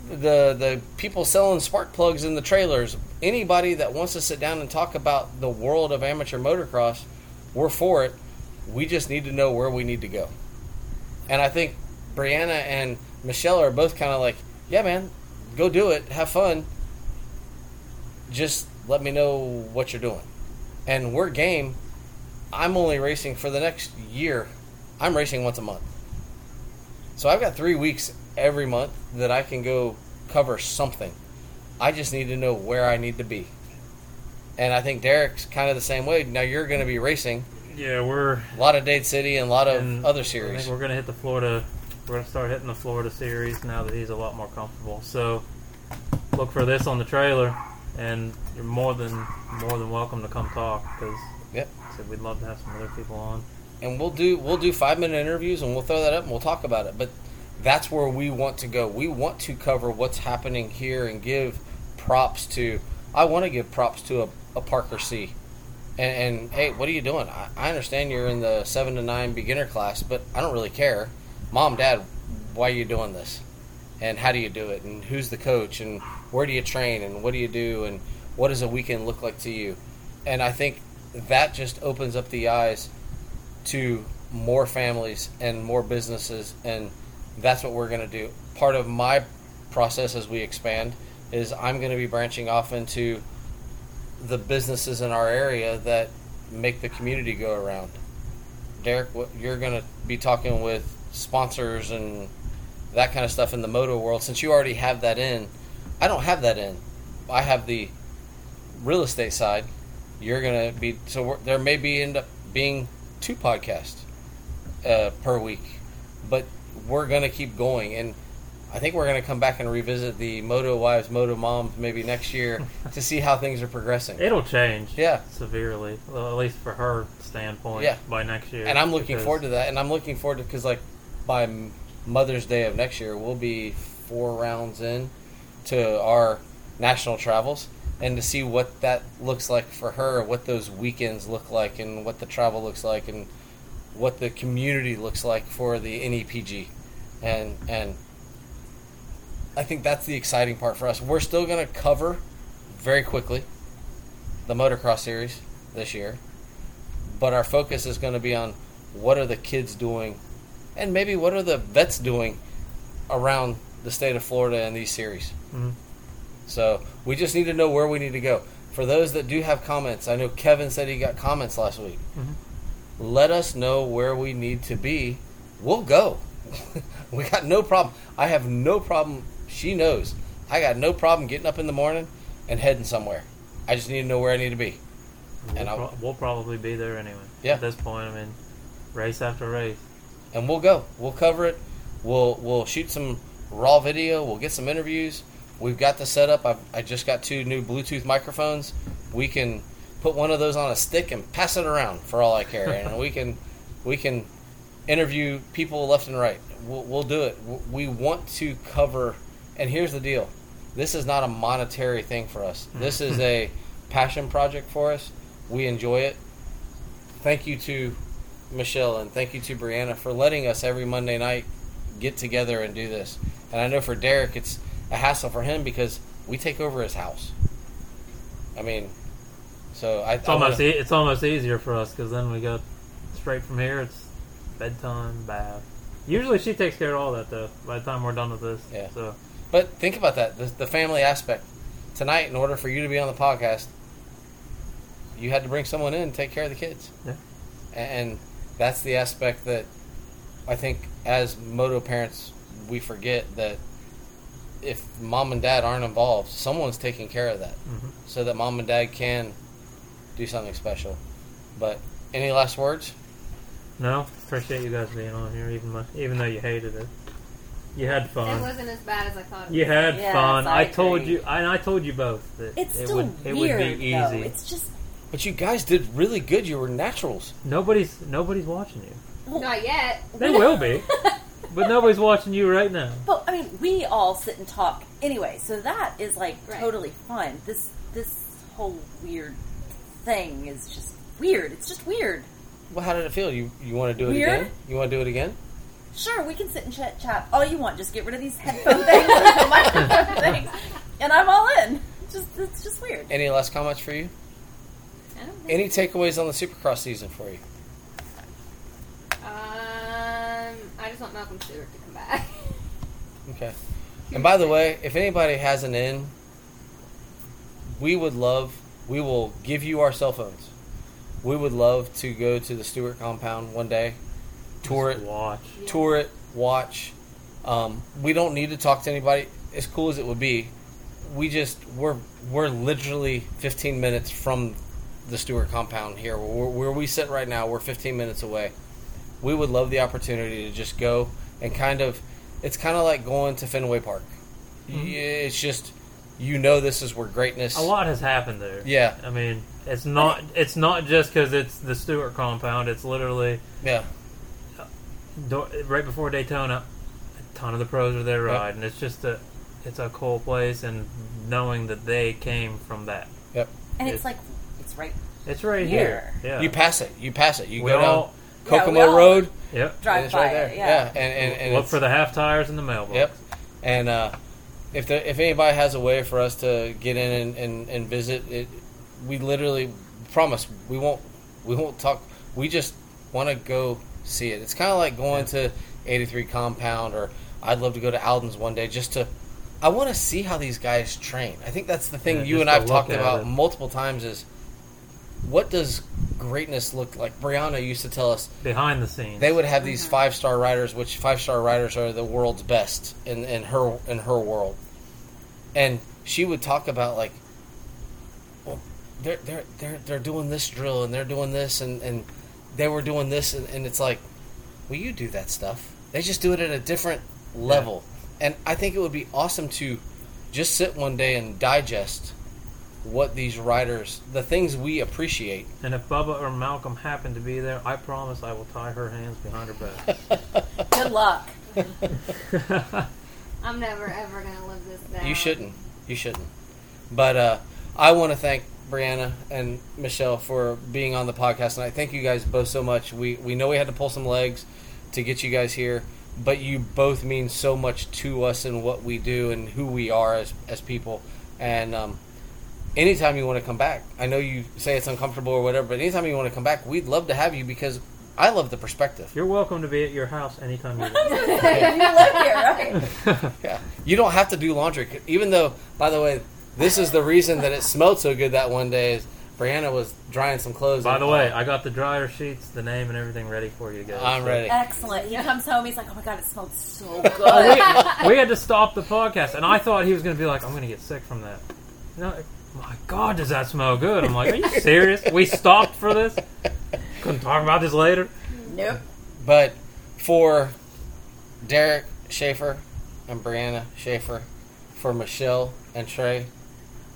the the people selling spark plugs in the trailers, anybody that wants to sit down and talk about the world of amateur motocross, we're for it. We just need to know where we need to go. And I think Brianna and Michelle are both kind of like, yeah, man, go do it, have fun. Just let me know what you're doing. And we're game. I'm only racing for the next year. I'm racing once a month. So I've got three weeks every month that I can go cover something. I just need to know where I need to be. And I think Derek's kind of the same way. Now you're going to be racing Yeah, we're a lot of Dade City and a lot of other I series. think we're gonna hit the Florida. We're gonna start hitting the Florida series now that he's a lot more comfortable. So look for this on the trailer, and you're more than more than welcome to come talk because Yep. we'd love to have some other people on. and we'll do we'll do five minute interviews and we'll throw that up and we'll talk about it. But that's where we want to go. We want to cover what's happening here and give props to. I want to give props to a, a Parker C. And, and hey, what are you doing? I, I understand you're in the seven to nine beginner class, but I don't really care. Mom, Dad, why are you doing this? And how do you do it? And who's the coach? And where do you train? And what do you do? And what does a weekend look like to you? And I think that just opens up the eyes to more families and more businesses and that's what we're going to do part of my process as we expand is i'm going to be branching off into the businesses in our area that make the community go around derek you're going to be talking with sponsors and that kind of stuff in the moto world since you already have that in i don't have that in i have the real estate side you're going to be so there may be end up being two podcasts uh, per week, but we're gonna keep going, and I think we're gonna come back and revisit the Moto Wives, Moto Moms maybe next year *laughs* to see how things are progressing. It'll change, Yeah. severely. Well, at least for her standpoint, Yeah. by next year. And I'm looking because- forward to that, and I'm looking forward to because like by Mother's Day of next year, we'll be four rounds in to our national travels, and to see what that looks like for her, what those weekends look like, and what the travel looks like, and what the community looks like for the NEPG, and and I think that's the exciting part for us. We're still going to cover very quickly the motocross series this year, but our focus is going to be on what are the kids doing, and maybe what are the vets doing around the state of Florida in these series. Mhm. So we just need to know where we need to go. For those that do have comments, I know Kevin said he got comments last week. Mhm. Let us know where we need to be. We'll go. *laughs* we got no problem. I have no problem. She knows. I got no problem getting up in the morning and heading somewhere. I just need to know where I need to be. We'll, And I'll- pro- we'll probably be there anyway. Yeah. At this point, I mean, race after race. and we'll go. We'll cover it. We'll we'll shoot some raw video. We'll get some interviews. We've got the setup. I've, I just got two new Bluetooth microphones. We can put one of those on a stick and pass it around for all I care, and we can we can interview people left and right. We'll, we'll do it. We want to cover. And here's the deal: this is not a monetary thing for us. Mm. This is a *laughs* passion project for us. We enjoy it. Thank you to Michelle and thank you to Brianna for letting us every Monday night get together and do this. And I know for Derek, it's a hassle for him because we take over his house. I mean, so I. It's almost e- it's almost easier for us because then we go straight from here. It's bedtime, bath. Usually she takes care of all that though. By the time we're done with this, Yeah. So But think about that the, the family aspect. Tonight, in order for you to be on the podcast, you had to bring someone in and take care of the kids. Yeah. And that's the aspect that I think as moto parents, we forget that if mom and dad aren't involved, someone's taking care of that mhm. so that mom and dad can do something special. But any last words? no, appreciate you guys being on here, even mu- even though you hated it. You had fun. It wasn't as bad as I thought. It You had Yes, fun. I I, told you, and I told you both that It's it still would it weird, would be though. easy. It's just But you guys did really good. You were naturals. Nobody's nobody's watching you. Not yet. They will be, *laughs* but nobody's watching you right now. But I mean, we all sit and talk anyway, so that is like Right. totally fun. This this whole weird thing is just weird. It's just weird. Well, how did it feel? You you want to do it Weird? again? You want to do it again? Sure, we can sit and chat, chat all you want. Just get rid of these headphone *laughs* things, and the microphone things, and I'm all in. Just it's just weird. Any last comments for you? I don't think- Any takeaways on the Supercross season for you? Um, I just want Malcolm Stewart to come back. *laughs* Okay. And by the way, if anybody has an in, we would love, we will give you our cell phones. We would love to go to the Stewart compound one day, tour it, Just watch. Yeah. tour it, watch. Um, we don't need to talk to anybody. As cool as it would be, we just we're we're literally 15 minutes from the Stewart compound here, where, where we sit right now. We're 15 minutes away. We would love the opportunity to just go and kind of. It's kind of like going to Fenway Park. Mm-hmm. Y- It's just you know this is where greatness. A lot has happened there. Yeah. I mean, it's not it's not just because it's the Stewart compound. It's literally Yeah. Uh, right before Daytona. A ton of the pros are there Yep. riding. It's just a it's a cool place, and knowing that they came from that, Yep. And It- it's like it's right. it's right Here. here. Yeah. You pass it. You pass it. You we go all down Yeah, we Kokomo all- Road. yep. Drive it's by right there. it, yeah. And and, and Look for the half tires in the mailbox. Yep. And uh, if there, if anybody has a way for us to get in and, and, and visit, it, we literally promise we won't we won't talk. We just want to go see it. It's kind of like going to 83 Compound, or I'd love to go to Aldon's one day just to. I want to see how these guys train. I think that's the thing Yeah, you and I've talked about it. multiple times. Is what does greatness look like? Brianna used to tell us Behind the scenes. they would have these mm-hmm. five star riders, which five star riders are the world's best in, in her in her world. And she would talk about like, well, they're they're they're they're doing this drill and they're doing this and, and they were doing this and, and it's like, well, you do that stuff. They just do it at a different level. And I think it would be awesome to just sit one day and digest what these writers, the things we appreciate. And if Bubba or Malcolm happen to be there, I promise I will tie her hands behind her back. *laughs* Good luck. *laughs* I'm never ever gonna live this down. You shouldn't. You shouldn't. But uh, I want to thank Brianna and Michelle for being on the podcast tonight. Thank you guys both so much. We we know we had to pull some legs to get you guys here, but you both mean so much to us and what we do and who we are as as people. And um, anytime you want to come back, I know you say it's uncomfortable or whatever, but anytime you want to come back, we'd love to have you because I love the perspective. You're welcome to be at your house anytime you *laughs* want. you live here, right? *laughs* Yeah, you don't have to do laundry. Even though, by the way, this is the reason that it smelled so good that one day. Is Brianna was drying some clothes. By the way, I got the dryer sheets, the name, and everything ready for you guys. I'm So- ready. Excellent. He comes home. He's like, "Oh my god, it smelled so *laughs* good." Oh, we had to stop the podcast, and I thought he was going to be like, "I'm going to get sick from that." No, my God, does that smell good? I'm like, "Are you serious? We stopped for this? Couldn't talk about this later." nope. But for Derek Schaefer and Brianna Schaefer, for Michelle and Trey,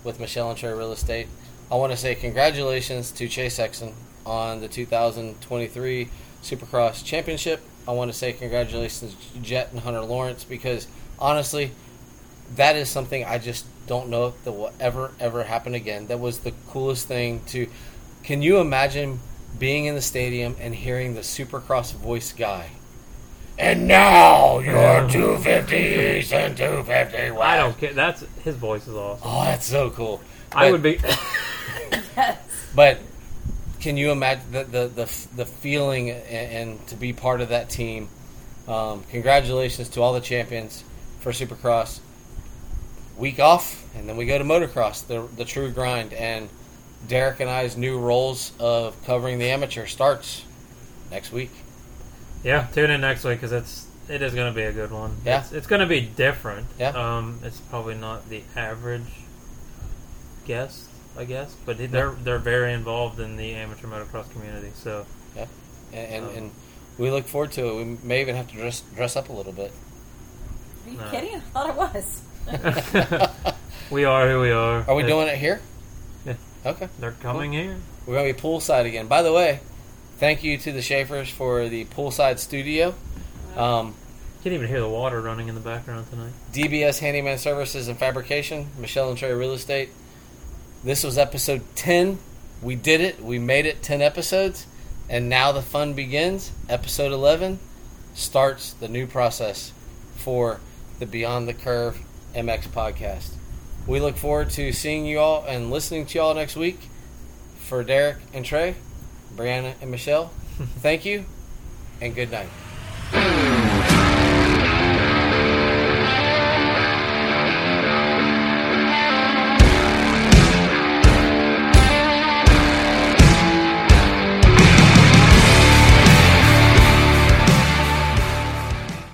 with Michelle and Trey Real Estate, I want to say congratulations to Chase Sexton on the 2023 Supercross Championship. I want to say congratulations to Jett and Hunter Lawrence because honestly, that is something I just don't know if that will ever ever happen again. That was the coolest thing to. Can you imagine being in the stadium and hearing the Supercross voice guy? And now your 250s and 250 I don't care. That's his voice is awesome. Oh, that's so cool. I would be. *laughs* But can you imagine the the the, the feeling and, and to be part of that team? Um, congratulations to all the champions for Supercross. Week off, and then we go to motocross, the the true grind. And Derek and I's new roles of covering the amateur starts next week. Yeah, tune in next week because it's it is going to be a good one. Yeah. it's, it's going to be different. Yeah. um, it's probably not the average guest, I guess, but they're they're very involved in the amateur motocross community. So and and, Um, and we look forward to it. We may even have to dress dress up a little bit. Are you No. kidding? I thought it was. *laughs* we are who we are. Are we doing it here? Yeah. Okay. They're coming here. We're going to be poolside again. By the way, thank you to the Schaefers for the poolside studio. Um, Can't even hear the water running in the background tonight. DBS Handyman Services and Fabrication, Michelle and Trey Real Estate. This was episode 10. We did it. We made it 10 episodes. And now the fun begins. Episode 11 starts the new process for the Beyond the Curve MX podcast. We look forward to seeing you all and listening to you all next week. For Derek and Trey, Brianna and Michelle, *laughs* thank you and good night.